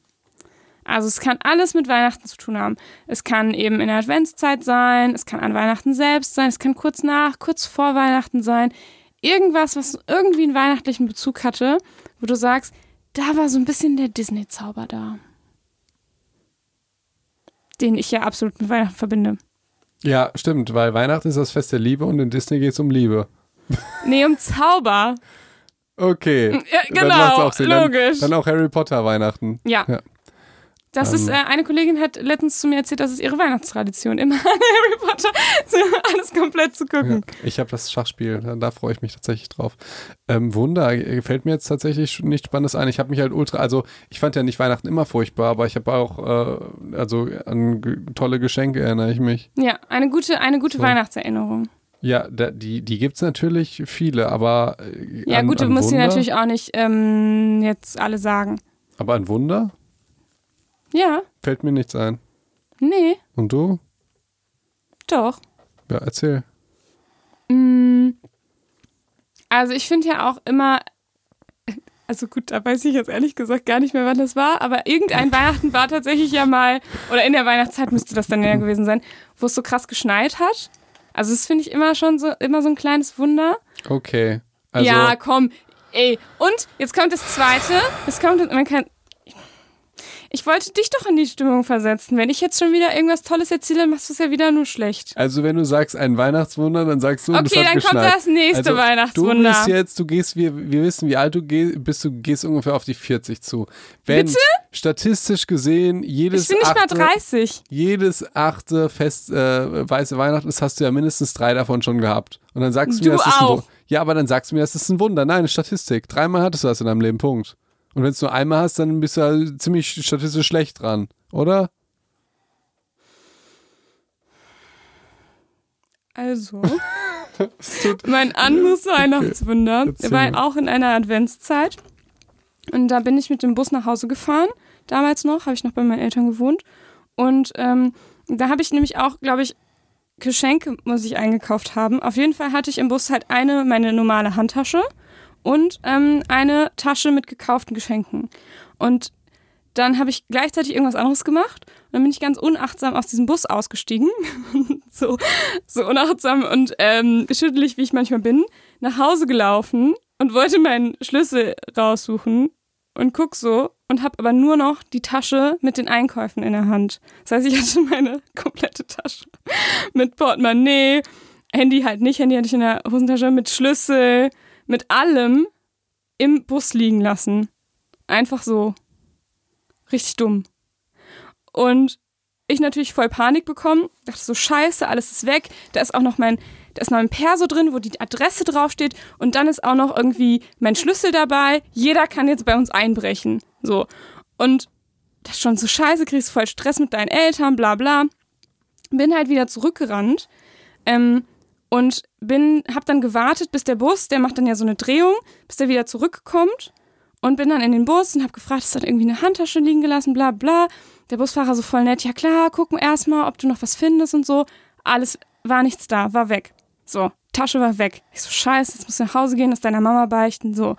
Also es kann alles mit Weihnachten zu tun haben. Es kann eben in der Adventszeit sein, es kann an Weihnachten selbst sein, es kann kurz nach, kurz vor Weihnachten sein. Irgendwas, was irgendwie einen weihnachtlichen Bezug hatte, wo du sagst, da war so ein bisschen der Disney-Zauber da. Den ich ja absolut mit Weihnachten verbinde. Ja, stimmt, weil Weihnachten ist das Fest der Liebe und in Disney geht es um Liebe. Nee, um Zauber. Okay. Ja, Dann genau, auch Sinn. logisch. Dann, dann auch Harry Potter Weihnachten. Ja. Ja. Das Ähm. ist, äh, eine Kollegin hat letztens zu mir erzählt, das ist ihre Weihnachtstradition, immer Harry Potter alles komplett zu Ja. gucken. Ich habe das Schachspiel, da, da freue ich mich tatsächlich drauf. Ähm, Wunder, äh, fällt mir jetzt tatsächlich nichts Spannendes ein. Ich habe mich halt ultra, also ich fand ja nicht Weihnachten immer furchtbar, aber ich habe auch, äh, also an tolle Geschenke erinnere ich mich. Ja, eine gute, eine gute So. Weihnachtserinnerung. Ja, da, die, die gibt es natürlich viele, aber äh, Ja, an, gut, du musst sie natürlich auch nicht ähm, jetzt alle sagen. Aber ein Wunder Ja, fällt mir nichts ein. nee, Und du? doch. Ja, erzähl. Mm, Also ich finde ja auch immer, also gut, da weiß ich jetzt ehrlich gesagt gar nicht mehr, wann das war, aber irgendein Weihnachten war tatsächlich ja mal, oder in der Weihnachtszeit müsste das dann ja gewesen sein, wo es so krass geschneit hat. Also das finde ich immer schon so, immer so ein kleines Wunder. Okay. Also, ja, komm, ey. Und jetzt kommt das Zweite, es kommt, man kann, ich wollte dich doch in die Stimmung versetzen. Wenn ich jetzt schon wieder irgendwas Tolles erzähle, machst du es ja wieder nur schlecht. also wenn du sagst ein Weihnachtswunder, dann sagst du, und es Okay, hat dann kommt geschneit. das nächste also, Du Weihnachtswunder. bist jetzt, du gehst, wir, wir wissen, wie alt du gehst, bist du gehst ungefähr auf die 40 zu. Wenn Bitte? statistisch gesehen jedes ich bin nicht mal achte, 30. jedes achte Fest äh, weiße Weihnachten ist, hast du ja mindestens drei davon schon gehabt. Und dann sagst du, mir, Du das ist ein auch. Wu- Ja, aber dann sagst du mir, das ist ein Wunder. Nein, eine Statistik. Dreimal hattest du das in deinem Leben, Punkt. Und wenn du nur einmal hast, dann bist du ja ziemlich statistisch schlecht dran, oder? Also, mein anderes Weihnachtswunder Erzähl war auch in einer Adventszeit. Und da bin ich mit dem Bus nach Hause gefahren. Damals noch, habe ich noch bei meinen Eltern gewohnt. Und ähm, da habe ich nämlich auch, glaube ich, Geschenke muss ich eingekauft haben. Auf jeden Fall hatte ich im Bus halt eine, meine normale Handtasche und ähm, eine Tasche mit gekauften Geschenken. Und dann habe ich gleichzeitig irgendwas anderes gemacht und dann bin ich ganz unachtsam aus diesem Bus ausgestiegen. so, so unachtsam und ähm, schüttelig, wie ich manchmal bin, nach Hause gelaufen und wollte meinen Schlüssel raussuchen und guck so und habe aber nur noch die Tasche mit den Einkäufen in der Hand. Das heißt, ich hatte meine komplette Tasche mit Portemonnaie, Handy halt nicht, Handy hatte ich in der Hosentasche, mit Schlüssel, mit allem im Bus liegen lassen. Einfach so. Richtig dumm. Und ich natürlich voll Panik bekommen, dachte so, scheiße, alles ist weg. Da ist auch noch mein, da ist noch ein Perso drin, wo die Adresse draufsteht und dann ist auch noch irgendwie mein Schlüssel dabei. Jeder kann jetzt bei uns einbrechen. So. Und das ist schon so scheiße, kriegst voll Stress mit deinen Eltern, bla bla. Bin halt wieder zurückgerannt. Ähm, und bin, hab dann gewartet, bis der Bus, der macht dann ja so eine Drehung, bis der wieder zurückkommt und bin dann in den Bus und hab gefragt, ist da irgendwie eine Handtasche liegen gelassen, bla bla. Der Busfahrer so voll nett, ja klar, gucken erstmal, ob du noch was findest und so. Alles war nichts da, war weg. So, Tasche war weg. Ich so, scheiße, jetzt musst du nach Hause gehen, das deiner Mama beichten, so.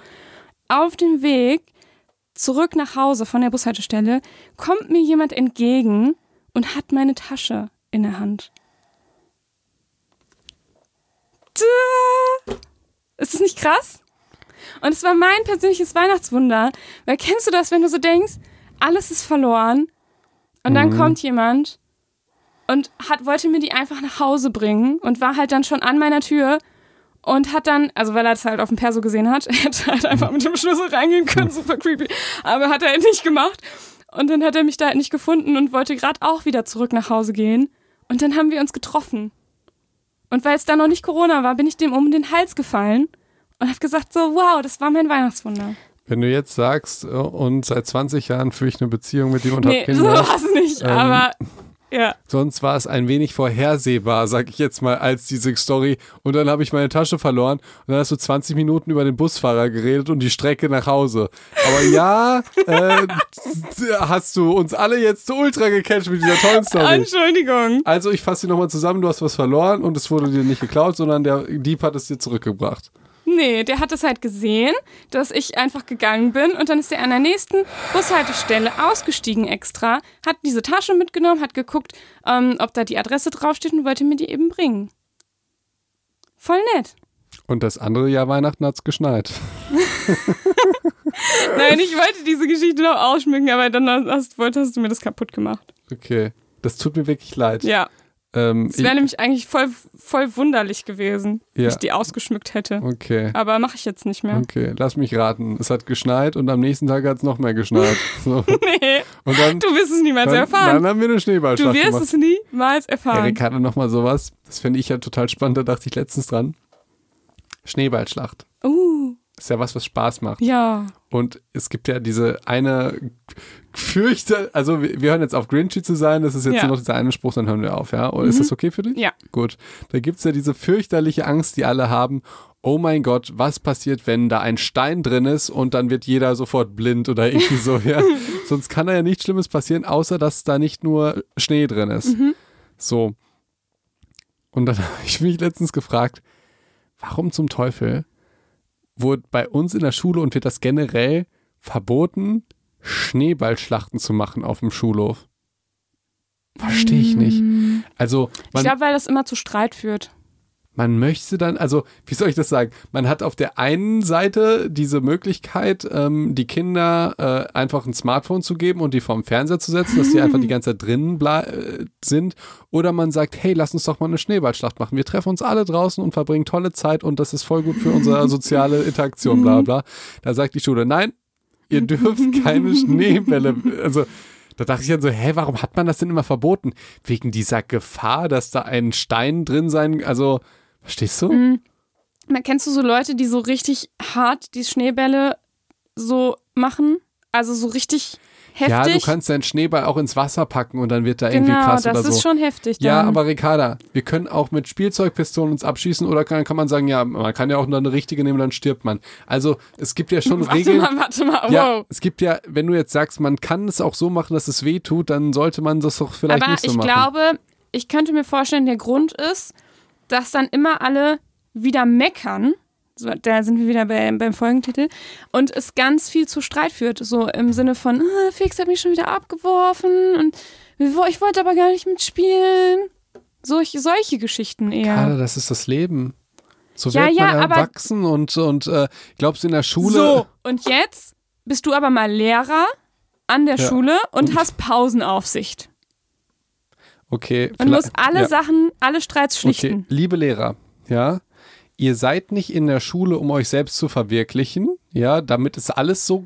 Auf dem Weg zurück nach Hause von der Bushaltestelle kommt mir jemand entgegen und hat meine Tasche in der Hand. Ist das nicht krass? Und es war mein persönliches Weihnachtswunder. Weil kennst du das, wenn du so denkst, alles ist verloren und dann Mhm. kommt jemand und hat, wollte mir die einfach nach Hause bringen und war halt dann schon an meiner Tür und hat dann, also weil er das halt auf dem Perso gesehen hat, er hätte halt einfach mit dem Schlüssel reingehen können, super creepy, aber hat er halt nicht gemacht. Und dann hat er mich da halt nicht gefunden und wollte gerade auch wieder zurück nach Hause gehen. Und dann haben wir uns getroffen. Und weil es da noch nicht Corona war, bin ich dem um den Hals gefallen und habe gesagt so, wow, das war mein Weihnachtswunder. Wenn du jetzt sagst, äh, und seit 20 Jahren führe ich eine Beziung mit ihm und Nee, hab so Kinder, es nicht, Ähm, aber ja. sonst war es ein wenig vorhersehbar, sag ich jetzt mal, als diese Story. Und dann habe ich meine Tasche verloren und dann hast du 20 Minuten über den Busfahrer geredet und die Strecke nach Hause. Aber ja, äh, hast du uns alle jetzt so ultra gecatcht mit dieser tollen Story. Entschuldigung. Also ich fasse sie nochmal zusammen, du hast was verloren und es wurde dir nicht geklaut, sondern der Dieb hat es dir zurückgebracht. Nee, der hat es halt gesehen, dass ich einfach gegangen bin und dann ist er an der nächsten Bushaltestelle ausgestiegen extra, hat diese Tasche mitgenommen, hat geguckt, ähm, ob da die Adresse draufsteht und wollte mir die eben bringen. Voll nett. Und das andere Jahr Weihnachten hat's geschneit. Nein, ich wollte diese Geschichte noch ausschmücken, aber dann hast, wollt- hast du mir das kaputt gemacht. Okay. Das tut mir wirklich leid. Ja, Ähm, es wäre nämlich eigentlich voll, voll wunderlich gewesen, wenn Ja. ich die ausgeschmückt hätte. okay. Aber mache ich jetzt nicht mehr. Okay, lass mich raten. Es hat geschneit und am nächsten Tag hat es noch mehr geschneit. So. Nee, Und dann, du wirst es niemals dann, erfahren. dann haben wir eine Du Schneeballschlacht wirst gemacht. es niemals erfahren. Erik hatte noch mal sowas. Das finde ich ja total spannend. Da dachte ich letztens dran. Schneeballschlacht. Uh, Ist ja was, was Spaß macht. ja. Und es gibt ja diese eine fürchte, also wir, wir hören jetzt auf Grinchy zu sein, das ist jetzt Ja. nur noch dieser eine Spruch, dann hören wir auf, ja? Oder ist das okay für dich? Ja. Gut. Da gibt es ja diese fürchterliche Angst, die alle haben. Oh mein Gott, was passiert, wenn da ein Stein drin ist und dann wird jeder sofort blind oder irgendwie so, ja? Sonst kann da ja nichts Schlimmes passieren, außer dass da nicht nur Schnee drin ist. So. Und dann habe ich mich letztens gefragt, warum zum Teufel wurde bei uns in der Schule und wird das generell verboten, Schneeballschlachten zu machen auf dem Schulhof? Verstehe ich nicht. Also, Ich glaube, weil das immer zu Streit führt. Man möchte dann, also, wie soll ich das sagen? Man hat auf der einen Seite diese Möglichkeit, ähm, die Kinder äh, einfach ein Smartphone zu geben und die vorm Fernseher zu setzen, dass die einfach die ganze Zeit drinnen äh, sind. Oder man sagt, hey, lass uns doch mal eine Schneeballschlacht machen. Wir treffen uns alle draußen und verbringen tolle Zeit und das ist voll gut für unsere soziale Interaktion, bla bla. Da sagt die Schule, nein, ihr dürft keine Schneebälle. Also, da dachte ich dann so, hä, warum hat man das denn immer verboten? Wegen dieser Gefahr, dass da ein Stein drin sein, also, verstehst du? Man kennst du so Leute, die so richtig hart die Schneebälle so machen? Also so richtig heftig. Ja, du kannst deinen Schneeball auch ins Wasser packen und dann wird da irgendwie genau, krass das oder so. ist schon heftig. Dann. Ja, aber Ricarda, wir können auch mit Spielzeugpistolen uns abschießen oder kann, kann man sagen, ja, man kann ja auch nur eine richtige nehmen, dann stirbt man. Also es gibt ja schon warte Regeln. mal, warte mal, wow. Ja, es gibt ja, wenn du jetzt sagst, man kann es auch so machen, dass es weh tut, dann sollte man das doch vielleicht aber nicht so ich machen. glaube, ich könnte mir vorstellen, der Grund ist, dass dann immer alle wieder meckern. So, da sind wir wieder bei, beim Folgentitel. Und es ganz viel zu Streit führt. So im Sinne von, ah, Felix hat mich schon wieder abgeworfen und ich wollte aber gar nicht mitspielen. Solch, solche Geschichten eher. Ricarda, das ist das Leben. So Ja, wird ja, man erwachsen und, und äh, glaubst du in der Schule. So, und jetzt bist du aber mal Lehrer an der Ja. Schule und hast Pausenaufsicht. Okay. Vielleicht- musst alle ja. Sachen, alle Streits Okay, schlichten. liebe Lehrer, ja, ihr seid nicht in der Schule, um euch selbst zu verwirklichen, ja, damit es alles so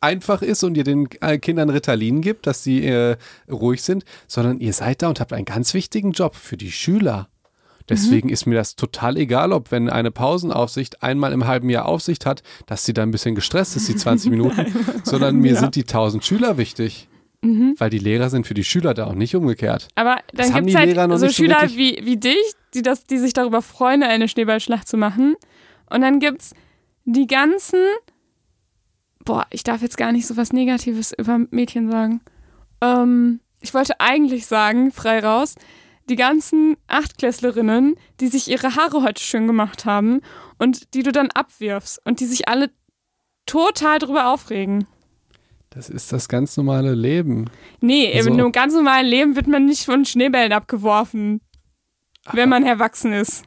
einfach ist und ihr den äh, Kindern Ritalin gibt, dass sie äh, ruhig sind, sondern ihr seid da und habt einen ganz wichtigen Job für die Schüler. Deswegen ist mir das total egal, ob wenn eine Pausenaufsicht einmal im halben Jahr Aufsicht hat, dass sie da ein bisschen gestresst ist, die 20 Minuten, sondern mir Ja. sind die 1000 Schüler wichtig. Weil die Lehrer sind für die Schüler da und nicht umgekehrt. Aber dann gibt es Lehrer halt noch so so Schüler wirklich- wie, wie dich, die, das, die sich darüber freuen, eine Schneeballschlacht zu machen. Und dann gibt es die ganzen. Boah, ich darf jetzt gar nicht so was Negatives über Mädchen sagen. Ähm, ich wollte eigentlich sagen, frei raus, die ganzen Achtklässlerinnen, die sich ihre Haare heute schön gemacht haben und die du dann abwirfst und die sich alle total drüber aufregen. Das ist das ganz normale Leben. Nee, Also- im ganz normalen Leben wird man nicht von Schneebällen abgeworfen, wenn man erwachsen ist.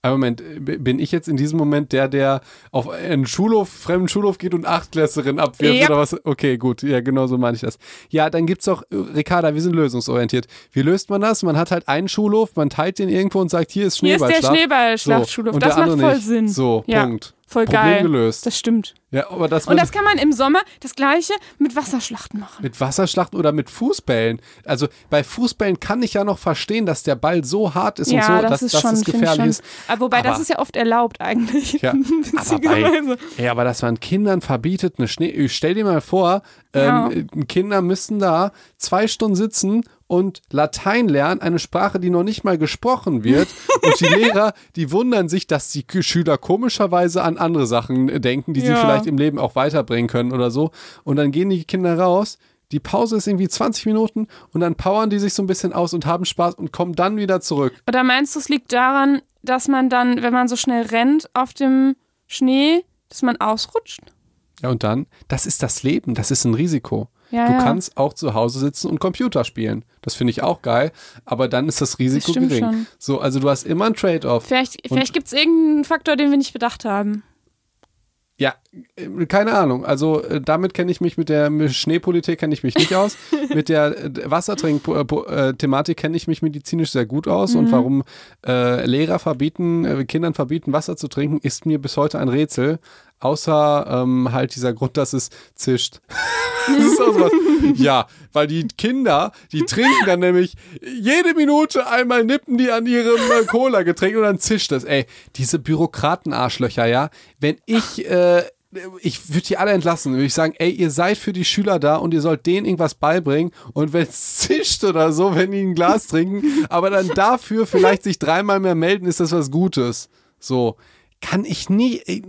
Aber Moment, bin ich jetzt in diesem Moment der, der auf einen Schulhof, fremden Schulhof geht und Achtklässlerin abwirft Yep. oder was? Okay, gut, ja, genau so meine ich das. Ja, dann gibt's auch, äh, Ricarda, wir sind lösungsorientiert. Wie löst man das? Man hat halt einen Schulhof, man teilt den irgendwo und sagt, hier ist Hier ist der Schneeballschlacht. Schneeballschlachtschulhof. und das der macht andere voll nicht. Sinn. So, Ja. Punkt. Voll Problem geil. gelöst. Das stimmt. ja, aber das, Und das kann man im Sommer das gleiche mit Wasserschlachten machen. mit Wasserschlachten oder mit Fußbällen. Also bei Fußbällen kann ich ja noch verstehen, dass der Ball so hart ist und ja, so, das dass, ist dass schon, es gefährlich ist. Aber wobei, das Aber- ist ja oft erlaubt eigentlich. Ja, aber, bei, ey, aber dass man Kindern verbietet, eine Schnee. Stell dir mal vor, Ja. ähm, Kinder müssten da zwei Stunden sitzen und Latein lernen, eine Sprache, die noch nicht mal gesprochen wird. und die Lehrer, die wundern sich, dass die Schüler komischerweise an andere Sachen denken, die sie Ja. vielleicht im Leben auch weiterbringen können oder so. Und dann gehen die Kinder raus. Die Pause ist irgendwie 20 Minuten und dann powern die sich so ein bisschen aus und haben Spaß und kommen dann wieder zurück. Oder meinst du, es liegt daran, dass man dann, wenn man so schnell rennt auf dem Schnee, dass man ausrutscht? Ja, und dann, das ist das Leben, das ist ein Risiko. Ja, du ja. kannst auch zu Hause sitzen und Computer spielen. Das finde ich auch geil, aber dann ist das Risiko stimmt gering. schon. So, also du hast immer ein Trade-off. Vielleicht, vielleicht gibt es irgendeinen Faktor, den wir nicht bedacht haben. Ja, äh, keine Ahnung. Also äh, damit kenne ich mich mit der Schneepolitik kenne ich mich nicht aus. mit der äh, Wassertrink-Thematik kenne ich mich medizinisch sehr gut aus und warum äh, Lehrer verbieten, äh, Kindern verbieten, Wasser zu trinken, ist mir bis heute ein Rätsel. Außer ähm, halt dieser Grund, dass es zischt. das. Ja, weil die Kinder, die trinken dann nämlich jede Minute einmal nippen die an ihrem äh, Cola-Getränk und dann zischt es. Ey, diese Bürokraten-Arschlöcher, ja. Wenn ich, äh, ich würde die alle entlassen, würde ich sagen, ey, ihr seid für die Schüler da und ihr sollt denen irgendwas beibringen und wenn es zischt oder so, wenn die ein Glas trinken, aber dann dafür vielleicht sich dreimal mehr melden, ist das was Gutes. So, kann ich nie, ey,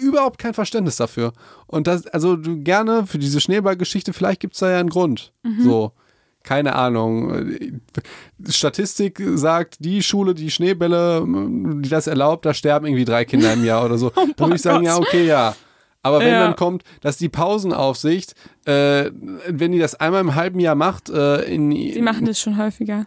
überhaupt kein Verständnis dafür. Und das, also du gerne für diese Schneeballgeschichte, vielleicht gibt es da ja einen Grund. So, keine Ahnung. Statistik sagt, die Schule, die Schneebälle, die das erlaubt, da sterben irgendwie drei Kinder im Jahr oder so. Dann würde ich sagen, Gott. ja, okay, ja. Aber wenn Ja. dann kommt, dass die Pausenaufsicht, äh, wenn die das einmal im halben Jahr macht, äh, in, Die machen das schon häufiger.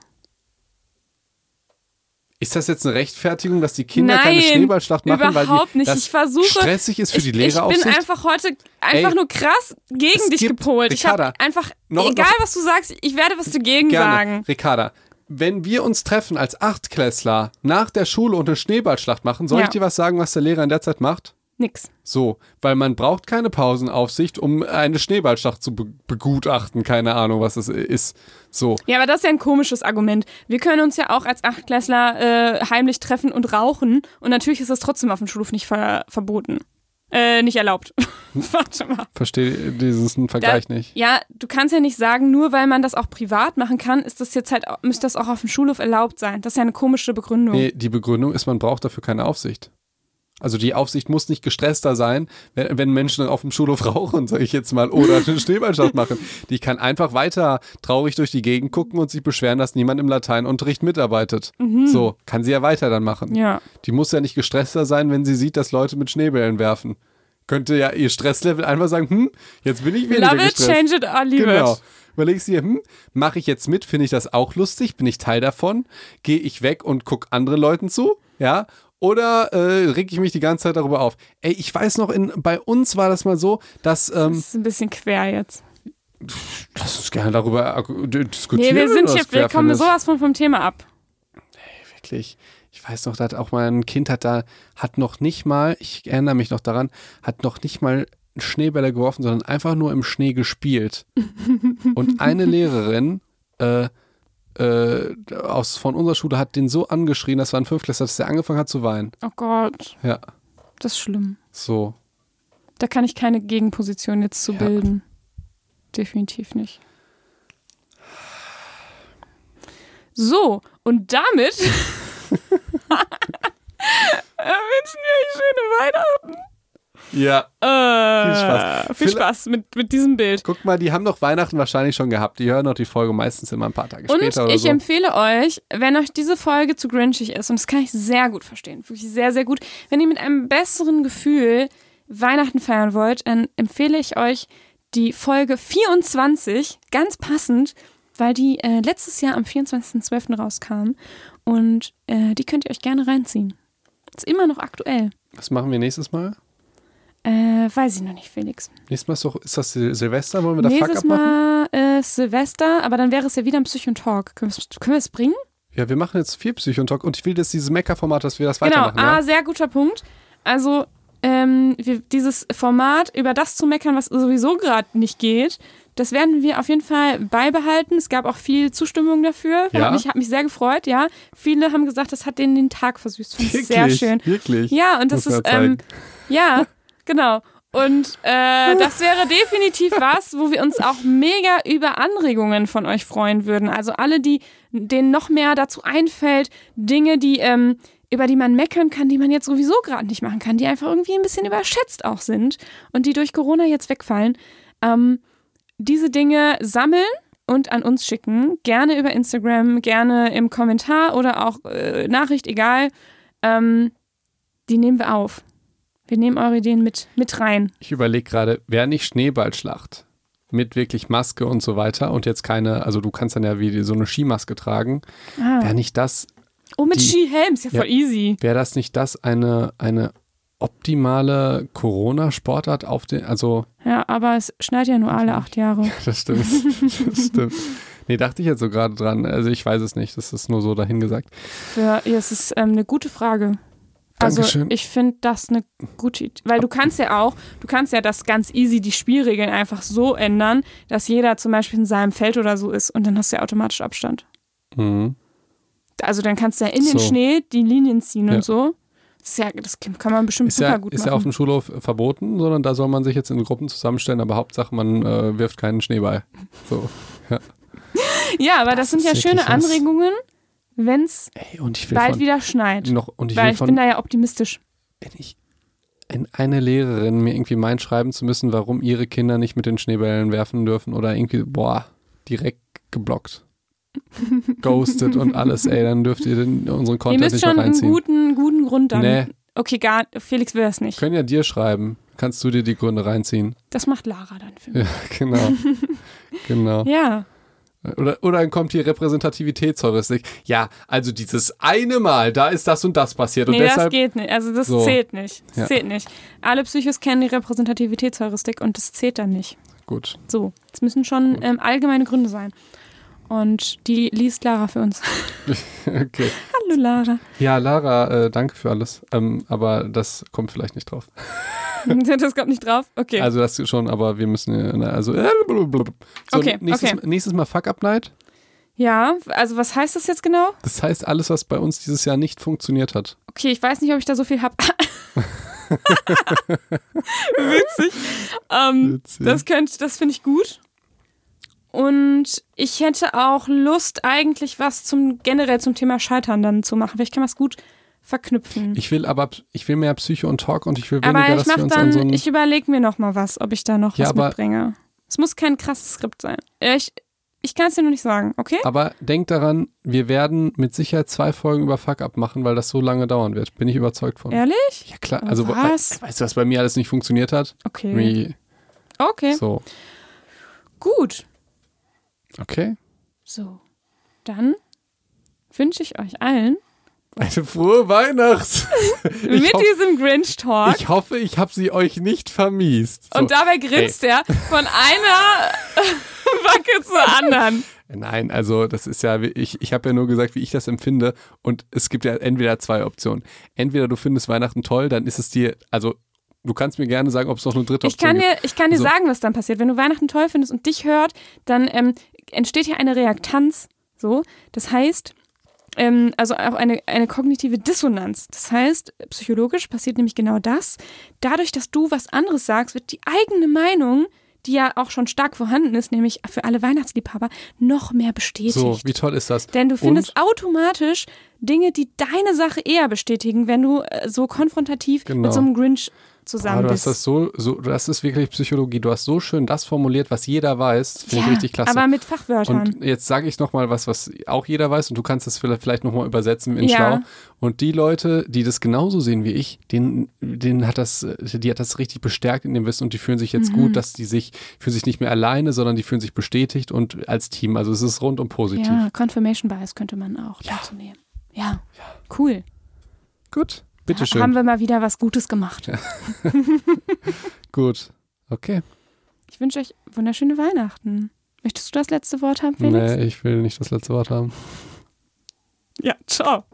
Ist das jetzt eine Rechtfertigung, dass die Kinder Nein, keine Schneeballschlacht machen, weil überhaupt die, nicht. Ich versuche- stressig ist für ich, die ich bin Lehreraufsicht? einfach heute einfach Ey, nur krass gegen dich gibt- gepolt. Ich habe Ricarda, einfach, noch- egal noch- was du sagst, ich werde was dagegen Gerne. sagen. Ricarda, wenn wir uns treffen als Achtklässler nach der Schule und eine Schneeballschlacht machen, soll Ja. ich dir was sagen, was der Lehrer in der Zeit macht? Nix. So, weil man braucht keine Pausenaufsicht, um eine Schneeballschlacht zu be begutachten. Keine Ahnung, was das ist. So. Ja, aber das ist ja ein komisches Argument. Wir können uns ja auch als Achtklässler äh, heimlich treffen und rauchen und natürlich ist das trotzdem auf dem Schulhof nicht ver verboten. Äh, nicht erlaubt. Warte mal. Verstehe diesen Vergleich Da- nicht. Ja, du kannst ja nicht sagen, nur weil man das auch privat machen kann, ist das jetzt halt, müsste das auch auf dem Schulhof erlaubt sein. Das ist ja eine komische Begründung. Nee, die Begründung ist, man braucht dafür keine Aufsicht. Also die Aufsicht muss nicht gestresster sein, wenn, wenn Menschen auf dem Schulhof rauchen, sage ich jetzt mal, oder eine Schneeballschaft machen. Die kann einfach weiter traurig durch die Gegend gucken und sich beschweren, dass niemand im Lateinunterricht mitarbeitet. So, kann sie ja weiter dann machen. Mhm. Ja. Die muss ja nicht gestresster sein, wenn sie sieht, dass Leute mit Schneebällen werfen. Könnte ja ihr Stresslevel einfach sagen, hm, jetzt bin ich weniger Love it, gestresst. change it leave Genau. it. Überlegst dir, hm, mache ich jetzt mit? Finde ich das auch lustig? Bin ich Teil davon? Gehe ich weg und gucke anderen Leuten zu? Ja. Oder äh, reg ich mich die ganze Zeit darüber auf? Ey, ich weiß noch, in, bei uns war das mal so, dass. Das Ähm, ist ein bisschen quer jetzt. lass uns gerne darüber äh, d- Nee, diskutieren. wir sind hier, wir kommen findest. sowas von vom Thema ab. Wirklich. Ich weiß noch, da hat auch mal ein Kind hat da, hat noch nicht mal, ich erinnere mich noch daran, hat noch nicht mal Schneebälle geworfen, sondern einfach nur im Schnee gespielt. Und eine Lehrerin äh, äh, aus, von unserer Schule hat den so angeschrien, das war ein Fünftklässler, dass der angefangen hat zu weinen. Oh Gott, Ja, das ist schlimm. so. Da kann ich keine Gegenposition jetzt zu Ja. bilden. Definitiv nicht. So, und damit wünschen wir euch schöne Weihnachten. Ja. Äh, Viel Spaß. Viel Spaß mit, mit diesem Bild. Guck mal, die haben doch Weihnachten wahrscheinlich schon gehabt. Die hören doch die Folge meistens immer ein paar Tage Und später oder ich so. empfehle euch, wenn euch diese Folge zu grinchig ist, und das kann ich sehr gut verstehen, wirklich sehr, sehr gut, wenn ihr mit einem besseren Gefühl Weihnachten feiern wollt, dann empfehle ich euch die Folge 24, ganz passend, weil die äh, letztes Jahr am 24.12. rauskam. Und äh, die könnt ihr euch gerne reinziehen. Ist immer noch aktuell. Was machen wir nächstes Mal? Äh, weiß ich noch nicht, Felix. Nächstes Mal ist doch, ist das Sil Silvester? Wollen wir da Fuck Nächstes abmachen? Mal ist Silvester, aber dann wäre es ja wieder ein Psycho Talk. Können wir es- können wir es bringen? Ja, wir machen jetzt viel Psychontalk und ich will, dass dieses Mecker-Format, dass wir das Genau, weitermachen. ah, ja? sehr guter Punkt. Also, ähm, wir, dieses Format, über das zu meckern, was sowieso gerade nicht geht, das werden wir auf jeden Fall beibehalten. Es gab auch viel Zustimmung dafür. Ja? Mich, hat mich sehr gefreut, ja. Viele haben gesagt, das hat denen den Tag versüßt. Fand ich sehr schön. Wirklich? Ja, und das Muss ist, ähm, ja, genau. Und äh, das wäre definitiv was, wo wir uns auch mega über Anregungen von euch freuen würden. Also alle, die denen noch mehr dazu einfällt, Dinge, die ähm, über die man meckern kann, die man jetzt sowieso gerade nicht machen kann, die einfach irgendwie ein bisschen überschätzt auch sind und die durch Corona jetzt wegfallen. Ähm, diese Dinge sammeln und an uns schicken. Gerne über Instagram, gerne im Kommentar oder auch äh, Nachricht, egal. Ähm, die nehmen wir auf. Wir nehmen eure Ideen mit, mit rein. Ich überlege gerade, wäre nicht Schneeballschlacht mit wirklich Maske und so weiter und jetzt keine, also du kannst dann ja wie so eine Skimaske tragen, Ah. wäre nicht das, Oh, mit Die- Skihelm ist ja voll easy. wäre das nicht das eine, eine optimale Corona-Sportart auf den, also Ja, aber es schneit ja nur alle acht Jahre. das stimmt, das stimmt. Nee, dachte ich jetzt so gerade dran, also ich weiß es nicht, das ist nur so dahingesagt. Für, ja, es ist ähm, eine gute Frage. Also Dankeschön. ich finde das eine gute Idee. Weil du kannst ja auch, du kannst ja das ganz easy, die Spielregeln einfach so ändern, dass jeder zum Beispiel in seinem Feld oder so ist und dann hast du ja automatisch Abstand. Mhm. Also dann kannst du ja in den So. Schnee die Linien ziehen Ja. und so. Das, ist ja, das kann man bestimmt Ist super ja, gut ist machen. ja auf dem Schulhof verboten, sondern da soll man sich jetzt in Gruppen zusammenstellen, aber Hauptsache man äh, wirft keinen Schneeball. So. ja, aber das, Das sind ja ist schöne was. Anregungen, wenn es bald wieder schneit. noch, und ich Weil ich von, bin da ja optimistisch. wenn ich wenn eine Lehrerin mir irgendwie meint, schreiben zu müssen, warum ihre Kinder nicht mit den Schneebällen werfen dürfen oder irgendwie, boah, direkt geblockt. Ghosted und alles, ey, dann dürft ihr den, unseren Ihr Content müsst nicht mehr schon einen reinziehen. guten, guten Grund dann. Nee. Okay, gar, Felix will das nicht. Können ja dir schreiben. Kannst du dir die Gründe reinziehen. Das macht Lara dann für mich. Ja, genau. genau. Ja. Oder, oder dann kommt die Repräsentativitätsheuristik. Ja, also dieses eine Mal, da ist das und das passiert. Und Nee, das deshalb. geht nicht. Also das So. zählt nicht. Das Ja. zählt nicht. Alle Psychos kennen die Repräsentativitätsheuristik und das zählt dann nicht. Gut. So, es müssen schon ähm, allgemeine Gründe sein. Und die liest Lara für uns. Okay. Hallo Lara. Ja, Lara, äh, danke für alles. Ähm, aber das kommt vielleicht nicht drauf. das kommt nicht drauf? Okay. Also das schon, aber wir müssen, äh, also äh, so, Okay, nächstes, okay. nächstes Mal Fuck Up Night. ja, also was heißt das jetzt genau? Das heißt alles, was bei uns dieses Jahr nicht funktioniert hat. Okay, ich weiß nicht, ob ich da so viel hab. Witzig. Ähm, Witzig. das könnte, das finde ich gut. Und ich hätte auch Lust, eigentlich was zum generell zum Thema Scheitern dann zu machen. Vielleicht kann man es gut verknüpfen. Ich will aber, ich will mehr Psycho und Talk und ich will weniger, aber ich dass wir uns an dann, so ich überlege mir noch mal was, ob ich da noch Ja, was aber- mitbringe. Es muss kein krasses Skript sein. Ich, ich kann es dir noch nicht sagen, okay? Aber denk daran, wir werden mit Sicherheit zwei Folgen über Fuck Up machen, weil das so lange dauern wird. Bin ich überzeugt von. Ehrlich? Ja klar, also Was? we- weißt du, was bei mir alles nicht funktioniert hat? Okay. Wie, Okay, so, gut. okay. So, dann wünsche ich euch allen Eine frohe Weihnacht. mit diesem Grinch-Talk Ich hoffe, ich habe sie euch nicht vermiest. So. und dabei grinst er von einer Backe zur anderen. Nein, also das ist ja, ich, ich habe ja nur gesagt, wie ich das empfinde. Und es gibt ja entweder zwei Optionen. Entweder du findest Weihnachten toll, dann ist es dir, also du kannst mir gerne sagen, ob es noch eine dritte Ich Option kann gibt. dir, ich kann dir Also- sagen, was dann passiert. Wenn du Weihnachten toll findest und dich hört, dann ähm, entsteht hier eine Reaktanz. So, das heißt, ähm, also auch eine, eine kognitive Dissonanz. Das heißt, psychologisch passiert nämlich genau das. Dadurch, dass du was anderes sagst, wird die eigene Meinung, die ja auch schon stark vorhanden ist, nämlich für alle Weihnachtsliebhaber, noch mehr bestätigt. So, wie toll ist das? Denn du findest Und, automatisch Dinge, die deine Sache eher bestätigen, wenn du äh, so konfrontativ Genau. mit so einem Grinch zusammen du bist. hast das so, so, das ist wirklich Psychologie. Du hast so schön das formuliert, was jeder weiß. Finde ja, ich richtig klasse. aber mit Fachwörtern. Und jetzt sage ich nochmal was, was auch jeder weiß und du kannst das vielleicht, nochmal übersetzen in Ja. Schlau. Und die Leute, die das genauso sehen wie ich, denen, denen hat das, die hat das richtig bestärkt in dem Wissen und die fühlen sich Mhm. jetzt gut, dass die sich, fühlen sich nicht mehr alleine, sondern die fühlen sich bestätigt und als Team. Also es ist rundum positiv. ja, Confirmation Bias könnte man auch dazu nehmen. Ja, cool. Gut, bitteschön. Haben wir mal wieder was Gutes gemacht. Gut. Okay. Ich wünsche euch wunderschöne Weihnachten. Möchtest du das letzte Wort haben, Felix? Nee, ich will nicht das letzte Wort haben. Ja, ciao.